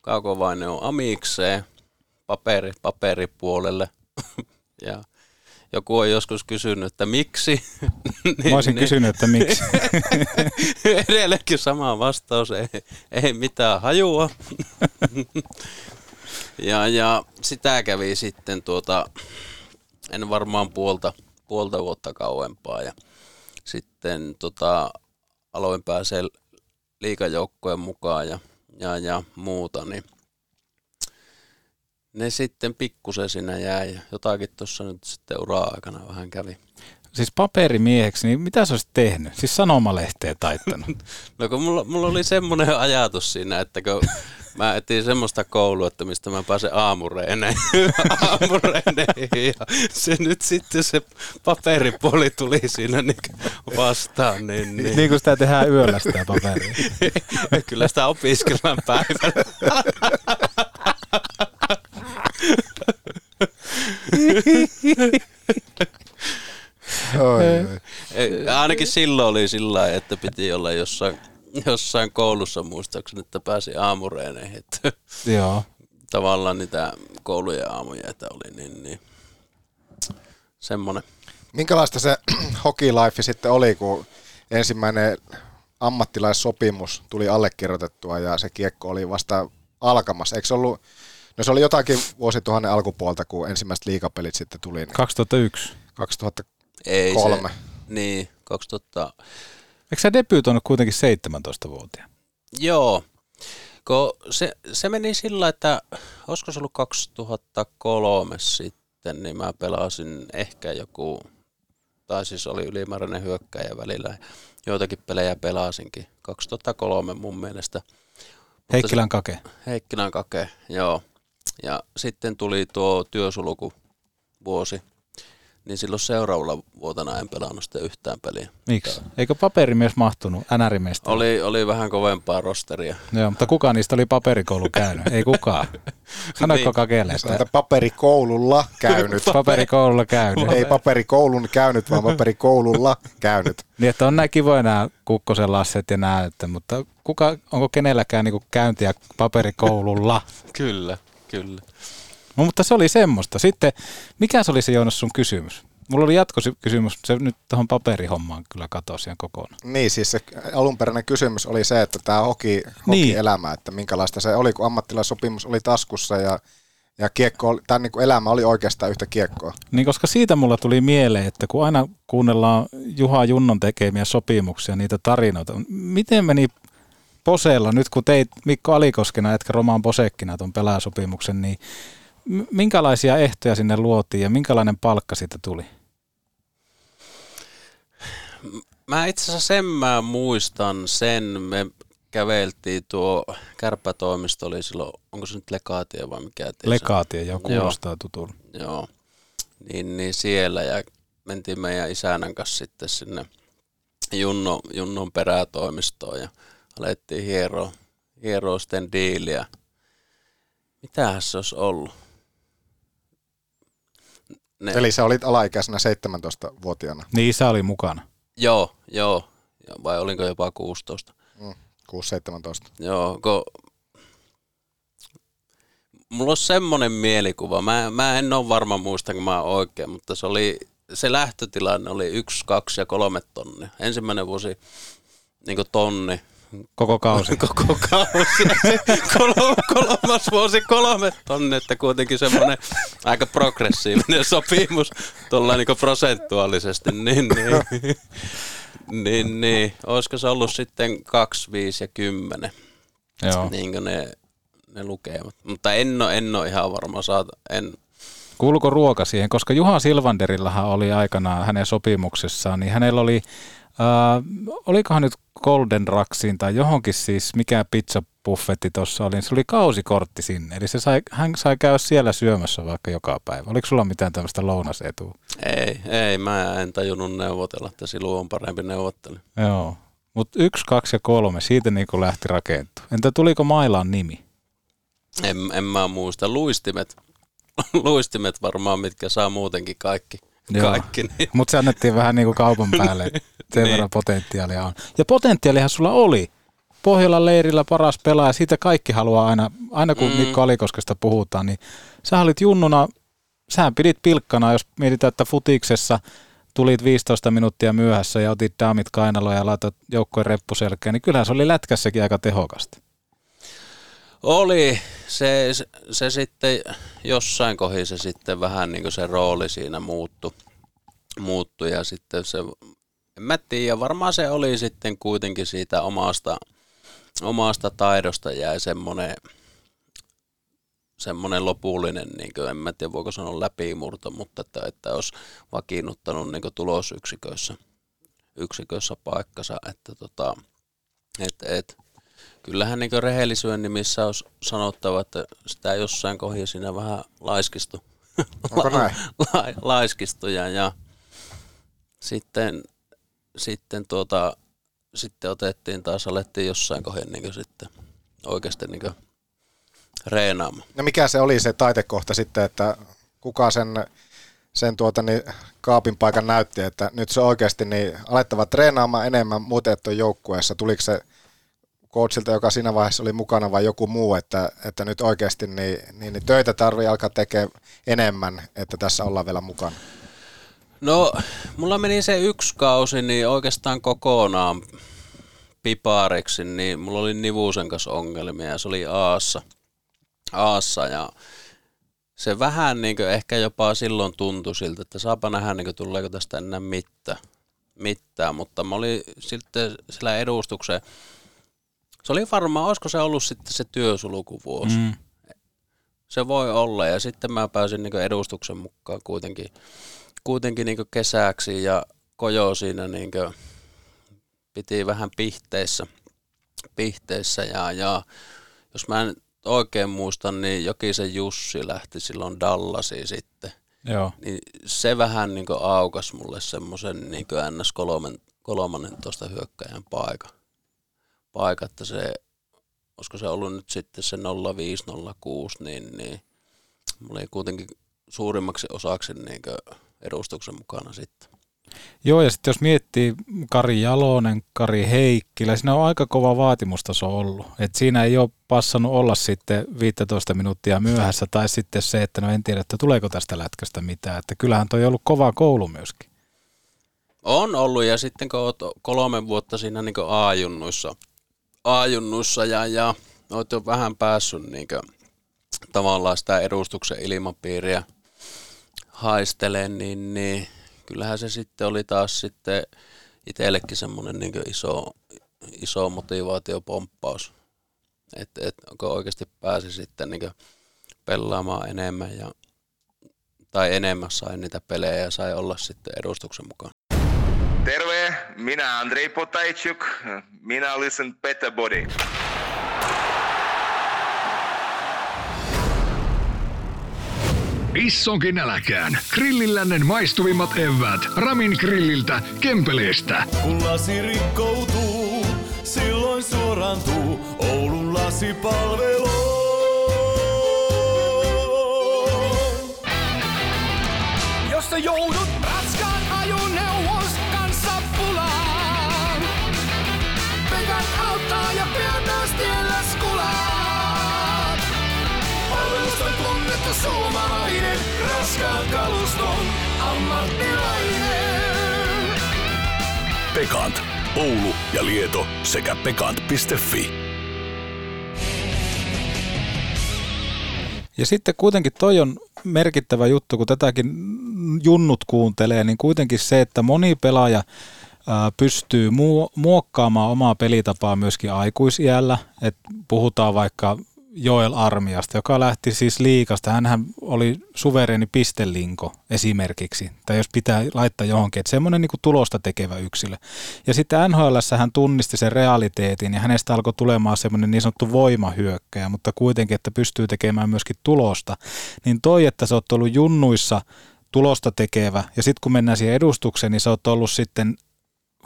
kaukovaineen amikseen paperi, paperipuolelle. ja joku on joskus kysynyt, että miksi. niin, Mä olisin niin, kysynyt, että miksi. Edelleenkin sama vastaus, ei, ei mitään hajua. ja, ja sitä kävi sitten tuota, en varmaan puolta, puolta vuotta kauempaa. Ja sitten tota, aloin pääsee liikajoukkojen mukaan ja, ja, ja muuta, niin ne sitten pikkusen siinä jäi. Jotakin tuossa nyt sitten ura-aikana vähän kävi. Siis paperimieheksi, niin mitä sä olisit tehnyt? Siis sanomalehteä taittanut? no kun mulla, mulla oli semmoinen ajatus siinä, että kun mä etsin semmoista koulua, että mistä mä pääsen aamureeneen. aamureeneihin ja se nyt sitten se paperipuoli tuli siinä niin vastaan. Niin, niin. niin kuin sitä tehdään yöllä sitä paperia. Kyllä sitä opiskellaan päivällä. Oi, oi. Ainakin silloin oli sillä että piti olla jossain, jossain koulussa muistaakseni, että pääsi aamureeneihin. Joo. tavallaan niitä koulujen aamuja, että oli niin, niin semmoinen. Minkälaista se hockey life sitten oli, kun ensimmäinen ammattilaissopimus tuli allekirjoitettua ja se kiekko oli vasta alkamassa? Eikö se ollut, no se oli jotakin vuosituhannen alkupuolta, kun ensimmäiset liikapelit sitten tuli. Niin 2001. 2003. Ei se, niin, 2000. Eikö sä debyytoinut kuitenkin 17-vuotiaana? Joo, kun se, se meni sillä, että olisiko se ollut 2003 sitten, niin mä pelasin ehkä joku, tai siis oli ylimääräinen hyökkäjä välillä. Joitakin pelejä pelasinkin. 2003 mun mielestä. Heikkilän kake. Heikkilän kake, joo. Ja sitten tuli tuo työsulku vuosi niin silloin seuraavalla vuotena en pelannut sitä yhtään peliä. Miksi? Eikö paperimies mahtunut NR-mestä? Oli, oli vähän kovempaa rosteria. Joo, mutta kuka niistä oli paperikoulu käynyt? Ei kukaan. Sanoiko niin. kakelle? Että... paperikoululla käynyt. paperikoululla käynyt. Ei paperikoulun käynyt, vaan paperikoululla käynyt. niin, että on näin kivoja nämä Kukkosen Lasset ja nämä, että, mutta kuka, onko kenelläkään niin käyntiä paperikoululla? kyllä, kyllä. No, mutta se oli semmoista. Sitten, mikä se oli se Joonas sun kysymys? Mulla oli jatkokysymys, se nyt tuohon paperihommaan kyllä katosi ihan kokonaan. Niin, siis se alunperäinen kysymys oli se, että tämä hoki, hoki niin. elämä, että minkälaista se oli, kun ammattilaissopimus oli taskussa ja, ja kiekko, tämä niin elämä oli oikeastaan yhtä kiekkoa. Niin, koska siitä mulla tuli mieleen, että kun aina kuunnellaan Juha Junnon tekemiä sopimuksia, niitä tarinoita, miten meni Poseella, nyt kun teit Mikko Alikoskena, etkä Romaan Posekkina tuon pelaajasopimuksen, niin minkälaisia ehtoja sinne luotiin ja minkälainen palkka siitä tuli? Mä itse asiassa sen mä muistan sen, me käveltiin tuo kärppätoimisto oli silloin, onko se nyt lekaatio vai mikä? Lekaatio, joo, kuulostaa tutulla. Joo, niin, niin siellä ja mentiin meidän isänän kanssa sitten sinne Junno, Junnon perätoimistoon ja alettiin hieroa, hieroa sitten diiliä. Mitähän se olisi ollut? Ne. Eli sä olit alaikäisenä 17-vuotiaana? Niin, isä oli mukana. Joo, joo. Vai olinko jopa 16? Mm, 6-17. Joo, kun mulla on semmoinen mielikuva. Mä, mä en ole varma muistanko mä oikein, mutta se oli se lähtötilanne oli yksi, kaksi ja kolme tonnia. Ensimmäinen vuosi niin tonni, Koko kausi. Koko kausi. Kol- kolmas vuosi kolme tonne, että kuitenkin semmoinen aika progressiivinen sopimus tuolla niin prosentuaalisesti. Niin, niin, niin, niin. Olisiko se ollut sitten 2, 5 ja 10? Joo. Niin ne, ne lukemat. Mutta en ole, en ole ihan varma. Saat, en, Kuuluuko ruoka siihen? Koska Juha Silvanderillahan oli aikanaan hänen sopimuksessaan, niin hänellä oli Äh, olikohan nyt Golden Raxiin tai johonkin siis, mikä pizzabuffetti tuossa oli, niin se oli kausikortti sinne. Eli se sai, hän sai käydä siellä syömässä vaikka joka päivä. Oliko sulla mitään tämmöistä lounasetua? Ei, ei, mä en tajunnut neuvotella, että silloin on parempi neuvottelu. Joo, mutta yksi, kaksi ja kolme, siitä niin kuin lähti rakentua. Entä tuliko Mailaan nimi? En, en mä muista. Luistimet, luistimet varmaan, mitkä saa muutenkin kaikki. Kaikki niin. Mutta se annettiin vähän niin kuin kaupan päälle. Sen niin. verran potentiaalia on. Ja potentiaalihan sulla oli. Pohjolan leirillä paras pelaaja, siitä kaikki haluaa aina, aina kun mm. Mikko Alikoskesta puhutaan, niin sä olit junnuna, sä pidit pilkkana, jos mietitään, että futiksessa tulit 15 minuuttia myöhässä ja otit daamit kainaloja ja laitat joukkojen reppuselkään, niin kyllähän se oli lätkässäkin aika tehokasta. Oli. Se, se, se sitten jossain kohdassa se sitten vähän niin kuin se rooli siinä muuttui. Muuttu ja sitten se en mä tiedä, varmaan se oli sitten kuitenkin siitä omasta, omasta taidosta jäi semmoinen, semmoinen lopullinen, niin kuin, en mä tiedä voiko sanoa läpimurto, mutta että, että olisi vakiinnuttanut niin tulosyksiköissä yksiköissä paikkansa, että tota, et, et, kyllähän niin rehellisyyden nimissä olisi sanottava, että sitä jossain kohdassa siinä vähän laiskistu. Onko näin? La, la, laiskistuja ja sitten sitten, tuota, sitten otettiin taas, alettiin jossain kohden niin sitten oikeasti niin reenaamaan. No mikä se oli se taitekohta sitten, että kuka sen, sen tuota, niin, kaapin paikan näytti, että nyt se oikeasti niin alettava treenaamaan enemmän, muuten et joukkueessa. Tuliko se, coachilta, joka siinä vaiheessa oli mukana, vai joku muu, että, että nyt oikeasti niin, niin, niin töitä tarvii alkaa tekemään enemmän, että tässä ollaan vielä mukana? No, mulla meni se yksi kausi niin oikeastaan kokonaan pipariksi, niin mulla oli Nivusen kanssa ongelmia ja se oli Aassa. Aassa ja se vähän niin ehkä jopa silloin tuntui siltä, että saapa nähdä niin tuleeko tästä enää mitään, mitään. mutta mä olin sitten sillä edustukseen, se oli varmaan, olisiko se ollut sitten se työsulkuvuosi. Mm. Se voi olla ja sitten mä pääsin niin edustuksen mukaan kuitenkin, kuitenkin niin kesäksi ja kojo siinä niin piti vähän pihteissä, pihteissä ja, ja jos mä en oikein muistan, niin Jokisen Jussi lähti silloin Dallasiin sitten. Joo. Niin se vähän niin aukas mulle semmoisen niin ns. Kolmen, kolmannen tuosta hyökkäjän paikka. Paikka, että se, olisiko se ollut nyt sitten se 0506, niin, niin mulla oli kuitenkin suurimmaksi osaksi niin edustuksen mukana sitten. Joo, ja sitten jos miettii Kari Jalonen, Kari Heikkilä, siinä on aika kova vaatimustaso ollut. Et siinä ei ole passannut olla sitten 15 minuuttia myöhässä, tai sitten se, että no en tiedä, että tuleeko tästä lätkästä mitään. Että kyllähän toi on ollut kova koulu myöskin. On ollut, ja sitten kun olet kolme vuotta siinä niin A-junnuissa, A-junnuissa ja, ja olet jo vähän päässyt niin tavallaan sitä edustuksen ilmapiiriä haistelemaan, niin, niin kyllähän se sitten oli taas sitten itsellekin semmoinen niin iso, iso motivaatiopomppaus, että et, kun oikeasti pääsi sitten niin pelaamaan enemmän ja tai enemmän sai niitä pelejä ja sai olla sitten edustuksen mukaan. Terve, minä Andrei Potajczuk, minä olisin Peter Body. Issonkin äläkään. Grillillännen maistuvimmat evät. Ramin grilliltä, Kempeleestä. Kun lasi rikkoutuu, silloin suorantuu Oulun lasipalvelu. Jos joudut suomalainen, raskaan kaluston ammattilainen. Pekant. Oulu ja Lieto sekä pekant.fi. Ja sitten kuitenkin toi on merkittävä juttu, kun tätäkin junnut kuuntelee, niin kuitenkin se, että moni pelaaja pystyy muokkaamaan omaa pelitapaa myöskin aikuisiällä. Et puhutaan vaikka Joel Armiasta, joka lähti siis liikasta. Hänhän oli suvereeni pistelinko esimerkiksi, tai jos pitää laittaa johonkin, että semmoinen niin tulosta tekevä yksilö. Ja sitten NHL hän tunnisti sen realiteetin ja hänestä alkoi tulemaan semmoinen niin sanottu voimahyökkäjä, mutta kuitenkin, että pystyy tekemään myöskin tulosta. Niin toi, että sä oot ollut junnuissa tulosta tekevä ja sitten kun mennään siihen edustukseen, niin sä oot ollut sitten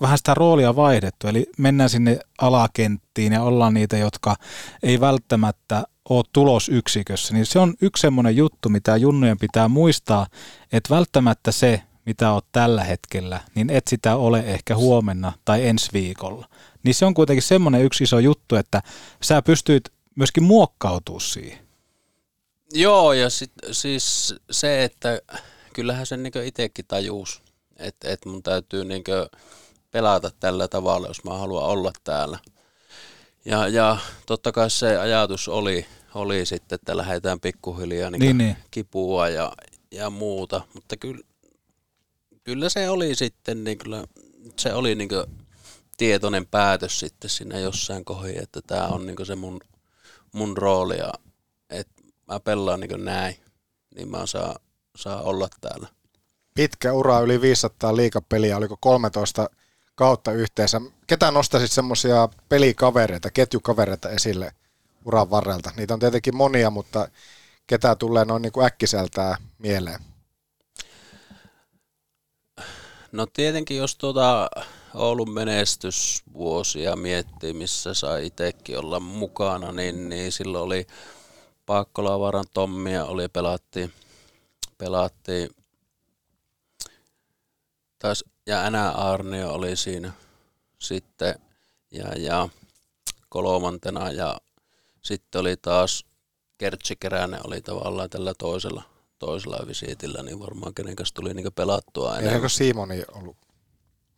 vähän sitä roolia vaihdettu, eli mennään sinne alakenttiin ja ollaan niitä, jotka ei välttämättä ole tulosyksikössä, niin se on yksi semmoinen juttu, mitä junnujen pitää muistaa, että välttämättä se, mitä oot tällä hetkellä, niin et sitä ole ehkä huomenna tai ensi viikolla. Niin se on kuitenkin semmoinen yksi iso juttu, että sä pystyt myöskin muokkautumaan siihen. Joo, ja sit, siis se, että kyllähän sen niin itsekin tajuus, että, että mun täytyy niin pelata tällä tavalla, jos mä haluan olla täällä. Ja, ja totta kai se ajatus oli, oli sitten, että lähdetään pikkuhiljaa niin niin, niin. kipua ja, ja muuta, mutta kyllä, kyllä se oli sitten, niin kyllä, se oli niin tietoinen päätös sitten siinä jossain kohdin, että tämä on niin se mun, mun rooli ja että mä pelaan niin näin, niin mä saan, saa olla täällä. Pitkä ura, yli 500 liikapeliä, oliko 13 kautta yhteensä. Ketä nostaisit semmoisia pelikavereita, ketjukavereita esille uran varrelta? Niitä on tietenkin monia, mutta ketä tulee noin niin kuin äkkiseltään mieleen? No tietenkin, jos tuota Oulun menestysvuosia miettii, missä sai itsekin olla mukana, niin, niin silloin oli Paakkolavaran Tommia oli pelattiin, pelattiin taas ja Enä Arnio oli siinä sitten ja, ja kolmantena ja sitten oli taas Kertsi Keränen oli tavallaan tällä toisella, toisella visiitillä, niin varmaan kenen kanssa tuli niin pelattua enemmän. Eikö Simoni ollut?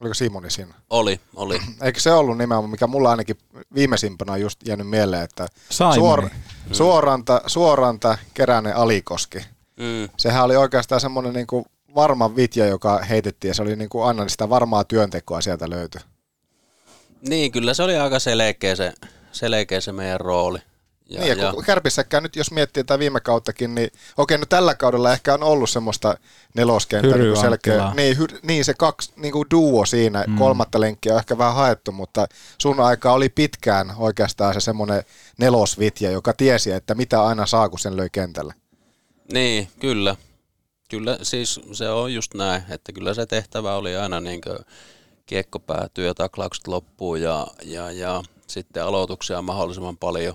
Oliko Simoni siinä? Oli, oli. Eikö se ollut nimenomaan, mikä mulla ainakin viimeisimpänä on just jäänyt mieleen, että suor, Mm. suoranta, suoranta Keränen Alikoski. Mm. Sehän oli oikeastaan semmoinen niin kuin varma vitja, joka heitettiin ja se oli niin kuin aina sitä varmaa työntekoa sieltä löytyi. Niin, kyllä se oli aika selkeä se, selkeä se meidän rooli. Ja, niin, ja kun Kärpissäkään nyt, jos miettii tätä viime kauttakin, niin okei, no tällä kaudella ehkä on ollut semmoista neloskenttää Hyry niin selkeä. Niin, hy, niin, se kaksi niin kuin duo siinä, mm. kolmatta lenkkiä on ehkä vähän haettu, mutta sun aika oli pitkään oikeastaan se semmoinen nelosvitja, joka tiesi, että mitä aina saa, kun sen löi kentälle. Niin, kyllä. Kyllä, siis se on just näin, että kyllä se tehtävä oli aina niin kiekko päätyy ja taklaukset loppuu ja, ja, ja sitten aloituksia mahdollisimman paljon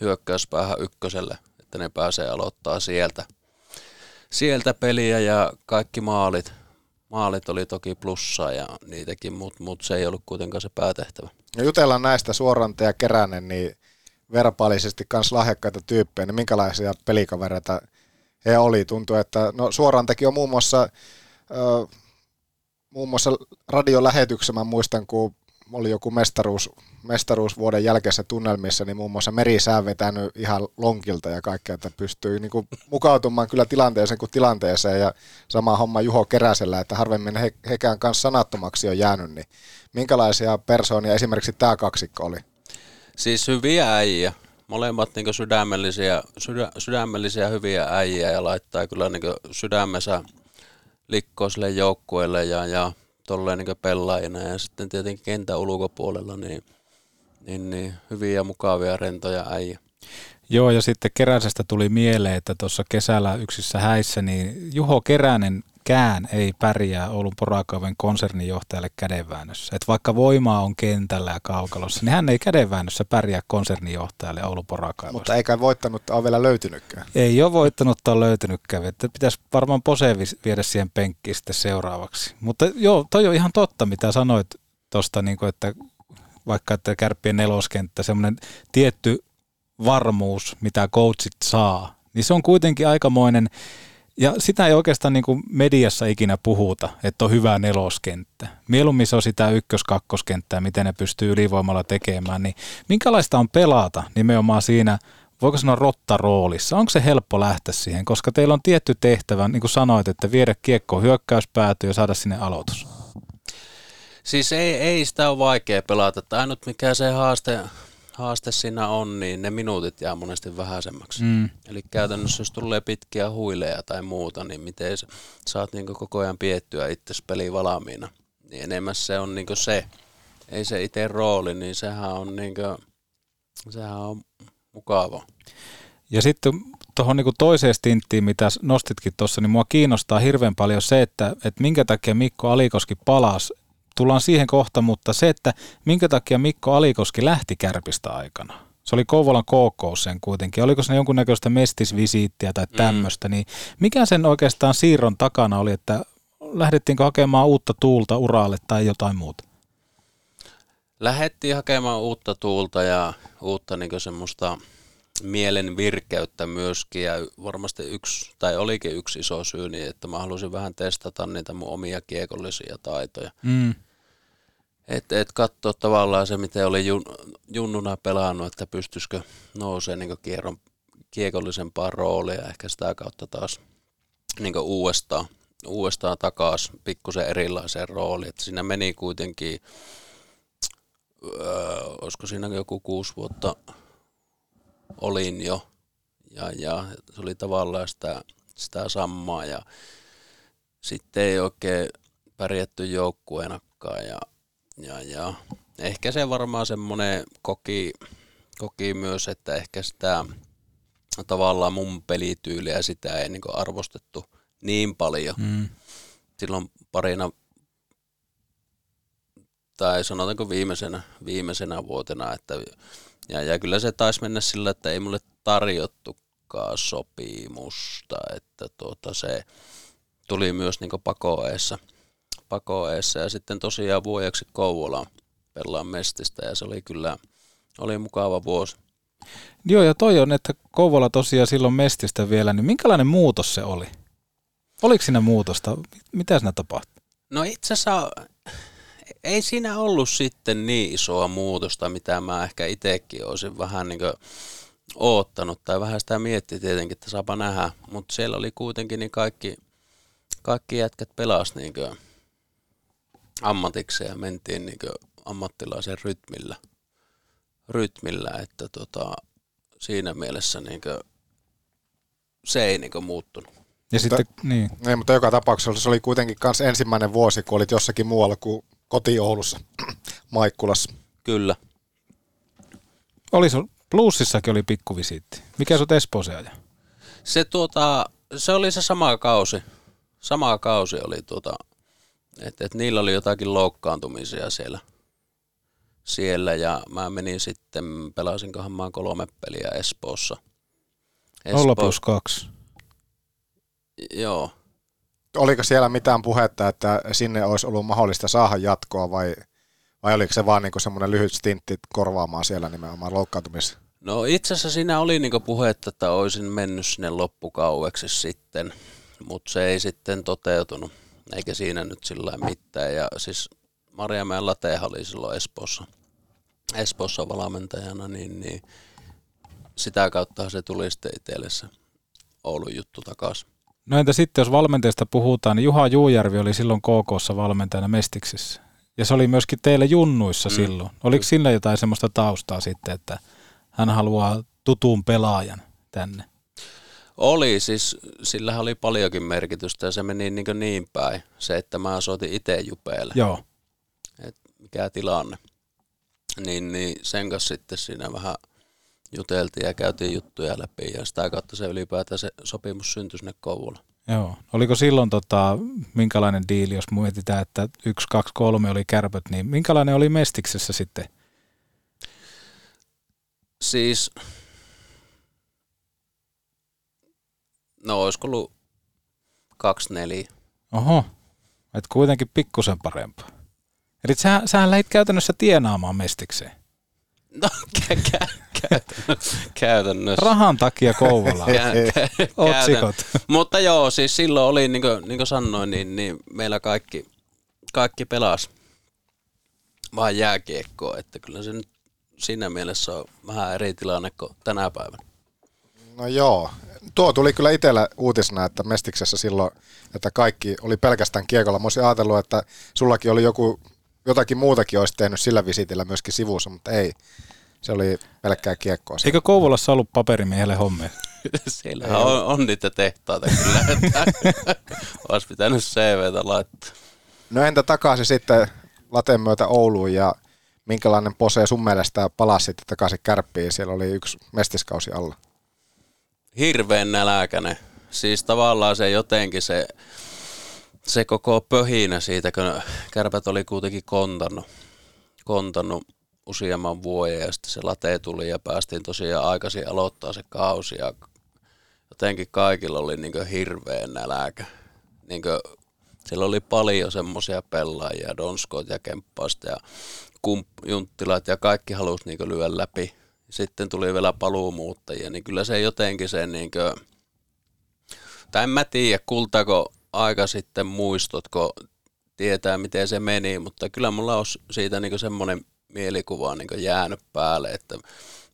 hyökkäyspäähän ykköselle, että ne pääsee aloittaa sieltä, sieltä peliä ja kaikki maalit, maalit oli toki plussaa ja niitäkin, mutta mut se ei ollut kuitenkaan se päätehtävä. Ja jutellaan näistä suoranta ja keränen, niin verpaalisesti kans lahjakkaita tyyppejä, niin minkälaisia pelikavereita he oli? Tuntuu, että no suorantakin on muun muassa, ö, muun muassa radiolähetyksessä, mä muistan, kun oli joku mestaruus, mestaruusvuoden jälkeisessä tunnelmissa, niin muun muassa merisää vetänyt ihan lonkilta ja kaikkea, että pystyy niin kuin mukautumaan kyllä tilanteeseen kuin tilanteeseen ja sama homma Juho Keräsellä, että harvemmin he, hekään kanssa sanattomaksi on jäänyt, niin minkälaisia persoonia esimerkiksi tämä kaksikko oli? Siis hyviä äijä. Molemmat niin sydämellisiä, sydä, sydämellisiä hyviä äijä ja laittaa kyllä niin sydämensä likkoiselle joukkueelle ja, ja tolleen niin pelaajina. Ja sitten tietenkin kentän ulkopuolella niin, niin, niin hyviä mukavia rentoja äijä. Joo, ja sitten Keräsestä tuli mieleen, että tuossa kesällä yksissä häissä, niin Juho Keränen kään ei pärjää Oulun porakaiven konsernijohtajalle kädenväännössä. Et vaikka voimaa on kentällä ja kaukalossa, niin hän ei kädenväännössä pärjää konsernijohtajalle Oulun porakaivossa. Mutta eikä voittanut ole vielä löytynytkään. Ei ole voittanutta on löytynytkään, että pitäisi varmaan Pose vi- viedä siihen penkkiin sitten seuraavaksi. Mutta joo, toi on ihan totta, mitä sanoit tuosta, niin että vaikka että kärppien neloskenttä, semmoinen tietty varmuus, mitä coachit saa, niin se on kuitenkin aikamoinen, ja sitä ei oikeastaan niin kuin mediassa ikinä puhuta, että on hyvä neloskenttä. Mieluummin se on sitä ykkös-kakkoskenttää, miten ne pystyy ylivoimalla tekemään. Niin minkälaista on pelata nimenomaan siinä, voiko sanoa rottaroolissa? Onko se helppo lähteä siihen? Koska teillä on tietty tehtävä, niin kuin sanoit, että viedä kiekko hyökkäyspäätyä ja saada sinne aloitus. Siis ei, ei sitä ole vaikea pelata. Ainut mikä se haaste, haaste siinä on, niin ne minuutit jää monesti vähäisemmäksi. Mm. Eli käytännössä jos tulee pitkiä huileja tai muuta, niin miten sä- saat niin koko ajan piettyä itse peli valmiina. Niin enemmän se on niin se, ei se itse rooli, niin sehän on, niin kuin, sehän on mukava. Ja sitten tuohon niin toiseen stinttiin, mitä nostitkin tuossa, niin mua kiinnostaa hirveän paljon se, että, että minkä takia Mikko Alikoski palasi. Tullaan siihen kohta, mutta se, että minkä takia Mikko Alikoski lähti kärpistä aikana. Se oli Kouvolan KK sen kuitenkin. Oliko se jonkunnäköistä mestisvisiittiä tai tämmöistä, niin mikä sen oikeastaan siirron takana oli, että lähdettiinkö hakemaan uutta tuulta uralle tai jotain muuta? Lähettiin hakemaan uutta tuulta ja uutta niin semmoista mielen virkeyttä myöskin ja varmasti yksi, tai olikin yksi iso syy, niin että mä halusin vähän testata niitä mun omia kiekollisia taitoja. Mm. Että et katsoa tavallaan se, miten oli jun, junnuna pelannut, että pystyisikö nousee niin kierron, kiekollisempaa roolia, ehkä sitä kautta taas niin uudestaan, uudestaan takaisin pikkusen erilaiseen rooliin. Että siinä meni kuitenkin, öö, olisiko siinä joku kuusi vuotta olin jo, ja, ja se oli tavallaan sitä, sitä sammaa, ja sitten ei oikein pärjätty joukkueenakaan, ja, ja, ja ehkä se varmaan semmoinen koki, koki myös, että ehkä sitä tavallaan mun pelityyliä sitä ei niin arvostettu niin paljon. Mm. Silloin parina tai sanotaanko viimeisenä, viimeisenä vuotena, että ja, ja kyllä se taisi mennä sillä, että ei mulle tarjottukaan sopimusta, että tuota se tuli myös niin pakoeessa, pakoeessa ja sitten tosiaan vuodeksi Kouvolaan pelaan mestistä ja se oli kyllä oli mukava vuosi. Joo, ja toi on, että Kouvola tosiaan silloin Mestistä vielä, niin minkälainen muutos se oli? Oliko siinä muutosta? Mitä siinä tapahtui? No itse asiassa ei siinä ollut sitten niin isoa muutosta, mitä mä ehkä itsekin olisin vähän niin kuin oottanut, tai vähän sitä mietti tietenkin, että saapa nähdä, mutta siellä oli kuitenkin niin kaikki, kaikki jätkät pelas niin ammatikseen ja mentiin niin ammattilaisen rytmillä, rytmillä että tota, siinä mielessä niin se ei niin muuttunut. Ja mutta, sitten, niin. Ei, mutta joka tapauksessa se oli kuitenkin myös ensimmäinen vuosi, kun olit jossakin muualla kuin koti-Oulussa, Maikkulassa. Kyllä. Oli sun, Plussissakin oli pikkuvisiitti. Mikä sut Espoossa aja? Se, tuota, se oli se sama kausi. Sama kausi oli tuota, että et niillä oli jotakin loukkaantumisia siellä. Siellä ja mä menin sitten, pelasinkohan mä kolme peliä Espoossa. Espoo... 0 plus 2. Joo. Oliko siellä mitään puhetta, että sinne olisi ollut mahdollista saada jatkoa vai, vai oliko se vaan niinku semmoinen lyhyt stintti korvaamaan siellä nimenomaan loukkaantumista? No itse asiassa siinä oli niinku puhetta, että olisin mennyt sinne loppukaueksi sitten, mutta se ei sitten toteutunut, eikä siinä nyt sillä mitään. Ja siis Marjamäen Latehan oli silloin Espoossa, Espoossa valmentajana, niin, niin sitä kautta se tuli sitten itselle se Oulun juttu takaisin. No entä sitten, jos valmentajasta puhutaan, niin Juha Juujärvi oli silloin KKssa valmentajana Mestiksissä. Ja se oli myöskin teille junnuissa mm. silloin. Oliko sillä jotain semmoista taustaa sitten, että hän haluaa tutun pelaajan tänne? Oli, siis sillä oli paljonkin merkitystä ja se meni niin, niin päin. Se, että mä soitin itse Jupeelle. Joo. Et mikä tilanne. Niin, niin sen kanssa sitten siinä vähän juteltiin ja käytiin juttuja läpi ja sitä kautta se ylipäätään se sopimus syntyi sinne Kouvola. Joo. Oliko silloin tota, minkälainen diili, jos mietitään, että 1, 2, 3 oli kärpöt, niin minkälainen oli Mestiksessä sitten? Siis, no olisiko ollut 2-4. Oho, et kuitenkin pikkusen parempaa. Eli sä, sähän lähit käytännössä tienaamaan Mestikseen. No kä- kä- käytännössä. käytännössä. Rahan takia Kouvola. Otsikot. Mutta joo, siis silloin oli, niin kuin, niin kuin sanoin, niin, niin meillä kaikki, kaikki pelas vain jääkiekkoa, että kyllä se nyt siinä mielessä on vähän eri tilanne kuin tänä päivänä. No joo, tuo tuli kyllä itsellä uutisena, että Mestiksessä silloin, että kaikki oli pelkästään kiekolla. Mä olisin ajatellut, että sullakin oli joku, jotakin muutakin olisi tehnyt sillä visitillä myöskin sivussa, mutta ei. Se oli pelkkää kiekkoa. Eikö Kouvolassa ollut paperimiehelle hommia? Siellä on, on, niitä tehtaita kyllä, että olisi pitänyt CVtä laittaa. No entä takaisin sitten Laten myötä Ouluun ja minkälainen pose sun mielestä palasi sitten takaisin kärppiin? Siellä oli yksi mestiskausi alla. Hirveän näläkäinen. Siis tavallaan se jotenkin se, se koko pöhinä siitä, kun kärpät oli kuitenkin kontannut, kontannut useamman vuoden ja sitten se late tuli ja päästiin tosiaan aikaisin aloittaa se kausi ja jotenkin kaikilla oli niin hirveän näläkä. Niin siellä oli paljon semmoisia pelaajia, Donskot ja Kemppaista ja Junttilat ja kaikki halusi niin lyödä läpi. Sitten tuli vielä paluumuuttajia, niin kyllä se jotenkin se niin kuin, tai en mä tiedä, kultako aika sitten muistot, kun tietää miten se meni, mutta kyllä mulla on siitä niin semmoinen mielikuva niin jäänyt päälle, että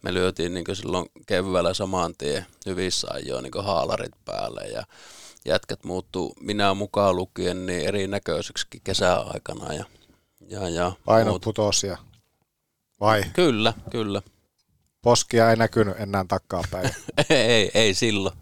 me lyötiin niin silloin keväällä saman tien hyvissä ajoin niin haalarit päälle ja jätkät muuttuu minä mukaan lukien niin erinäköiseksi kesäaikana ja ja, ja Paino putosia. Vai? Kyllä, kyllä. Poskia ei näkynyt enää päin. ei, ei silloin.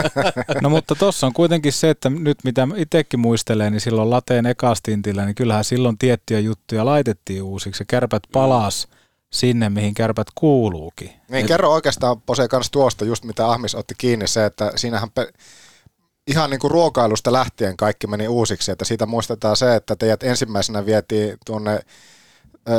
no mutta tuossa on kuitenkin se, että nyt mitä itsekin muistelee, niin silloin lateen ekastintillä, niin kyllähän silloin tiettyjä juttuja laitettiin uusiksi. Kärpät palas sinne, mihin kärpät kuuluukin. Niin, Et... kerro oikeastaan Pose kanssa tuosta, just mitä Ahmis otti kiinni, se, että siinähän pe- ihan niin kuin ruokailusta lähtien kaikki meni uusiksi, että siitä muistetaan se, että teidät ensimmäisenä vietiin tuonne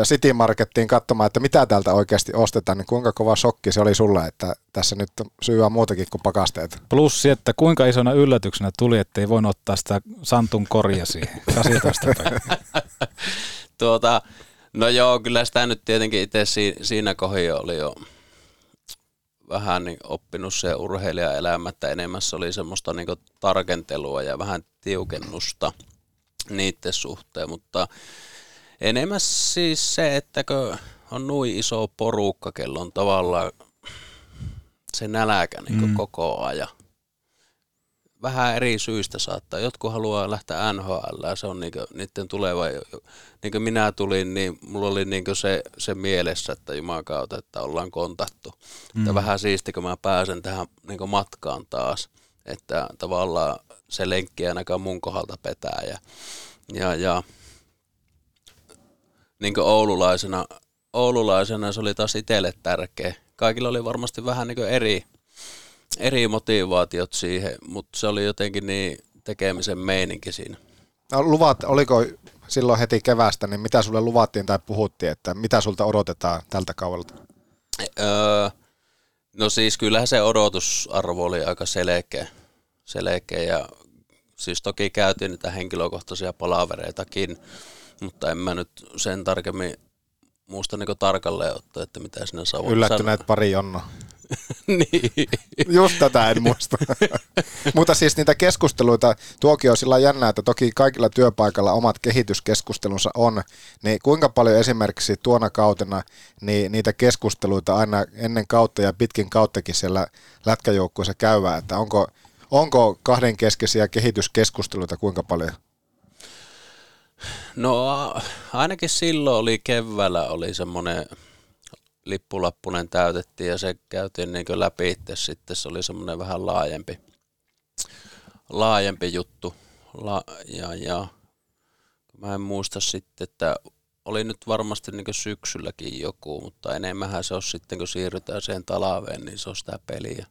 City Markettiin katsomaan, että mitä täältä oikeasti ostetaan, niin kuinka kova shokki se oli sulle, että tässä nyt syyä muutakin kuin pakasteet. Plus että kuinka isona yllätyksenä tuli, että ei voinut ottaa sitä Santun korja siihen 18 tuota, No joo, kyllä sitä nyt tietenkin itse si- siinä kohdin oli jo vähän niin oppinut se urheilijaelämä, että enemmän se oli semmoista niin tarkentelua ja vähän tiukennusta niiden suhteen, mutta enemmän siis se, että kun on noin iso porukka, kello on tavallaan se näläkä niin Mm. koko ajan. Vähän eri syistä saattaa. Jotkut haluaa lähteä NHL, se on niinku niiden tuleva. Niin kuin minä tulin, niin mulla oli niinku se, se mielessä, että jumakauta, että ollaan kontattu. Mm. Että vähän siisti, kun mä pääsen tähän niinku matkaan taas. Että tavallaan se lenkki ei ainakaan mun kohdalta petää. Ja, ja, ja niin oululaisena, oululaisena se oli taas itselle tärkeä. Kaikilla oli varmasti vähän niin eri, eri motivaatiot siihen, mutta se oli jotenkin niin tekemisen meininki siinä. No, luvat, oliko silloin heti kevästä, niin mitä sulle luvattiin tai puhuttiin, että mitä sulta odotetaan tältä kaudelta? Öö, no siis kyllähän se odotusarvo oli aika selkeä, selkeä ja siis toki käytiin niitä henkilökohtaisia palavereitakin, mutta en mä nyt sen tarkemmin muista niin tarkalleen ottaa, että mitä sinä saa Yllättyneet pari Jonno. niin. Just tätä en muista. Mutta siis niitä keskusteluita, tuokin on sillä jännää, että toki kaikilla työpaikalla omat kehityskeskustelunsa on, niin kuinka paljon esimerkiksi tuona kautena niin niitä keskusteluita aina ennen kautta ja pitkin kauttakin siellä lätkäjoukkueessa käyvää, että onko, onko kahdenkeskeisiä kehityskeskusteluita kuinka paljon? No ainakin silloin oli keväällä oli semmoinen lippulappunen täytettiin ja se käytiin niin läpi itse sitten. Se oli semmoinen vähän laajempi, laajempi juttu. La, ja, ja mä en muista sitten, että oli nyt varmasti niin syksylläkin joku, mutta enemmän se on sitten, kun siirrytään siihen talaveen, niin se on sitä peliä.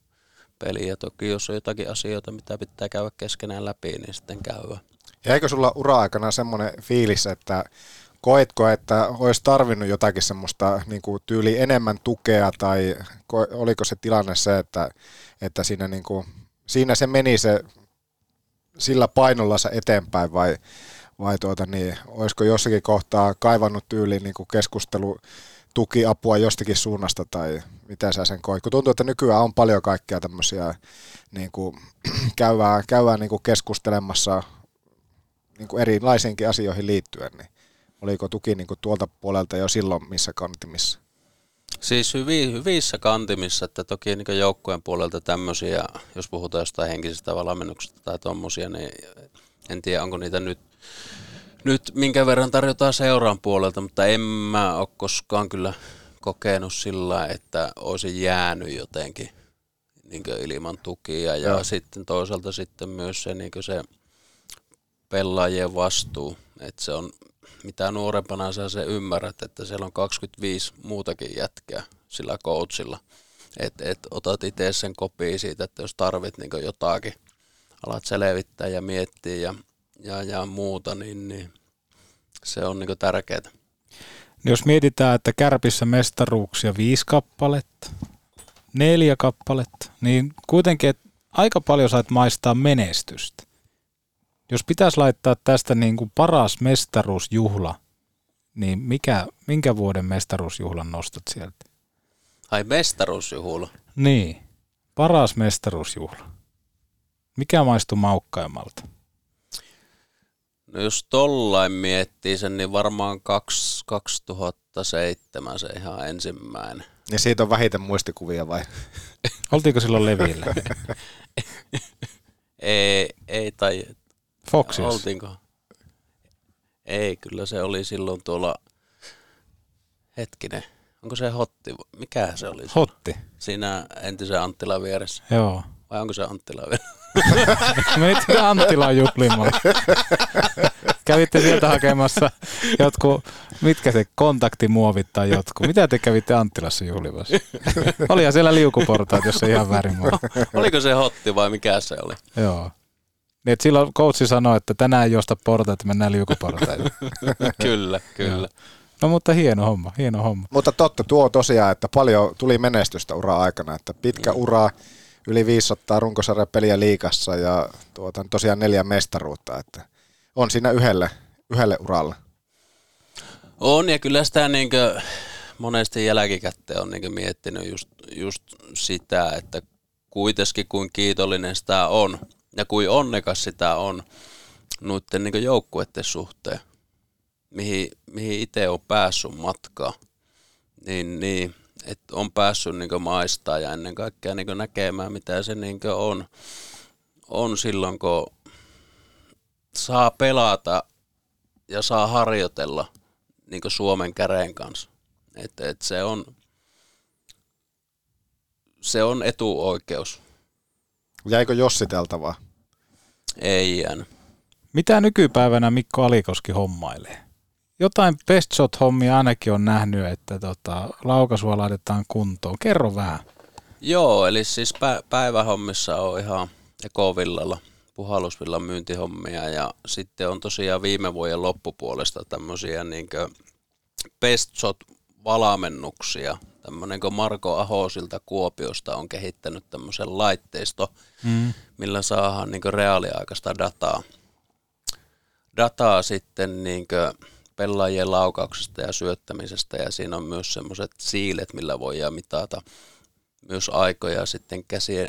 peliä. Toki jos on jotakin asioita, mitä pitää käydä keskenään läpi, niin sitten käydään. Jäikö sulla ura-aikana semmoinen fiilis, että koetko, että olisi tarvinnut jotakin semmoista niin kuin tyyli enemmän tukea tai ko- oliko se tilanne se, että, että siinä, niin kuin, siinä se meni se sillä painolla se eteenpäin vai, vai tuota niin, olisiko jossakin kohtaa kaivannut tyyliin niin keskustelu tukiapua jostakin suunnasta tai miten sä sen koit? Kun tuntuu, että nykyään on paljon kaikkea tämmöisiä, niin kuin, käydään, käydään niin kuin keskustelemassa niin kuin erilaisiinkin asioihin liittyen, niin oliko tuki niin kuin tuolta puolelta jo silloin missä kantimissa? Siis hyvi, hyvissä kantimissa, että toki niin joukkueen puolelta tämmöisiä, jos puhutaan jostain henkisestä valmennuksesta tai tuommoisia, niin en tiedä onko niitä nyt, nyt minkä verran tarjotaan seuraan puolelta, mutta en mä ole koskaan kyllä kokenut sillä, että olisi jäänyt jotenkin niin ilman tukia ja Joo. sitten toisaalta sitten myös se, niin se pelaajien vastuu, että se on mitä nuorempana sä se ymmärrät, että siellä on 25 muutakin jätkää sillä coachilla. Että et otat itse sen kopii siitä, että jos tarvit niin jotakin, alat selvittää ja miettiä ja, ja, ja muuta, niin, niin se on niin tärkeää. Jos mietitään, että Kärpissä mestaruuksia viisi kappaletta, neljä kappaletta, niin kuitenkin aika paljon sait maistaa menestystä. Jos pitäisi laittaa tästä niin kuin paras mestaruusjuhla, niin mikä, minkä vuoden mestaruusjuhlan nostat sieltä? Ai mestaruusjuhla. Niin, paras mestaruusjuhla. Mikä maistuu maukkaimmalta? No jos tollain miettii sen, niin varmaan kaksi, 2007 se ihan ensimmäinen. Ja siitä on vähiten muistikuvia vai? Oltiinko silloin levillä? ei, ei tai... Foxissa? Oltiinko? Ei, kyllä se oli silloin tuolla... Hetkinen, onko se Hotti? Mikä se oli? Hotti. Siinä entisen Anttilan vieressä. Joo. Vai onko se Anttila vieressä? Menit Anttilaan juhlimaan. Kävitte sieltä hakemassa jotkut, mitkä se kontaktimuovit tai jotkut. Mitä te kävitte Anttilassa juhlimassa? Olihan siellä liukuportaat, jos ei ihan väärin. Oliko se Hotti vai mikä se oli? Joo. Niin, että silloin coachi sanoi, että tänään ei josta portaita, mennään liukuportaita. kyllä, kyllä. No mutta hieno homma, hieno homma. Mutta totta, tuo tosiaan, että paljon tuli menestystä ura-aikana, että pitkä ura, yli 500 runkosarjapeliä liikassa ja tuota, tosiaan neljä mestaruutta, että on siinä yhdelle, yhdelle uralle. On ja kyllä sitä niin monesti jälkikäteen on niin miettinyt just, just sitä, että kuitenkin kuin kiitollinen sitä on ja kuin onnekas sitä on noiden niin joukkueiden suhteen, mihin, mihin itse on päässyt matkaan, niin, niin että on päässyt niin maistaa ja ennen kaikkea niin näkemään, mitä se niin on, on silloin, kun saa pelata ja saa harjoitella niin Suomen käreen kanssa. Et, et se, on, se on etuoikeus. Jäikö jossiteltavaa? Ei jäänyt. Mitä nykypäivänä Mikko Alikoski hommailee? Jotain best shot hommia ainakin on nähnyt, että tota, laukaisua laitetaan kuntoon. Kerro vähän. Joo, eli siis pä- päivähommissa on ihan ekovillalla, puhallusvillan myyntihommia ja sitten on tosiaan viime vuoden loppupuolesta tämmöisiä niin best shot valamennuksia. Tämmöinen kuin Marko Ahosilta Kuopiosta on kehittänyt tämmöisen laitteisto, mm. millä saadaan niin reaaliaikaista dataa. Dataa sitten niin pelaajien laukauksesta ja syöttämisestä ja siinä on myös semmoiset siilet, millä voidaan mitata myös aikoja sitten käsien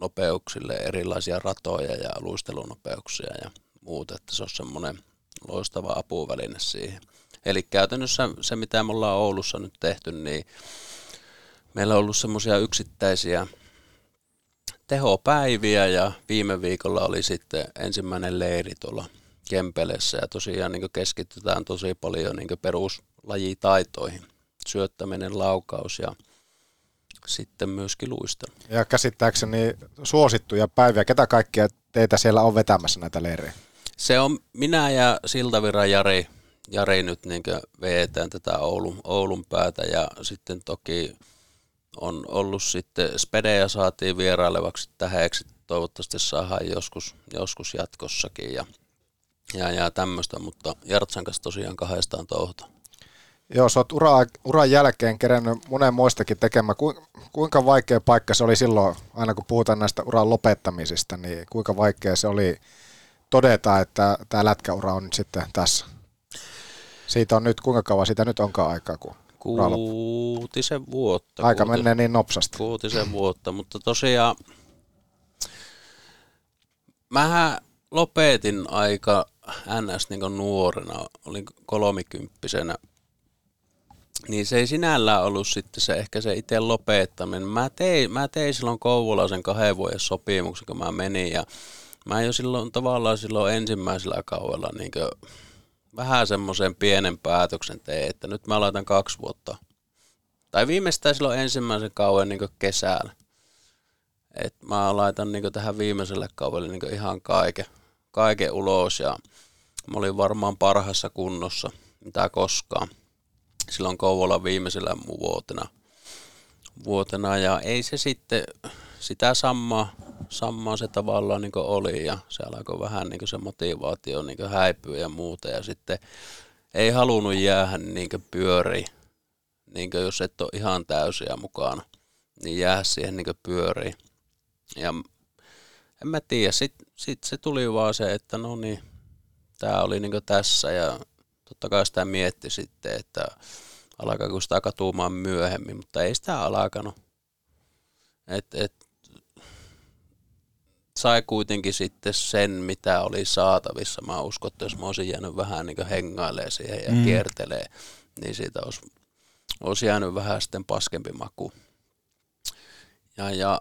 nopeuksille erilaisia ratoja ja luistelunopeuksia ja muuta, että se on semmoinen loistava apuväline siihen. Eli käytännössä se, mitä me ollaan Oulussa nyt tehty, niin meillä on ollut semmoisia yksittäisiä tehopäiviä ja viime viikolla oli sitten ensimmäinen leiri tuolla Kempelessä ja tosiaan niin keskitytään tosi paljon niin peruslajitaitoihin. Syöttäminen, laukaus ja sitten myöskin luistelu. Ja käsittääkseni suosittuja päiviä. Ketä kaikkia teitä siellä on vetämässä näitä leirejä? Se on minä ja Siltaviran Jari, Jari nyt niin veetään tätä Oulun, Oulun päätä ja sitten toki on ollut sitten Spedejä saatiin vierailevaksi tähäksi. Toivottavasti saadaan joskus, joskus jatkossakin ja, ja, ja tämmöistä, mutta Jartsan kanssa tosiaan kahdestaan touhuta. Joo, sä oot ura, uran jälkeen kerännyt monen muistakin tekemään. Kuinka vaikea paikka se oli silloin, aina kun puhutaan näistä uran lopettamisista, niin kuinka vaikea se oli todeta, että tämä lätkäura on nyt sitten tässä? Siitä on nyt, kuinka kauan siitä nyt onkaan aikaa, kun Kuutisen vuotta. Aika kuuti, menee niin nopsasti. Kuutisen vuotta, mutta tosiaan mähän lopetin aika ns. Niin nuorena, olin kolmikymppisenä. Niin se ei sinällään ollut sitten se ehkä se itse lopettaminen. Mä tein, mä tein silloin Kouvulaisen kahden vuoden sopimuksen, kun mä menin ja mä jo silloin tavallaan silloin ensimmäisellä kaudella niin vähän semmoisen pienen päätöksen tein, että nyt mä laitan kaksi vuotta. Tai viimeistään silloin ensimmäisen kauden niin kesällä. Et mä laitan niin tähän viimeiselle kaudelle niin ihan kaiken, kaiken ulos ja mä olin varmaan parhaassa kunnossa, mitä koskaan. Silloin Kouvolan viimeisellä vuotena. vuotena ja ei se sitten sitä samaa, samaa se tavallaan niin oli ja se alkoi vähän niin se motivaatio niin häipyä ja muuta ja sitten ei halunnut jäädä niin pyöriin, niin jos et ole ihan täysiä mukana, niin jää siihen niin pyöriin. Ja en mä tiedä, sitten sit se tuli vaan se, että no niin, tämä oli niin tässä ja totta kai sitä mietti sitten, että alkaako sitä katumaan myöhemmin, mutta ei sitä alkanut. Et, et, sai kuitenkin sitten sen, mitä oli saatavissa. Mä uskon, että jos mä olisin jäänyt vähän niin hengailee siihen ja mm. kiertelee, niin siitä olisi, olisi jäänyt vähän sitten paskempi maku. Ja, ja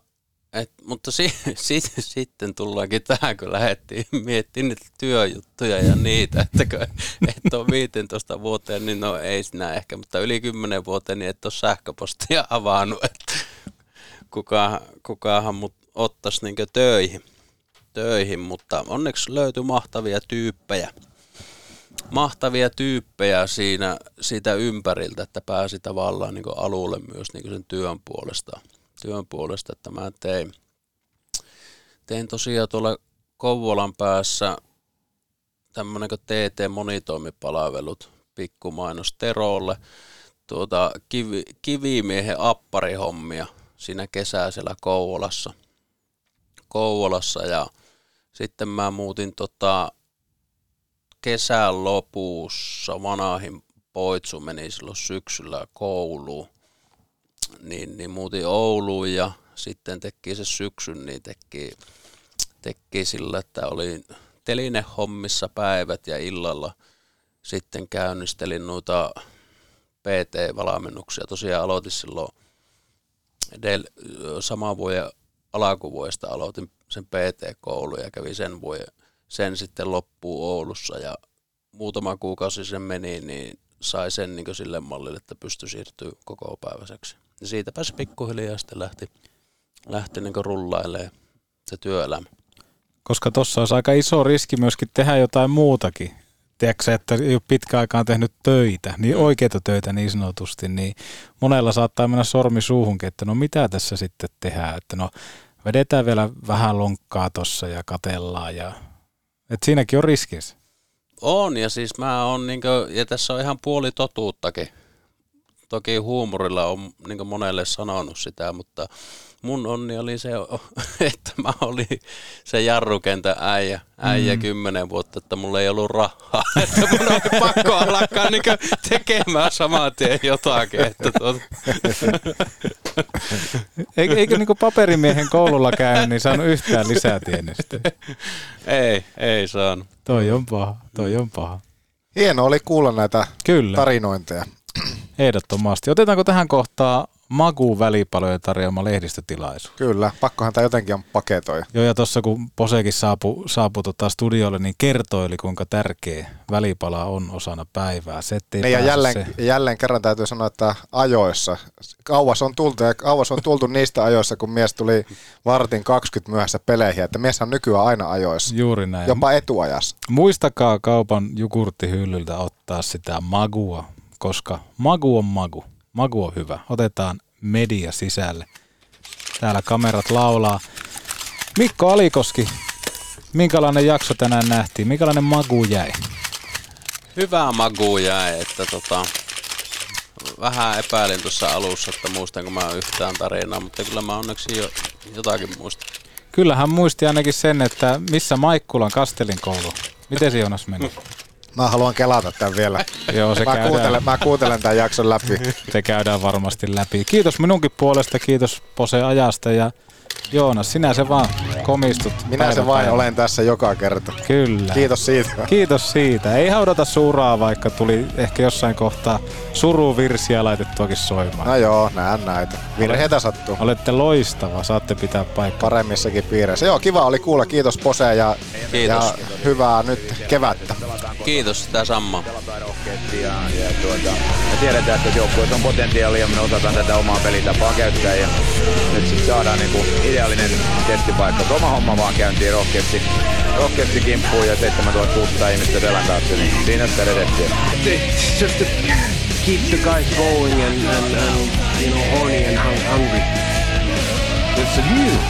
et, mutta si, si, sitten tullaankin tähän, kun lähdettiin miettimään niitä työjuttuja ja niitä, että kun et ole 15 vuoteen, niin no ei sinä ehkä, mutta yli 10 vuoteen niin et ole sähköpostia avannut, että kuka, kukahan mut ottaisi niin töihin, töihin, mutta onneksi löytyi mahtavia tyyppejä. Mahtavia tyyppejä siinä, siitä ympäriltä, että pääsi tavallaan niin alulle myös niin sen työn puolesta. Työn puolesta, että mä tein, tein tosiaan tuolla Kouvolan päässä tämmöinen kuin TT-monitoimipalvelut, pikkumainos Terolle, tuota, kivi, kivimiehen apparihommia siinä kesäisellä Kouvolassa – Kouvolassa ja sitten mä muutin tota kesän lopussa Vanahin Poitsu meni silloin syksyllä kouluun, niin, niin muutin Ouluun ja sitten teki se syksyn, niin teki, teki sillä, että oli telinehommissa päivät ja illalla sitten käynnistelin noita PT-valmennuksia. Tosiaan aloitin silloin edell- saman vuoden alakuvuodesta aloitin sen PT-koulun ja kävin sen vuoden, sen sitten loppuun Oulussa ja muutama kuukausi sen meni, niin sai sen niin sille mallille, että pystyi siirtyä koko päiväiseksi. Ja siitä pääsi pikkuhiljaa sitten lähti, lähti niin rullailemaan se työelämä. Koska tuossa olisi aika iso riski myöskin tehdä jotain muutakin. Tiedätkö että ei ole pitkä aikaan tehnyt töitä, niin Mm. oikeita töitä niin sanotusti, niin monella saattaa mennä sormi suuhunkin, että no mitä tässä sitten tehdään, että no vedetään vielä vähän lonkkaa tuossa ja katellaan ja että siinäkin on riskinsä. On, ja siis mä oon, niin kuin, ja tässä on ihan puoli totuuttakin. Toki huumorilla on niin monelle sanonut sitä, mutta mun onni oli se, että mä olin se jarrukentä äijä, äijä Mm. kymmenen vuotta, että mulla ei ollut rahaa. Että mun oli pakko alkaa niin tekemään saman tien jotakin. Että tuota. Eikö, eikö niin paperimiehen koululla käynyt, niin saanut yhtään lisää tiennestä? Ei, ei saanut. Toi on paha, toi on paha. Hienoa oli kuulla näitä Kyllä. tarinointeja. Ehdottomasti. Otetaanko tähän kohtaan Magu välipalojen tarjoama lehdistötilaisuus? Kyllä, pakkohan tämä jotenkin on paketoida. Joo, ja tuossa kun Posekin saapui, saapui tota studiolle, niin kertoili, kuinka tärkeä välipala on osana päivää. Se, Niin ja jälleen, se. jälleen kerran täytyy sanoa, että ajoissa. Kauas on tultu ja kauas on tultu niistä ajoissa, kun mies tuli vartin 20 myöhässä peleihin. Että mies on nykyään aina ajoissa. Juuri näin. Jopa etuajassa. Muistakaa kaupan jogurttihyllyltä ottaa sitä magua, koska magu on magu. Magu on hyvä. Otetaan media sisälle. Täällä kamerat laulaa. Mikko Alikoski, minkälainen jakso tänään nähtiin? Minkälainen magu jäi? hyvä magu jäi, että tota, vähän epäilin tuossa alussa, että muistanko mä yhtään tarinaa, mutta kyllä mä onneksi jo jotakin muistan. Kyllähän muisti ainakin sen, että missä Maikkulan Kastelin koulu. Miten se Jonas meni? Mä haluan kelata tämän vielä. Joo, se mä, käydään. kuuntelen, mä kuuntelen tämän jakson läpi. Se käydään varmasti läpi. Kiitos minunkin puolesta, kiitos Pose ajasta ja Joonas, sinä se vaan komistut. Minä päivä se vain päivältä. olen tässä joka kerta. Kyllä. Kiitos siitä. Kiitos siitä. Ei haudata suraa, vaikka tuli ehkä jossain kohtaa suruvirsiä laitettuakin soimaan. No joo, näen näitä. Virheitä sattuu. Olette loistava, saatte pitää paikkaa. Paremmissakin piireissä. Joo, kiva oli kuulla. Kiitos Pose ja, Kiitos. ja hyvää nyt kevättä. Kiitos sitä samaa. ja, ja tuota, me tiedetään, että joukkueessa on potentiaalia, me osataan tätä omaa pelitapaa käyttää ja nyt sitten saadaan niinku ideaalinen testipaikka. Oma homma vaan käyntiin rohkeasti, rohkeasti kimppuun ja 7600 ihmistä selän taakse, niin siinä sitä redettiä. It's just to keep the guys going and, and, and you know horny and hung- hungry. It's a news.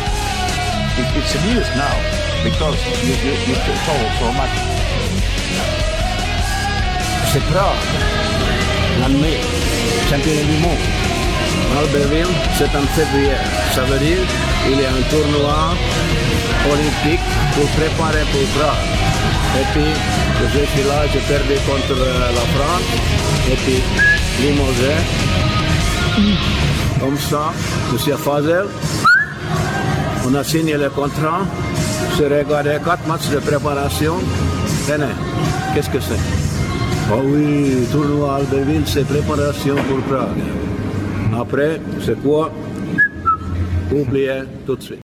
It, it's a news now because you, you, you told so much. C'est Prague, l'année, championnat du monde. Albertville, c'est en février. Ça veut dire qu'il y a un tournoi olympique pour préparer pour Prague. Et puis, je suis là, j'ai perdu contre euh, la France. Et puis, limogé. Comme ça, Monsieur Fazel, on a signé le contrat. J'ai regardé quatre matchs de préparation. Tenez, qu'est-ce que c'est? Ah oui, tournoi Albertville, c'est préparation pour Prague. Après, c'est quoi Oubliez tout de suite.